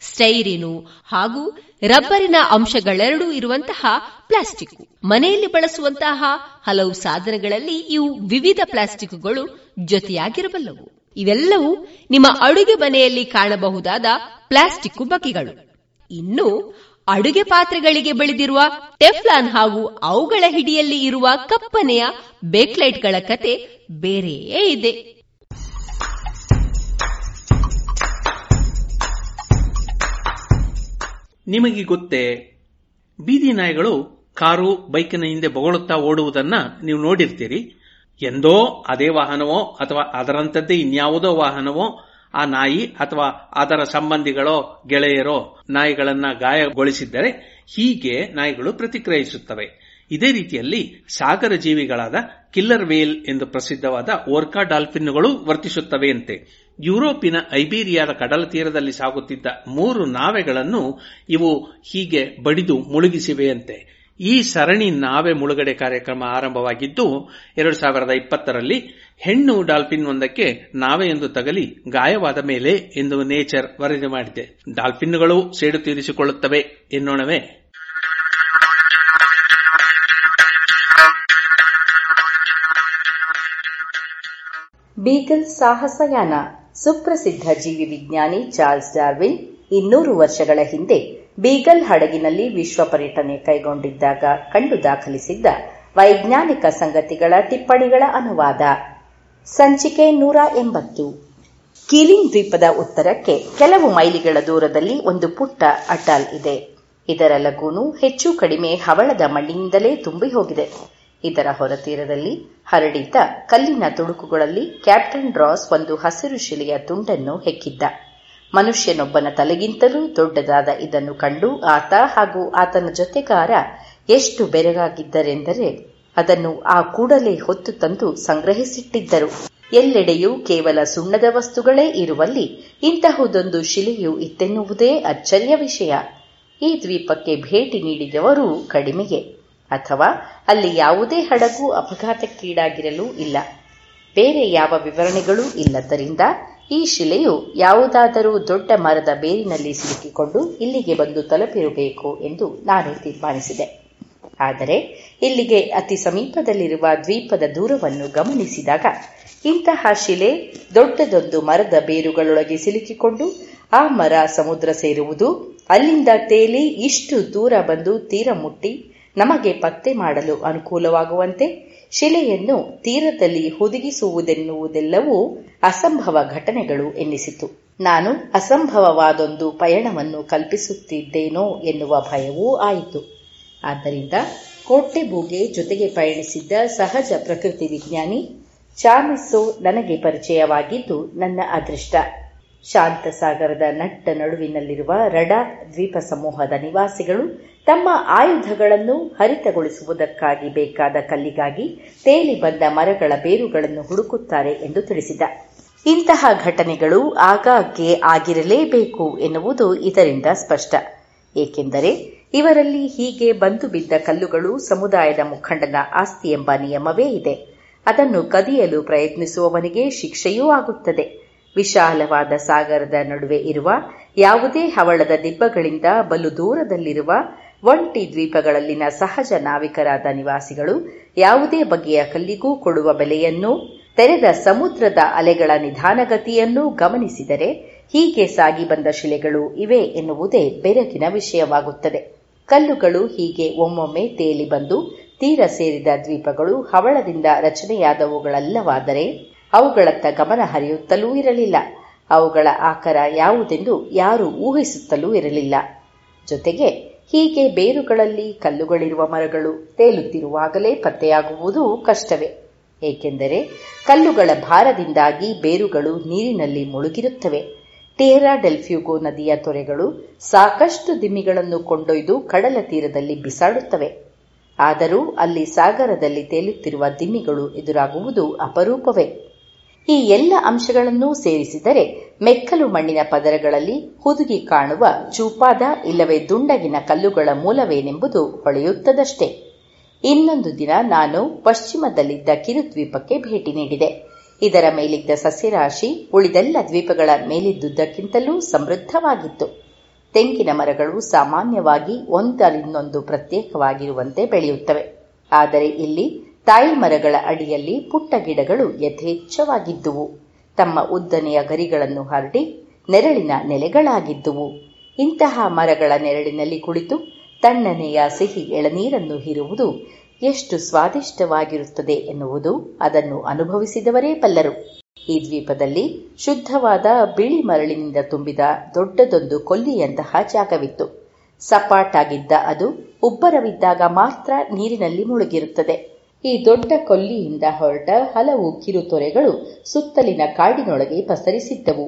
ಸ್ಟೈರಿನು ಹಾಗೂ ರಬ್ಬರಿನ ಅಂಶಗಳೆರಡೂ ಇರುವಂತಹ ಪ್ಲಾಸ್ಟಿಕ್. ಮನೆಯಲ್ಲಿ ಬಳಸುವಂತಹ ಹಲವು ಸಾಧನಗಳಲ್ಲಿ ಇವು ವಿವಿಧ ಪ್ಲಾಸ್ಟಿಕ್ಗಳು ಜೊತೆಯಾಗಿರಬಲ್ಲವು. ಇವೆಲ್ಲವೂ ನಿಮ್ಮ ಅಡುಗೆ ಮನೆಯಲ್ಲಿ ಕಾಣಬಹುದಾದ ಪ್ಲಾಸ್ಟಿಕ್ ಬಗೆಗಳು. ಇನ್ನು, ಅಡುಗೆ ಪಾತ್ರೆಗಳಿಗೆ ಬೆಳೆದಿರುವ ಟೆಫ್ಲಾನ್ ಹಾಗೂ ಅವುಗಳ ಹಿಡಿಯಲ್ಲಿ ಇರುವ ಕಪ್ಪನೆಯ ಬೇಕ್ಲೈಟ್ಗಳ ಕತೆ ಬೇರೆಯೇ ಇದೆ. ನಿಮಗೆ ಗೊತ್ತೇ, ಬೀದಿ ನಾಯಿಗಳು ಕಾರು ಬೈಕಿನ ಹಿಂದೆ ಬೊಗಳುತ್ತಾ ಓಡುವುದನ್ನ ನೀವು ನೋಡಿರ್ತೀರಿ. ಎಂದೋ ಅದೇ ವಾಹನವೋ ಅಥವಾ ಅದರಂತದ್ದೇ ಇನ್ಯಾವುದೋ ವಾಹನವೋ ಆ ನಾಯಿ ಅಥವಾ ಅದರ ಸಂಬಂಧಿಗಳೋ ಗೆಳೆಯರೋ ನಾಯಿಗಳನ್ನ ಗಾಯಗೊಳಿಸಿದ್ದರೆ ಹೀಗೆ ನಾಯಿಗಳು ಪ್ರತಿಕ್ರಿಯಿಸುತ್ತವೆ. ಇದೇ ರೀತಿಯಲ್ಲಿ ಸಾಗರ ಜೀವಿಗಳಾದ ಕಿಲ್ಲರ್ ವೇಲ್ ಎಂದು ಪ್ರಸಿದ್ಧವಾದ ಓರ್ಕಾ ಡಾಲ್ಫಿನ್ಗಳು ವರ್ತಿಸುತ್ತವೆಯಂತೆ ಯುರೋಪಿನ ಐಬೀರಿಯಾದ ಕಡಲ ತೀರದಲ್ಲಿ ಸಾಗುತ್ತಿದ್ದ ಮೂರು ನಾವೆಗಳನ್ನು ಇವು ಹೀಗೆ ಬಡಿದು ಮುಳುಗಿಸಿವೆಯಂತೆ. ಈ ಸರಣಿ ನಾವೆ ಮುಳುಗಡೆ ಕಾರ್ಯಕ್ರಮ ಆರಂಭವಾಗಿದ್ದು, ಎರಡು ಸಾವಿರದ ಇಪ್ಪತ್ತರಲ್ಲಿ ಹೆಣ್ಣು ಡಾಲ್ಫಿನ್ ಒಂದಕ್ಕೆ ಎಂದು ತಗಲಿ ಗಾಯವಾದ ಮೇಲೆ ಎಂದು ನೇಚರ್ ವರದಿ ಮಾಡಿದೆ. ಡಾಲ್ಫಿನ್ಗಳು ಸೇಡು ತೀರಿಸಿಕೊಳ್ಳುತ್ತವೆ ಎನ್ನೋಣವೇ. ಬೀಗಲ್ ಸಾಹಸಯಾನ. ಸುಪ್ರಸಿದ್ಧ ಜೀವಿ ವಿಜ್ಞಾನಿ ಚಾರ್ಲ್ಸ್ ಡಾರ್ವಿನ್ ಇನ್ನೂರು ವರ್ಷಗಳ ಹಿಂದೆ ಬೀಗಲ್ ಹಡಗಿನಲ್ಲಿ ವಿಶ್ವ ಪರ್ಯಟನೆ ಕೈಗೊಂಡಿದ್ದಾಗ ಕಂಡು ದಾಖಲಿಸಿದ್ದ ವೈಜ್ಞಾನಿಕ ಸಂಗತಿಗಳ ಟಿಪ್ಪಣಿಗಳ ಅನುವಾದ. ಸಂಚಿಕೆ ನೂರ ಎಂಬತ್ತು. ಕೀಲಿಂಗ್ ದ್ವೀಪದ ಉತ್ತರಕ್ಕೆ ಕೆಲವು ಮೈಲಿಗಳ ದೂರದಲ್ಲಿ ಒಂದು ಪುಟ್ಟ ಅಟಾಲ್ ಇದೆ. ಇದರ ಲಗೂನು ಹೆಚ್ಚು ಕಡಿಮೆ ಹವಳದ ಮಣ್ಣಿನಿಂದಲೇ ತುಂಬಿ ಹೋಗಿದೆ. ಇದರ ಹೊರತೀರದಲ್ಲಿ ಹರಡಿದ್ದ ಕಲ್ಲಿನ ತುಣುಕುಗಳಲ್ಲಿ ಕ್ಯಾಪ್ಟನ್ ಡ್ರಾಸ್ ಒಂದು ಹಸಿರು ಶಿಲೆಯ ತುಂಡನ್ನು ಹೆಕ್ಕಿದ್ದ. ಮನುಷ್ಯನೊಬ್ಬನ ತಲೆಗಿಂತಲೂ ದೊಡ್ಡದಾದ ಇದನ್ನು ಕಂಡು ಆತ ಹಾಗೂ ಆತನ ಜೊತೆಗಾರ ಎಷ್ಟು ಬೆರಗಾಗಿದ್ದರೆಂದರೆ ಅದನ್ನು ಆ ಕೂಡಲೇ ಹೊತ್ತು ತಂದು ಸಂಗ್ರಹಿಸಿಟ್ಟಿದ್ದರು. ಎಲ್ಲೆಡೆಯೂ ಕೇವಲ ಸುಣ್ಣದ ವಸ್ತುಗಳೇ ಇರುವಲ್ಲಿ ಇಂತಹುದೊಂದು ಶಿಲೆಯು ಇತ್ತೆನ್ನುವುದೇ ಅಚ್ಚರಿಯ ವಿಷಯ. ಈ ದ್ವೀಪಕ್ಕೆ ಭೇಟಿ ನೀಡಿದವರು ಕಡಿಮೆಯೇ. ಅಥವಾ ಅಲ್ಲಿ ಯಾವುದೇ ಹಡಗು ಅಪಘಾತಕ್ಕೀಡಾಗಿರಲು ಇಲ್ಲ. ಬೇರೆ ಯಾವ ವಿವರಣೆಗಳೂ ಇಲ್ಲದರಿಂದ ಈ ಶಿಲೆಯು ಯಾವುದಾದರೂ ದೊಡ್ಡ ಮರದ ಬೇರಿನಲ್ಲಿ ಸಿಲುಕಿಕೊಂಡು ಇಲ್ಲಿಗೆ ಬಂದು ತಲುಪಿರಬೇಕು ಎಂದು ನಾನು ತೀರ್ಮಾನಿಸಿದೆ. ಆದರೆ ಇಲ್ಲಿಗೆ ಅತಿ ಸಮೀಪದಲ್ಲಿರುವ ದ್ವೀಪದ ದೂರವನ್ನು ಗಮನಿಸಿದಾಗ ಇಂತಹ ಶಿಲೆ ದೊಡ್ಡದೊಂದು ಮರದ ಬೇರುಗಳೊಳಗೆ ಸಿಲುಕಿಕೊಂಡು ಆ ಮರ ಸಮುದ್ರ ಸೇರುವುದು ಅಲ್ಲಿಂದ ತೇಲಿ ಇಷ್ಟು ದೂರ ಬಂದು ತೀರ ಮುಟ್ಟಿ ನಮಗೆ ಪತ್ತೆ ಮಾಡಲು ಅನುಕೂಲವಾಗುವಂತೆ ಶಿಲೆಯನ್ನು ತೀರದಲ್ಲಿ ಹುದುಗಿಸುವುದೆನ್ನುವುದೆಲ್ಲವೂ ಅಸಂಭವ ಘಟನೆಗಳು ಎನ್ನಿಸಿತು. ನಾನು ಅಸಂಭವವಾದೊಂದು ಪಯಣವನ್ನು ಕಲ್ಪಿಸುತ್ತಿದ್ದೇನೋ ಎನ್ನುವ ಭಯವೂ ಆಯಿತು. ಆದ್ದರಿಂದ ಕೋಟೆಬೂಗೆ ಜೊತೆಗೆ ಪಯಣಿಸಿದ್ದ ಸಹಜ ಪ್ರಕೃತಿ ವಿಜ್ಞಾನಿ ಚಾಮಿಸ್ಸು ನನಗೆ ಪರಿಚಯವಾಗಿದ್ದು ನನ್ನ ಅದೃಷ್ಟ. ಶಾಂತ ಸಾಗರದ ನಟ್ಟ ನಡುವಿನಲ್ಲಿರುವ ರಡಾ ದ್ವೀಪ ಸಮೂಹದ ನಿವಾಸಿಗಳು ತಮ್ಮ ಆಯುಧಗಳನ್ನು ಹರಿತಗೊಳಿಸುವುದಕ್ಕಾಗಿ ಬೇಕಾದ ಕಲ್ಲಿಗಾಗಿ ತೇಲಿ ಬಂದ ಮರಗಳ ಬೇರುಗಳನ್ನು ಹುಡುಕುತ್ತಾರೆ ಎಂದು ತಿಳಿಸಿದ. ಇಂತಹ ಘಟನೆಗಳು ಆಗಾಗ್ಗೆ ಆಗಿರಲೇಬೇಕು ಎನ್ನುವುದು ಇದರಿಂದ ಸ್ಪಷ್ಟ. ಏಕೆಂದರೆ ಇವರಲ್ಲಿ ಹೀಗೆ ಬಂದು ಬಿದ್ದ ಕಲ್ಲುಗಳು ಸಮುದಾಯದ ಮುಖಂಡನ ಆಸ್ತಿ ಎಂಬ ನಿಯಮವೇ ಇದೆ. ಅದನ್ನು ಕದಿಯಲು ಪ್ರಯತ್ನಿಸುವವನಿಗೆ ಶಿಕ್ಷೆಯೂ ಆಗುತ್ತದೆ. ವಿಶಾಲವಾದ ಸಾಗರದ ನಡುವೆ ಇರುವ ಯಾವುದೇ ಹವಳದ ದಿಬ್ಬಗಳಿಂದ ಬಲು ದೂರದಲ್ಲಿರುವ ಒಂಟಿ ದ್ವೀಪಗಳಲ್ಲಿನ ಸಹಜ ನಾವಿಕರಾದ ನಿವಾಸಿಗಳು ಯಾವುದೇ ಬಗೆಯ ಕಲ್ಲಿಗೂ ಕೊಡುವ ಬೆಲೆಯನ್ನು, ತೆರೆದ ಸಮುದ್ರದ ಅಲೆಗಳ ನಿಧಾನಗತಿಯನ್ನೂ ಗಮನಿಸಿದರೆ ಹೀಗೆ ಸಾಗಿ ಬಂದ ಶಿಲೆಗಳು ಇವೆ ಎನ್ನುವುದೇ ಬೆರಗಿನ ವಿಷಯವಾಗುತ್ತದೆ. ಕಲ್ಲುಗಳು ಹೀಗೆ ಒಮ್ಮೊಮ್ಮೆ ತೇಲಿ ಬಂದು ತೀರ ಸೇರಿದ ದ್ವೀಪಗಳು ಹವಳದಿಂದ ರಚನೆಯಾದವುಗಳಲ್ಲವಾದರೆ ಅವುಗಳತ್ತ ಗಮನ ಹರಿಯುತ್ತಲೂ ಇರಲಿಲ್ಲ. ಅವುಗಳ ಆಕಾರ ಯಾವುದೆಂದು ಯಾರು ಊಹಿಸುತ್ತಲೂ ಇರಲಿಲ್ಲ. ಜೊತೆಗೆ ಹೀಗೆ ಬೇರುಗಳಲ್ಲಿ ಕಲ್ಲುಗಳಿರುವ ಮರಗಳು ತೇಲುತ್ತಿರುವಾಗಲೇ ಪತ್ತೆಯಾಗುವುದು ಕಷ್ಟವೇ. ಏಕೆಂದರೆ ಕಲ್ಲುಗಳ ಭಾರದಿಂದಾಗಿ ಬೇರುಗಳು ನೀರಿನಲ್ಲಿ ಮುಳುಗಿರುತ್ತವೆ. ಟೇರಾ ಡೆಲ್ಫ್ಯೂಗೋ ನದಿಯ ತೊರೆಗಳು ಸಾಕಷ್ಟು ದಿಮ್ಮಿಗಳನ್ನು ಕೊಂಡೊಯ್ದು ಕಡಲ ತೀರದಲ್ಲಿ ಬಿಸಾಡುತ್ತವೆ. ಆದರೂ ಅಲ್ಲಿ ಸಾಗರದಲ್ಲಿ ತೇಲುತ್ತಿರುವ ದಿಮ್ಮಿಗಳು ಎದುರಾಗುವುದು ಅಪರೂಪವೇ. ಈ ಎಲ್ಲ ಅಂಶಗಳನ್ನೂ ಸೇರಿಸಿದರೆ ಮೆಕ್ಕಲು ಮಣ್ಣಿನ ಪದರಗಳಲ್ಲಿ ಹುದುಗಿ ಕಾಣುವ ಚೂಪಾದ ಇಲ್ಲವೇ ದುಂಡಗಿನ ಕಲ್ಲುಗಳ ಮೂಲವೇನೆಂಬುದು ಹೊಳೆಯುತ್ತದಷ್ಟೇ. ಇನ್ನೊಂದು ದಿನ ನಾನು ಪಶ್ಚಿಮದಲ್ಲಿದ್ದ ಕಿರುದ್ವೀಪಕ್ಕೆ ಭೇಟಿ ನೀಡಿದೆ. ಇದರ ಮೇಲಿದ್ದ ಸಸ್ಯರಾಶಿ ಉಳಿದೆಲ್ಲ ದ್ವೀಪಗಳ ಮೇಲಿದ್ದುದಕ್ಕಿಂತಲೂ ಸಮೃದ್ಧವಾಗಿತ್ತು. ತೆಂಗಿನ ಮರಗಳು ಸಾಮಾನ್ಯವಾಗಿ ಒಂದರಿಂದೊಂದು ಪ್ರತ್ಯೇಕವಾಗಿರುವಂತೆ ಬೆಳೆಯುತ್ತವೆ. ಆದರೆ ಇಲ್ಲಿ ತಾಯಿ ಮರಗಳ ಅಡಿಯಲ್ಲಿ ಪುಟ್ಟ ಗಿಡಗಳು ಯಥೇಚ್ಛವಾಗಿದ್ದುವು. ತಮ್ಮ ಉದ್ದನೆಯ ಗರಿಗಳನ್ನು ಹರಡಿ ನೆರಳಿನ ನೆಲೆಗಳಾಗಿದ್ದುವು. ಇಂತಹ ಮರಗಳ ನೆರಳಿನಲ್ಲಿ ಕುಳಿತು ತಣ್ಣನೆಯ ಸಿಹಿ ಎಳನೀರನ್ನು ಹೀರುವುದು ಎಷ್ಟು ಸ್ವಾದಿಷ್ಟವಾಗಿರುತ್ತದೆ ಎನ್ನುವುದು ಅದನ್ನು ಅನುಭವಿಸಿದವರೇ ಬಲ್ಲರು ಈ ದ್ವೀಪದಲ್ಲಿ ಶುದ್ಧವಾದ ಬಿಳಿ ಮರಳಿನಿಂದ ತುಂಬಿದ ದೊಡ್ಡದೊಂದು ಕೊಲ್ಲಿಯಂತಹ ಜಾಗವಿತ್ತು. ಸಪಾಟಾಗಿದ್ದ ಅದು ಉಬ್ಬರವಿದ್ದಾಗ ಮಾತ್ರ ನೀರಿನಲ್ಲಿ ಮುಳುಗಿರುತ್ತದೆ. ಈ ದೊಡ್ಡ ಕೊಲ್ಲಿಯಿಂದ ಹೊರಟ ಹಲವು ಕಿರುತೊರೆಗಳು ಸುತ್ತಲಿನ ಕಾಡಿನೊಳಗೆ ಪಸರಿಸಿದ್ದವು.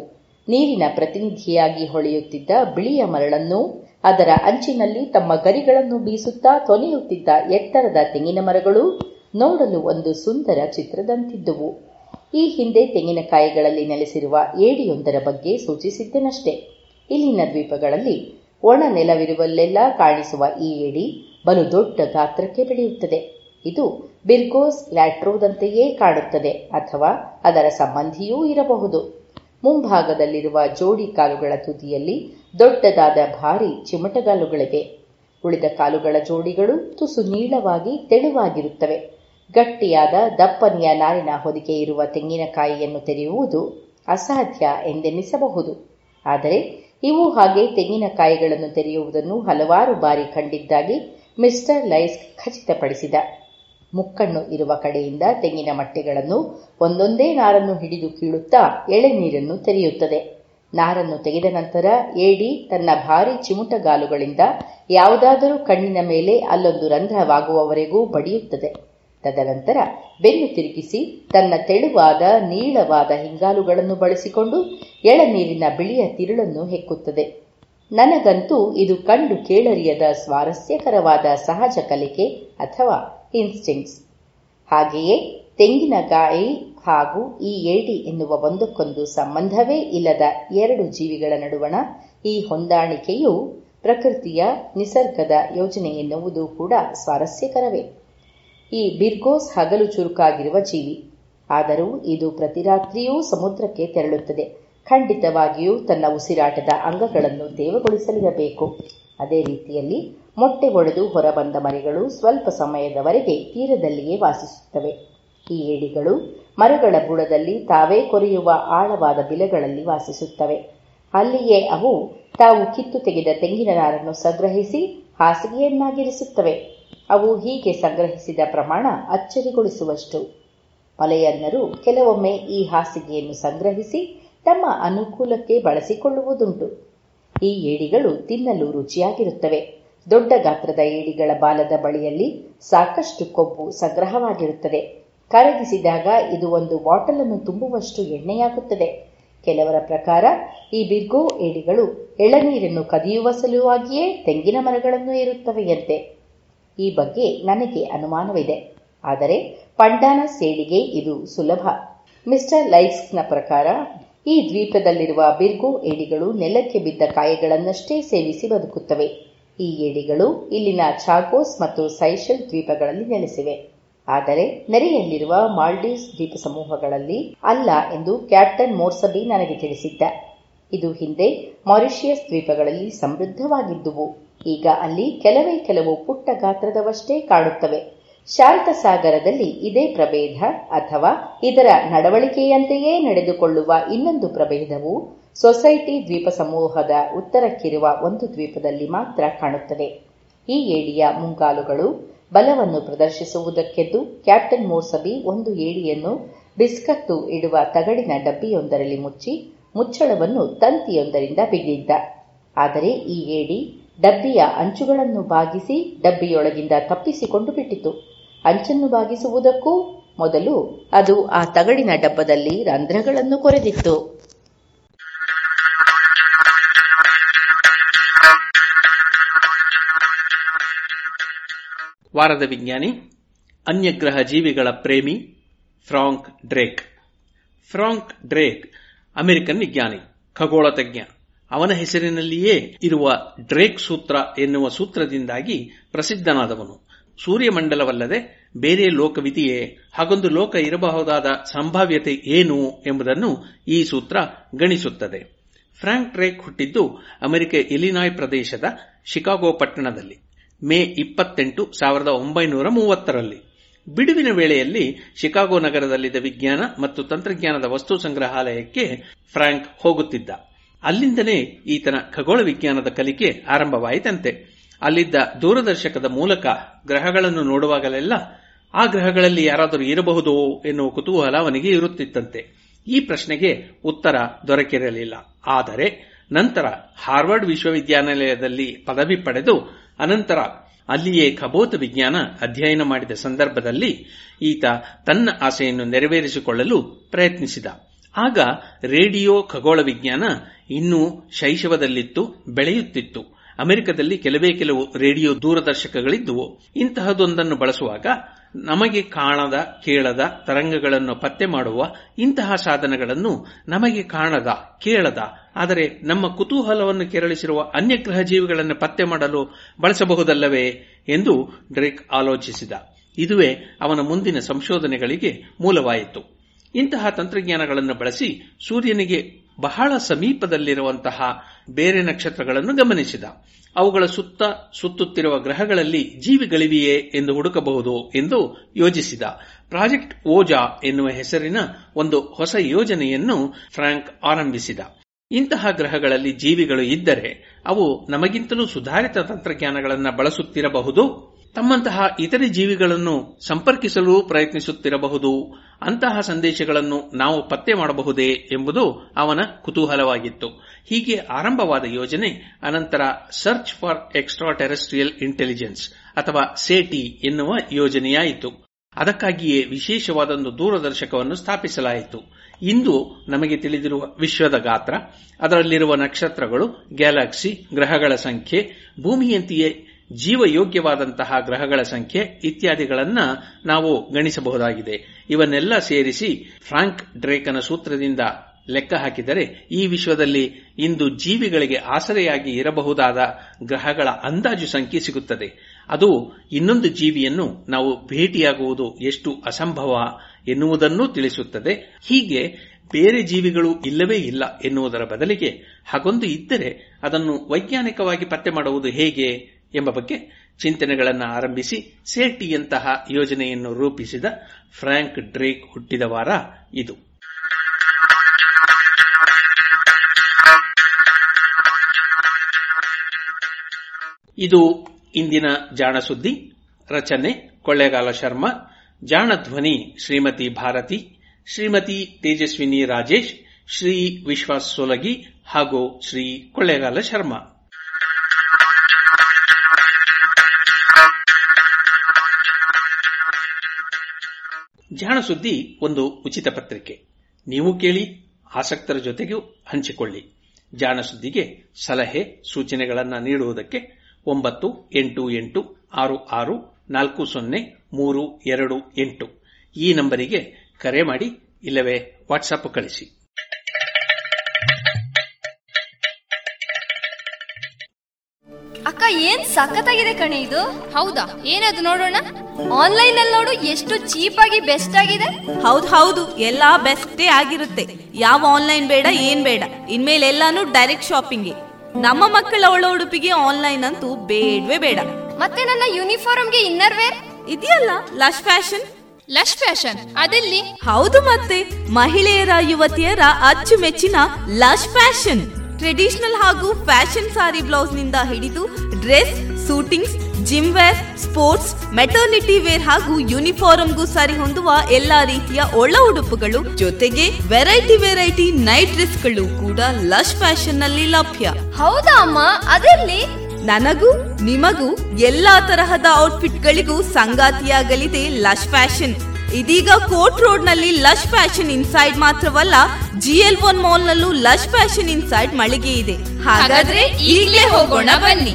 ನೀರಿನ ಪ್ರತಿನಿಧಿಯಾಗಿ ಹೊಳೆಯುತ್ತಿದ್ದ ಬಿಳಿಯ ಮರಳನ್ನು, ಅದರ ಅಂಚಿನಲ್ಲಿ ತಮ್ಮ ಗರಿಗಳನ್ನು ಬೀಸುತ್ತಾ ತೊನೆಯುತ್ತಿದ್ದ ಎತ್ತರದ ತೆಂಗಿನ ಮರಗಳು ನೋಡಲು ಒಂದು ಸುಂದರ ಚಿತ್ರದಂತಿದ್ದುವು. ಈ ಹಿಂದೆ ತೆಂಗಿನಕಾಯಿಗಳಲ್ಲಿ ನೆಲೆಸಿರುವ ಏಡಿಯೊಂದರ ಬಗ್ಗೆ ಸೂಚಿಸಿದ್ದೇನಷ್ಟೇ. ಇಲ್ಲಿನ ದ್ವೀಪಗಳಲ್ಲಿ ಒಣ ನೆಲವಿರುವಲ್ಲೆಲ್ಲ ಕಾಣಿಸುವ ಈ ಏಡಿ ಬಲು ದೊಡ್ಡ ಗಾತ್ರಕ್ಕೆ ಬೆಳೆಯುತ್ತದೆ. ಇದು ಬಿರ್ಗೋಸ್ ಲ್ಯಾಟ್ರೋದಂತೆಯೇ ಕಾಣುತ್ತದೆ ಅಥವಾ ಅದರ ಸಂಬಂಧಿಯೂ ಇರಬಹುದು. ಮುಂಭಾಗದಲ್ಲಿರುವ ಜೋಡಿ ಕಾಲುಗಳ ತುದಿಯಲ್ಲಿ ದೊಡ್ಡದಾದ ಭಾರಿ ಚಿಮಟಗಾಲುಗಳಿವೆ. ಉಳಿದ ಕಾಲುಗಳ ಜೋಡಿಗಳು ತುಸು ನೀಳವಾಗಿ ತೆಳುವಾಗಿರುತ್ತವೆ. ಗಟ್ಟಿಯಾದ ದಪ್ಪನೆಯ ನಾರಿನ ಹೊದಿಕೆ ಇರುವ ತೆಂಗಿನಕಾಯಿಯನ್ನು ತೆರೆಯುವುದು ಅಸಾಧ್ಯ ಎಂದೆನಿಸಬಹುದು. ಆದರೆ ಇವು ಹಾಗೆ ತೆಂಗಿನಕಾಯಿಗಳನ್ನು ತೆರೆಯುವುದನ್ನು ಹಲವಾರು ಬಾರಿ ಕಂಡಿದ್ದಾಗಿ ಮಿಸ್ಟರ್ ಲೈಸ್ ಖಚಿತಪಡಿಸಿದ. ಮುಕ್ಕಣ್ಣು ಇರುವ ಕಡೆಯಿಂದ ತೆಂಗಿನ ಮಟ್ಟೆಗಳನ್ನು ಒಂದೊಂದೇ ನಾರನ್ನು ಹಿಡಿದು ಕೀಳುತ್ತಾ ಎಳೆನೀರನ್ನು ತೆರೆಯುತ್ತದೆ. ನಾರನ್ನು ತೆಗೆದ ನಂತರ ಏಡಿ ತನ್ನ ಭಾರಿ ಚಿಮುಟಗಾಲುಗಳಿಂದ ಯಾವುದಾದರೂ ಕಣ್ಣಿನ ಮೇಲೆ ಅಲ್ಲೊಂದು ರಂಧ್ರವಾಗುವವರೆಗೂ ಬಡಿಯುತ್ತದೆ. ತದನಂತರ ಬೆನ್ನು ತಿರುಗಿಸಿ ತನ್ನ ತೆಳುವಾದ, ನೀಳವಾದ ಹಿಂಗಾಲುಗಳನ್ನು ಬಳಸಿಕೊಂಡು ಎಳನೀರಿನ ಬಿಳಿಯ ತಿರುಳನ್ನು ಹೆಕ್ಕುತ್ತದೆ. ನನಗಂತೂ ಇದು ಕಂಡು ಕೇಳರಿಯದ ಸ್ವಾರಸ್ಯಕರವಾದ ಸಹಜ ಕಲಿಕೆ ಅಥವಾ ಇನ್ಸ್ಟಿಂಕ್ಟ್ಸ್ ಹಾಗೆಯೇ ತೆಂಗಿನಕಾಯಿ ಹಾಗೂ ಈ ಏಡಿ ಎನ್ನುವ ಒಂದಕ್ಕೊಂದು ಸಂಬಂಧವೇ ಇಲ್ಲದ ಎರಡು ಜೀವಿಗಳ ನಡುವಣ ಈ ಹೊಂದಾಣಿಕೆಯು ಪ್ರಕೃತಿಯ ನಿಸರ್ಗದ ಯೋಜನೆ ಎನ್ನುವುದು ಕೂಡ ಸ್ವಾರಸ್ಯಕರವೇ. ಈ ಬಿರ್ಗೋಸ್ ಹಗಲು ಚುರುಕಾಗಿರುವ ಜೀವಿ. ಆದರೂ ಇದು ಪ್ರತಿ ರಾತ್ರಿಯೂ ಸಮುದ್ರಕ್ಕೆ ತೆರಳುತ್ತದೆ. ಖಂಡಿತವಾಗಿಯೂ ತನ್ನ ಉಸಿರಾಟದ ಅಂಗಗಳನ್ನು ತೇವಗೊಳಿಸಲಿರಬೇಕು ಅದೇ ರೀತಿಯಲ್ಲಿ ಮೊಟ್ಟೆ ಒಡೆದು ಹೊರಬಂದ ಮರಿಗಳು ಸ್ವಲ್ಪ ಸಮಯದವರೆಗೆ ತೀರದಲ್ಲಿಯೇ ವಾಸಿಸುತ್ತವೆ. ಈ ಏಡಿಗಳು ಮರಗಳ ಬುಡದಲ್ಲಿ ತಾವೇ ಕೊರೆಯುವ ಆಳವಾದ ಬಿಲಗಳಲ್ಲಿ ವಾಸಿಸುತ್ತವೆ. ಅಲ್ಲಿಯೇ ಅವು ತಾವು ಕಿತ್ತು ತೆಗೆದ ತೆಂಗಿನ ನಾರನ್ನು ಸಂಗ್ರಹಿಸಿ ಹಾಸಿಗೆಯನ್ನಾಗಿರಿಸುತ್ತವೆ. ಅವು ಹೀಗೆ ಸಂಗ್ರಹಿಸಿದ ಪ್ರಮಾಣ ಅಚ್ಚರಿಗೊಳಿಸುವಷ್ಟು. ಮಲೆಯನ್ನರು ಕೆಲವೊಮ್ಮೆ ಈ ಹಾಸಿಗೆಯನ್ನು ಸಂಗ್ರಹಿಸಿ ತಮ್ಮ ಅನುಕೂಲಕ್ಕೆ ಬಳಸಿಕೊಳ್ಳುವುದುಂಟು. ಈ ಏಡಿಗಳು ತಿನ್ನಲು ರುಚಿಯಾಗಿರುತ್ತವೆ. ದೊಡ್ಡ ಗಾತ್ರದ ಏಡಿಗಳ ಬಾಲದ ಬಳಿಯಲ್ಲಿ ಸಾಕಷ್ಟು ಕೊಬ್ಬು ಸಂಗ್ರಹವಾಗಿರುತ್ತದೆ. ಕರಗಿಸಿದಾಗ ಇದು ಒಂದು ಬಾಟಲನ್ನು ತುಂಬುವಷ್ಟು ಎಣ್ಣೆಯಾಗುತ್ತದೆ. ಕೆಲವರ ಪ್ರಕಾರ, ಈ ಬಿರ್ಗೋ ಏಡಿಗಳು ಎಳನೀರನ್ನು ಕದಿಯುವ ಸಲುವಾಗಿಯೇ ತೆಂಗಿನ ಮರಗಳನ್ನು ಏರುತ್ತವೆಯಂತೆ. ಈ ಬಗ್ಗೆ ನನಗೆ ಅನುಮಾನವಿದೆ. ಆದರೆ ಪಂಡಾನ ಸೇಡಿಗೆ ಇದು ಸುಲಭ. ಮಿಸ್ಟರ್ ಲೈಕ್ಸ್ನ ಪ್ರಕಾರ, ಈ ದ್ವೀಪದಲ್ಲಿರುವ ಬಿರ್ಗೋ ಏಡಿಗಳು ನೆಲಕ್ಕೆ ಬಿದ್ದ ಕಾಯಿಗಳನ್ನಷ್ಟೇ ಸೇವಿಸಿ ಬದುಕುತ್ತವೆ. ಈ ಏಡಿಗಳು ಇಲ್ಲಿನ ಚಾಕೋಸ್ ಮತ್ತು ಸೈಶಲ್ ದ್ವೀಪಗಳಲ್ಲಿ ನೆಲೆಸಿವೆ. ಆದರೆ ನೆರೆಯಲ್ಲಿರುವ ಮಾಲ್ಡೀವ್ಸ್ ದ್ವೀಪ ಸಮೂಹಗಳಲ್ಲಿ ಅಲ್ಲ ಎಂದು ಕ್ಯಾಪ್ಟನ್ ಮೋರ್ಸಬಿ ನನಗೆ ತಿಳಿಸಿದ್ದ. ಇದು ಹಿಂದೆ ಮಾರಿಷಿಯಸ್ ದ್ವೀಪಗಳಲ್ಲಿ ಸಮೃದ್ಧವಾಗಿದ್ದುವು. ಈಗ ಅಲ್ಲಿ ಕೆಲವೇ ಕೆಲವು ಪುಟ್ಟ ಗಾತ್ರದವಷ್ಟೇ ಕಾಣುತ್ತವೆ ಶಾಂತ ಸಾಗರದಲ್ಲಿ ಇದೇ ಪ್ರಭೇದ ಅಥವಾ ಇದರ ನಡವಳಿಕೆಯಂತೆಯೇ ನಡೆದುಕೊಳ್ಳುವ ಇನ್ನೊಂದು ಪ್ರಭೇದವು ಸೊಸೈಟಿ ದ್ವೀಪ ಸಮೂಹದ ಉತ್ತರಕ್ಕಿರುವ ಒಂದು ದ್ವೀಪದಲ್ಲಿ ಮಾತ್ರ ಕಾಣುತ್ತದೆ. ಈ ಏಡಿಯ ಮುಂಗಾಲುಗಳು ಬಲವನ್ನು ಪ್ರದರ್ಶಿಸುವುದಕ್ಕೆದ್ದು ಕ್ಯಾಪ್ಟನ್ ಮೋರ್ಸಬಿ ಒಂದು ಏಡಿಯನ್ನು ಬಿಸ್ಕತ್ತು ಇಡುವ ತಗಡಿನ ಡಬ್ಬಿಯೊಂದರಲ್ಲಿ ಮುಚ್ಚಿ ಮುಚ್ಚಳವನ್ನು ತಂತಿಯೊಂದರಿಂದ ಬಿಗಿದ್ದ ಆದರೆ ಈ ಏಡಿ ಡಬ್ಬಿಯ ಅಂಚುಗಳನ್ನು ಬಾಗಿಸಿ ಡಬ್ಬಿಯೊಳಗಿಂದ ತಪ್ಪಿಸಿಕೊಂಡು ಬಿಟ್ಟಿತು. ಅಂಚನ್ನು ಬಾಗಿಸುವುದಕ್ಕೂ ಮೊದಲು ಅದು ಆ ತಗಡಿನ ಡಬ್ಬದಲ್ಲಿ ರಂಧ್ರಗಳನ್ನು ಕೊರೆದಿತ್ತು. ವಾರದ ವಿಜ್ಞಾನಿ, ಅನ್ಯಗ್ರಹ ಜೀವಿಗಳ ಪ್ರೇಮಿ Frank Drake. Frank Drake, American ವಿಜ್ಞಾನಿ, ಖಗೋಳ ತಜ್ಞ. ಅವನ ಹೆಸರಿನಲ್ಲಿಯೇ ಇರುವ ಡ್ರೇಕ್ ಸೂತ್ರ ಎನ್ನುವ ಸೂತ್ರದಿಂದಾಗಿ ಪ್ರಸಿದ್ಧನಾದವನು. ಸೂರ್ಯಮಂಡಲವಲ್ಲದೆ ಬೇರೆ ಲೋಕವಿದೆಯೇ? ಹಾಗೊಂದು ಲೋಕ ಇರಬಹುದಾದ ಸಂಭಾವ್ಯತೆ ಏನು ಎಂಬುದನ್ನು ಈ ಸೂತ್ರ ಗಣಿಸುತ್ತದೆ. ಫ್ರಾಂಕ್ ಡ್ರೇಕ್ ಹುಟ್ಟಿದ್ದು ಅಮೆರಿಕ ಇಲಿನಾಯ್ ಪ್ರದೇಶದ ಶಿಕಾಗೋ ಪಟ್ಟಣದಲ್ಲಿ. ಮೇ ಇಪ್ಪತ್ತೆಂಟು ಸಾವಿರದ ಒಂಬೈನೂರ ಮೂವತ್ತರಲ್ಲಿ. ಬಿಡುವಿನ ವೇಳೆಯಲ್ಲಿ ಶಿಕಾಗೋ ನಗರದಲ್ಲಿದ್ದ ವಿಜ್ಞಾನ ಮತ್ತು ತಂತ್ರಜ್ಞಾನದ ವಸ್ತು ಸಂಗ್ರಹಾಲಯಕ್ಕೆ ಫ್ರಾಂಕ್ ಹೋಗುತ್ತಿದ್ದ. ಅಲ್ಲಿಂದಲೇ ಈತನ ಖಗೋಳ ವಿಜ್ಞಾನದ ಕಲಿಕೆ ಆರಂಭವಾಯಿತಂತೆ. ಅಲ್ಲಿದ್ದ ದೂರದರ್ಶಕದ ಮೂಲಕ ಗ್ರಹಗಳನ್ನು ನೋಡುವಾಗಲೆಲ್ಲ ಆ ಗ್ರಹಗಳಲ್ಲಿ ಯಾರಾದರೂ ಇರಬಹುದೋ ಎನ್ನುವ ಕುತೂಹಲ ಅವನಿಗೆ ಇರುತ್ತಿತ್ತಂತೆ. ಈ ಪ್ರಶ್ನೆಗೆ ಉತ್ತರ ದೊರಕಿರಲಿಲ್ಲ. ಆದರೆ ನಂತರ ಹಾರ್ವರ್ಡ್ ವಿಶ್ವವಿದ್ಯಾನಿಲಯದಲ್ಲಿ ಪದವಿ ಪಡೆದು ಅನಂತರ ಅಲ್ಲಿಯೇ ಖಬೋತ ವಿಜ್ಞಾನ ಅಧ್ಯಯನ ಮಾಡಿದ ಸಂದರ್ಭದಲ್ಲಿ ಈತ ತನ್ನ ಆಸೆಯನ್ನು ನೆರವೇರಿಸಿಕೊಳ್ಳಲು ಪ್ರಯತ್ನಿಸಿದ. ಆಗ ರೇಡಿಯೋ ಖಗೋಳ ವಿಜ್ಞಾನ ಇನ್ನೂ ಶೈಶವದಲ್ಲಿತ್ತು, ಬೆಳೆಯುತ್ತಿತ್ತು. ಅಮೆರಿಕದಲ್ಲಿ ಕೆಲವೇ ಕೆಲವು ರೇಡಿಯೋ ದೂರದರ್ಶಕಗಳಿದ್ದುವು. ಇಂತಹದೊಂದನ್ನು ಬಳಸುವಾಗ ನಮಗೆ ಕಾಣದ, ಕೇಳದ, ತರಂಗಗಳನ್ನು ಪತ್ತೆ ಮಾಡುವ ಇಂತಹ ಸಾಧನಗಳನ್ನು ನಮಗೆ ಕಾಣದ, ಕೇಳದ, ಆದರೆ ನಮ್ಮ ಕುತೂಹಲವನ್ನು ಕೆರಳಿಸಿರುವ ಅನ್ಯಗ್ರಹ ಜೀವಿಗಳನ್ನು ಪತ್ತೆ ಮಾಡಲು ಬಳಸಬಹುದಲ್ಲವೇ ಎಂದು ಡ್ರೇಕ್ ಆಲೋಚಿಸಿದ. ಇದುವೇ ಅವನ ಮುಂದಿನ ಸಂಶೋಧನೆಗಳಿಗೆ ಮೂಲವಾಯಿತು. ಇಂತಹ ತಂತ್ರಜ್ಞಾನಗಳನ್ನು ಬಳಸಿ ಸೂರ್ಯನಿಗೆ ಬಹಳ ಸಮೀಪದಲ್ಲಿರುವಂತಹ ಬೇರೆ ನಕ್ಷತ್ರಗಳನ್ನು ಗಮನಿಸಿದ. ಅವುಗಳ ಸುತ್ತ ಸುತ್ತುತ್ತಿರುವ ಗ್ರಹಗಳಲ್ಲಿ ಜೀವಿಗಳಿವೆಯೇ ಎಂದು ಹುಡುಕಬಹುದು ಎಂದು ಯೋಜಿಸಿದ ಪ್ರಾಜೆಕ್ಟ್ ಓಜಾ ಎನ್ನುವ ಹೆಸರಿನ ಒಂದು ಹೊಸ ಯೋಜನೆಯನ್ನು ಫ್ರಾಂಕ್ ಆರಂಭಿಸಿದ. ಇಂತಹ ಗ್ರಹಗಳಲ್ಲಿ ಜೀವಿಗಳು ಇದ್ದರೆ ಅವು ನಮಗಿಂತಲೂ ಸುಧಾರಿತ ತಂತ್ರಜ್ಞಾನಗಳನ್ನು ಬಳಸುತ್ತಿರಬಹುದು, ತಮ್ಮಂತಹ ಇತರೆ ಜೀವಿಗಳನ್ನು ಸಂಪರ್ಕಿಸಲು ಪ್ರಯತ್ನಿಸುತ್ತಿರಬಹುದು, ಅಂತಹ ಸಂದೇಶಗಳನ್ನು ನಾವು ಪತ್ತೆ ಮಾಡಬಹುದೇ ಎಂಬುದು ಅವನ ಕುತೂಹಲವಾಗಿತ್ತು. ಹೀಗೆ ಆರಂಭವಾದ ಯೋಜನೆ ಅನಂತರ search for extra terrestrial intelligence ಅಥವಾ ಸೇಟಿ ಎನ್ನುವ ಯೋಜನೆಯಾಯಿತು. ಅದಕ್ಕಾಗಿಯೇ ವಿಶೇಷವಾದೊಂದು ದೂರದರ್ಶಕವನ್ನು ಸ್ಥಾಪಿಸಲಾಯಿತು. ಇಂದು ನಮಗೆ ತಿಳಿದಿರುವ ವಿಶ್ವದ ಗಾತ್ರ, ಅದರಲ್ಲಿರುವ ನಕ್ಷತ್ರಗಳು, ಗ್ಯಾಲಕ್ಸಿ, ಗ್ರಹಗಳ ಸಂಖ್ಯೆ, ಭೂಮಿಯಂತೆಯೇ ಜೀವಯೋಗ್ಯವಾದಂತಹ ಗ್ರಹಗಳ ಸಂಖ್ಯೆ ಇತ್ಯಾದಿಗಳನ್ನ ನಾವು ಗಣಿಸಬಹುದಾಗಿದೆ. ಇವನ್ನೆಲ್ಲ ಸೇರಿಸಿ ಫ್ರಾಂಕ್ ಡ್ರೇಕನ ಸೂತ್ರದಿಂದ ಲೆಕ್ಕ ಹಾಕಿದರೆ ಈ ವಿಶ್ವದಲ್ಲಿ ಇಂದು ಜೀವಿಗಳಿಗೆ ಆಸರೆಯಾಗಿ ಇರಬಹುದಾದ ಗ್ರಹಗಳ ಅಂದಾಜು ಸಂಖ್ಯೆ ಸಿಗುತ್ತದೆ. ಅದು ಇನ್ನೊಂದು ಜೀವಿಯನ್ನು ನಾವು ಭೇಟಿಯಾಗುವುದು ಎಷ್ಟು ಅಸಂಭವ ಎನ್ನುವುದನ್ನೂ ತಿಳಿಸುತ್ತದೆ. ಹೀಗೆ ಬೇರೆ ಜೀವಿಗಳು ಇಲ್ಲವೇ ಇಲ್ಲ ಎನ್ನುವುದರ ಬದಲಿಗೆ ಹಾಗೊಂದು ಇದ್ದರೆ ಅದನ್ನು ವೈಜ್ಞಾನಿಕವಾಗಿ ಪತ್ತೆ ಮಾಡುವುದು ಹೇಗೆ ಎಂಬ ಬಗ್ಗೆ ಚಿಂತನೆಗಳನ್ನು ಆರಂಭಿಸಿ ಸೇಟಿಯಂತಹ ಯೋಜನೆಯನ್ನು ರೂಪಿಸಿದ ಫ್ರಾಂಕ್ ಡ್ರೇಕ್ ಹುಟ್ಟಿದ ವಾರ ಇದು. ಇದು ಇಂದಿನ ಜಾಣ ಸುದ್ದಿ ರಚನೆ, ಕೊಳ್ಳೇಗಾಲ ಶರ್ಮಾ ಜಾಣ ಧ್ವನಿ ಶ್ರೀಮತಿ ಭಾರತಿ, ಶ್ರೀಮತಿ ತೇಜಸ್ವಿನಿ ರಾಜೇಶ್, ಶ್ರೀ ವಿಶ್ವಾಸ್ ಸೋಲಗಿ ಹಾಗೂ ಶ್ರೀ ಕೊಳ್ಳೇಗಾಲ ಶರ್ಮಾ. ಜಾಣ ಸುದ್ದಿ ಒಂದು ಉಚಿತ ಪತ್ರಿಕೆ. ನೀವು ಕೇಳಿ, ಆಸಕ್ತರ ಜೊತೆಗೂ ಹಂಚಿಕೊಳ್ಳಿ. ಜಾಣ ಸುದ್ದಿಗೆ ಸಲಹೆ, ಸೂಚನೆಗಳನ್ನು ನೀಡುವುದಕ್ಕೆ ಒಂಬತ್ತು ಎಂಟು ಎಂಟು ಆರು ಆರು ನಾಲ್ಕು ಸೊನ್ನೆ ಮೂರು ಎರಡು ಎಂಟು. ಈ ನಂಬರಿಗೆ ಕರೆ ಮಾಡಿ ಇಲ್ಲವೇ ವಾಟ್ಸಪ್ ಕಳಿಸಿ. ಅಕ್ಕ ಏನ್ ಸಖತ್ತಾಗಿದೆ ಕಣೆ ಇದು? ಹೌದಾ? ಏನದು ನೋಡೋಣ? ಆನ್ಲೈನ್ ಅಲ್ಲಿ ನೋಡು ಎಷ್ಟು ಚೀಪ್ ಆಗಿ ಬೆಸ್ಟ್ ಆಗಿದೆ. ಹೌದ್ ಹೌದು ಎಲ್ಲಾ ಬೆಸ್ಟೇ ಆಗಿರುತ್ತೆ. ಯಾವ ಆನ್ಲೈನ್ ಬೇಡ ಏನ್ ಬೇಡ. ಇನ್ಮೇಲೆ ಎಲ್ಲಾನು ಡೈರೆಕ್ಟ್ ಶಾಪಿಂಗ್. ನಮ್ಮ ಮಕ್ಕಳ ಒಳ ಉಡುಪಿಗೆ ಆನ್ಲೈನ್ ಅಂತೂ ಬೇಡವೇ ಬೇಡ. ಮತ್ತೆ ನನ್ನ ಯೂನಿಫಾರ್ಮ್ಗೆ ಇನ್ನರ್ ವೇರ್ ಇದೆಯಲ್ಲ ಲಶ್ ಫ್ಯಾಷನ್ ಲಶ್ ಫ್ಯಾಷನ್ ಅದೆಲ್ಲಿ? ಹೌದು ಮತ್ತೆ ಮಹಿಳೆಯರ ಯುವತಿಯರ ಅಚ್ಚುಮೆಚ್ಚಿನ ಲಶ್ ಫ್ಯಾಷನ್ ಟ್ರೆಡಿಷನಲ್ ಹಾಗೂ ಫ್ಯಾಷನ್ ಸಾರಿ ಬ್ಲೌಸ್ನಿಂದ ಹಿಡಿದು dress suitings gym wear sports maternity wear ಹಾಗೂ ಯೂನಿಫಾರ್ಮ್ಗೂ ಸರಿ ಹೊಂದುವ ಎಲ್ಲಾ ರೀತಿಯ ಒಳ ಉಡುಪುಗಳು ಜೊತೆಗೆ ವೆರೈಟಿ ವೆರೈಟಿ ನೈಟ್ ಡ್ರೆಸ್ಗಳು ಕೂಡ ಲಶ್ ಫ್ಯಾಷನ್ನಲ್ಲಿ ಲಭ್ಯ. ಹೌದಾ ಅಮ್ಮ? ಅದೆಲ್ಲಿ? ನನಗೂ ನಿಮಗೂ ಎಲ್ಲಾ ತರಹದ ಔಟ್ಫಿಟ್ ಗಳಿಗೂ ಸಂಗಾತಿಯಾಗಲಿದೆ ಲಶ್ ಫ್ಯಾಷನ್. ಇದೀಗ ಕೋರ್ಟ್ ರೋಡ್ನಲ್ಲಿ ಲಶ್ ಫ್ಯಾಷನ್ ಇನ್ಸೈಡ್ ಮಾತ್ರವಲ್ಲ ಜಿ ಎಲ್ ಒನ್ ಮಾಲ್ ನಲ್ಲೂ ಲಶ್ ಫ್ಯಾಷನ್ ಇನ್ಸೈಡ್ ಮಳಿಗೆ ಇದೆ. ಹಾಗಾದ್ರೆ ಈಗಲೇ ಹೋಗೋಣ ಬನ್ನಿ.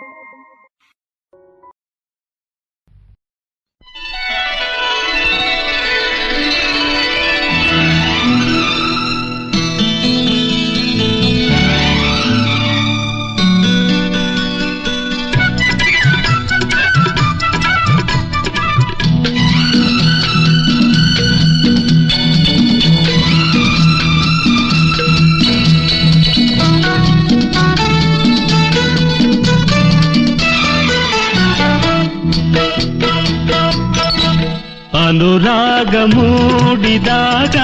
ಅನುರಾಗ ಮೂಡಿದಾಗ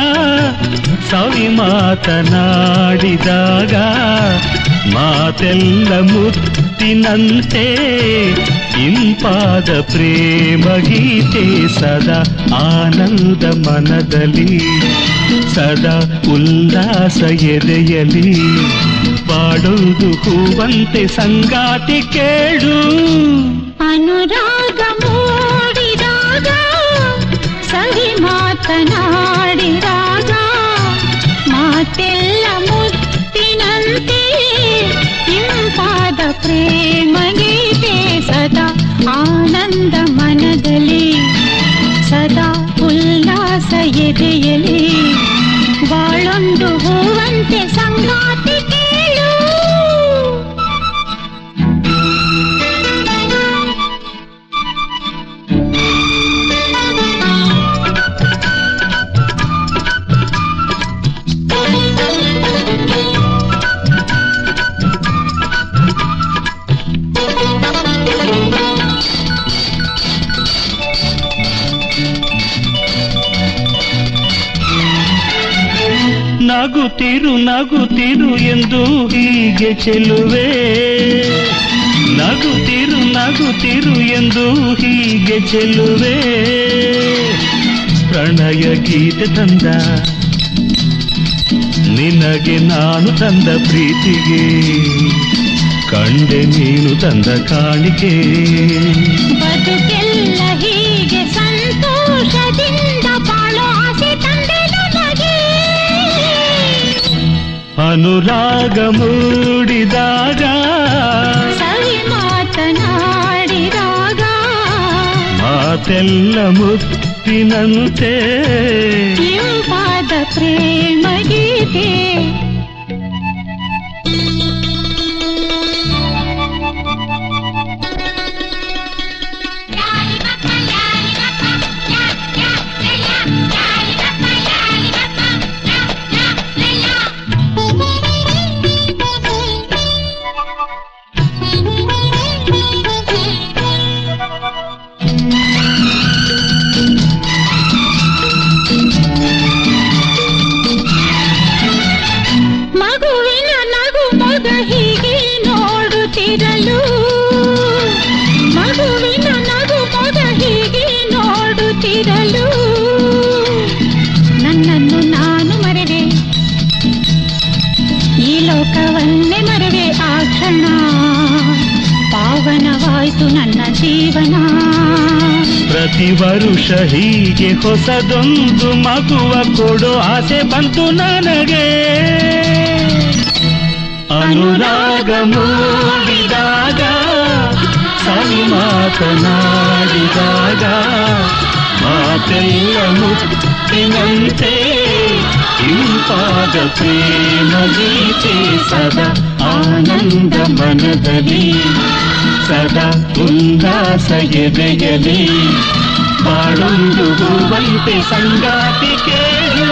ಸವಿ ಮಾತನಾಡಿದಾಗ, ಮಾತೆಲ್ಲ ಮುತ್ತಿನಂತೆ ಇಂಪಾದ ಪ್ರೇಮ ಗೀತೆ ಸದಾ ಆನಂದ ಮನದಲ್ಲಿ, ಸದಾ ಉಲ್ಲಾಸ ಎದೆಯಲಿ. ಪಾಡುವುದು ಹೂವಂತೆ ಸಂಗಾತಿ ಕೇಳು. ಅನುರಾಗ ಮಾತನಾಡಿದಾಗ ಮಾತೆಲ್ಲ ಮುತ್ತಿನಂತೆ ಇಂಪಾದ ಪ್ರೇಮ ಗೀತೆ ಸದಾ ಆನಂದ ಮನದಲ್ಲಿ ಸದಾ ಉಲ್ಲಾಸ ಎದೆಯಲಿ ಬಾಳೊಂದು ಹೂವಂತೆ ಸಂಗಾತಿ ನಗುತ್ತಿರು ಎಂದು ಹೀಗೆ ಚೆಲುವೆ ನಗುತ್ತಿರು ನಗುತ್ತಿರು ಎಂದು ಹೀಗೆ ಚೆಲುವೆ ಪ್ರಣಯ ಗೀತೆ ತಂದ ನಿನಗೆ ನಾನು ತಂದ ಪ್ರೀತಿಗೆ. ಕಂಡೆ ನೀನು ತಂದ ಕಾಣಿಕೆ. ಬದುಕೆಲ್ಲ ಅನುರಾಗ ಮೂಡಿದಾಗ ಸವಿ ಮಾತನಾಡಿದಾಗ ಮಾತೆಲ್ಲ ಮುತ್ತಿನಂತೆ ಪ್ರೇಮ ಗೀತೆ ವರುಷ ಹೀಗೆ ಹೊಸದೊಂದು ಮಗುವ ಕೊಡೋ ಆಸೆ ಬಂತು ನನಗೆ ಅನುರಾಗ ಮೂಡಿದಾಗ ಸವಿ ಮಾತನಾಡಿದಾಗ ಮಾತೆಲ್ಲ ಮುತ್ತಿನಂತೆ ಇಂಪಾದ ಪ್ರೇಮ ಗೀತೆ ಸದಾ ಆನಂದ ಮನದಲ್ಲಿ ಸದಾ ಉಲ್ಲಾಸ ಎದೆಯಲಿ ಬಾಳೊಂದು ಹೂವಂತೆ ಸಂಗಾತಿ ಕೇಳು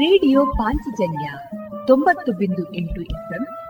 ರೇಡಿಯೋ ಪಾಂಚಜನ್ಯ ತೊಂಬತ್ತು ಬಿಂದು ಎಂಟು ಎಫ್ಎಂ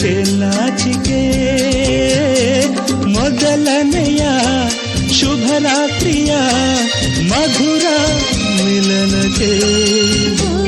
के लाच के मदलनया शुभरा प्रिया मधुरा मिलन के.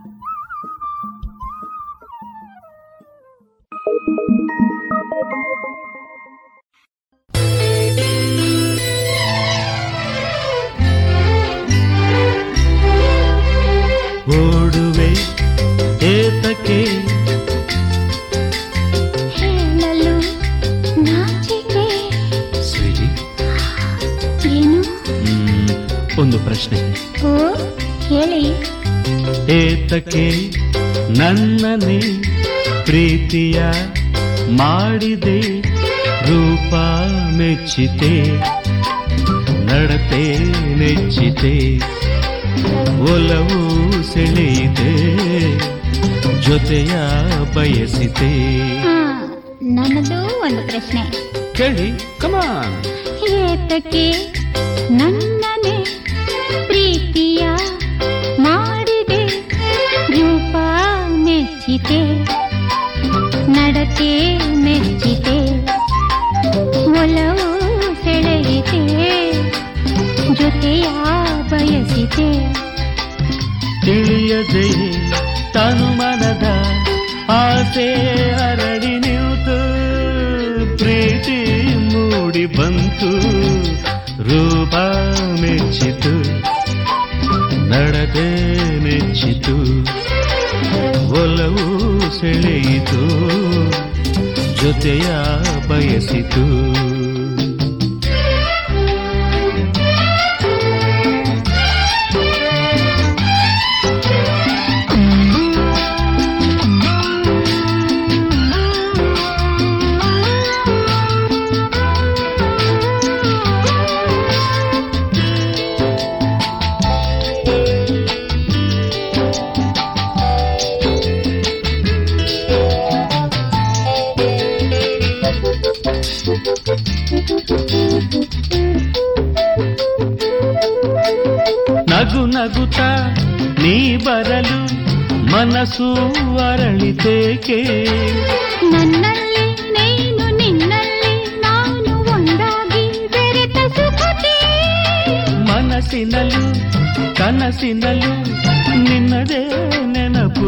ಏತಕ್ಕೆ ನನ್ನನೆ ಪ್ರೀತಿಯ ಮಾಡಿದೆ ರೂಪ ಮೆಚ್ಚಿತೆ ನಡತೆ ನೆಚ್ಚಿತೆ ಒಲವು ಸೆಳೆಯಿದೆ ಜೊತೆಯ ಬಯಸಿತೆ. ಹಾ ನನ್ನದು ಒಂದು ಪ್ರಶ್ನೆ. ಕೇಳಿ ಕಮಾನ್ ಏತಕ್ಕೆ ನನ್ನನೆ ಮೆಚ್ಚಿತೆ ನಡತೆ ಮೆಚ್ಚಿತೆ ಒಲವು ಸೆಳೆಯಿತೆ, ಜೊತೆಯ ಬಯಸಿತೆ ತಿಳಿಯದೆ ತನು ಮನದ ಆಸೆ ಹರಡಿ ನಿಂತು, ಪ್ರೀತಿ ಮೂಡಿ ಬಂತು, ರೂಪ ಮೆಚ್ಚಿತು, ನಡತೆ ಮೆಚ್ಚಿತು. ಒಲವು ಸೆಳೆಯಿತು ಜೊತೆಯ ಬಯಸಿತು. ಮನಸ್ಸು ಅರಳಿತೇಕೆ ನನ್ನಲ್ಲಿ ನೀನು ನಿನ್ನಲ್ಲಿ ನಾನು ಒಂದಾಗಿ ಬೆರೆತ ಸುಖತೆ. ಮನಸ್ಸಿನಲ್ಲೂ ಕನಸಿನಲ್ಲೂ ನಿನ್ನದೇ ನೆನಪು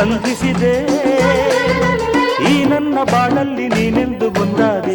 ಬಂಧಿಸಿದೆ ಈ ನನ್ನ ಬಾಳಲ್ಲಿ ನೀನೆಂದು ಬಂದಾದೆ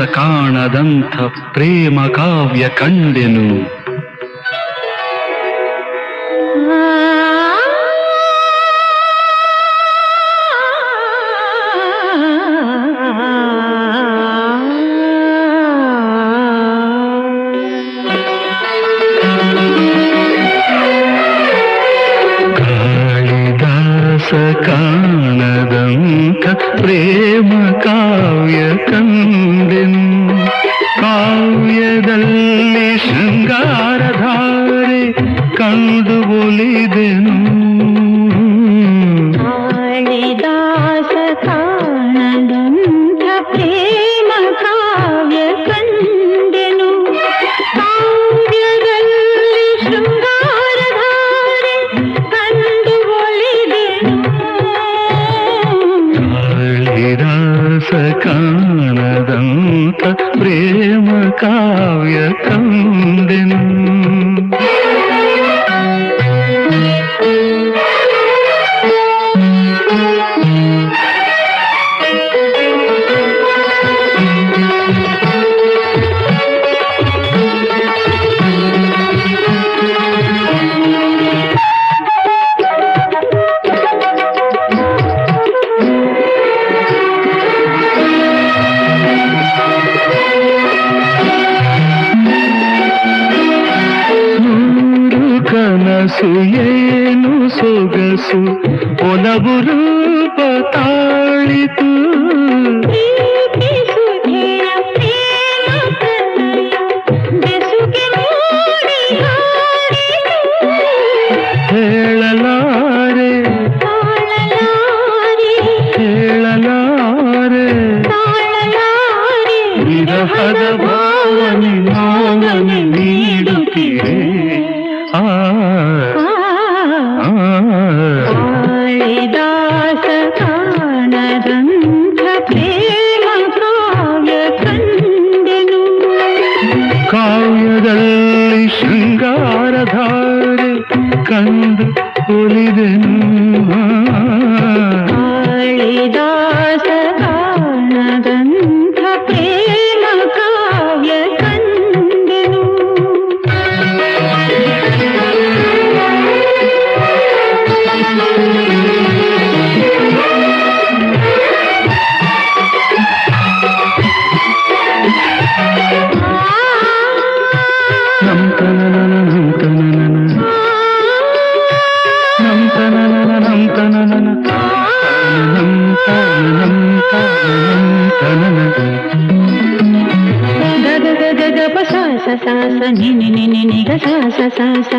ಕಾಣದಂಥ ಪ್ರೇಮ ಕಾವ್ಯ ಕಂಡೆನು. ಕಂದು ಒಲಿದೆನು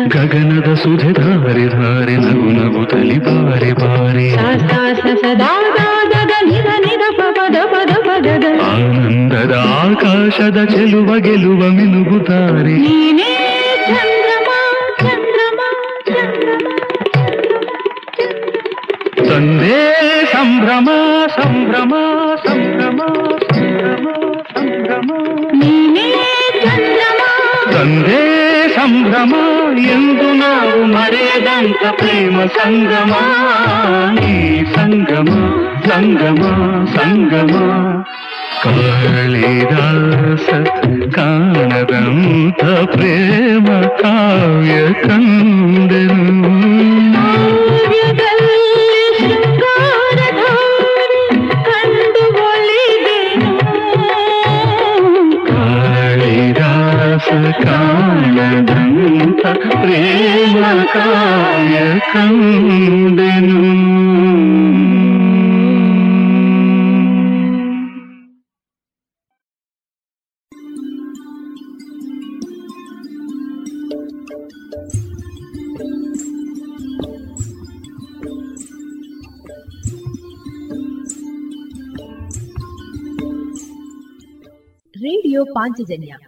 ಗಗನದ ಸುಧೆ ಧಾರೆ ಧಾರೆ ನಗು ನಗು ತಲಿ ಬಾರೆ ಬಾರೆ ಸಾಸ ಸದಾ ದಾದ ನಿದ ನಿದ ಪದ ಪದ ಪದದ ಆನಂದದ ಆಕಾಶದ ಚೆಲುವ ಗೆಲುವ ಮಿನುಗುತ್ತಾರೆ ನೀನೇ ಚಂದ್ರಮ ಚಂದ್ರಮ ತಂದೆ ప్రేమ సంగమా? నీ సంగమా? సంగమా? సంగమా? కాళిదాస కాణదంత ప్రేమ కావ్య కందను ಕಾಣ ಕಾಳಿದಾಸ ಕಾಣದಂತ ಪ್ರೇಮ ಕಾವ್ಯ ಕಂದನು ರೇಡಿಯೋ ಪಾಂಚಜನ್ಯ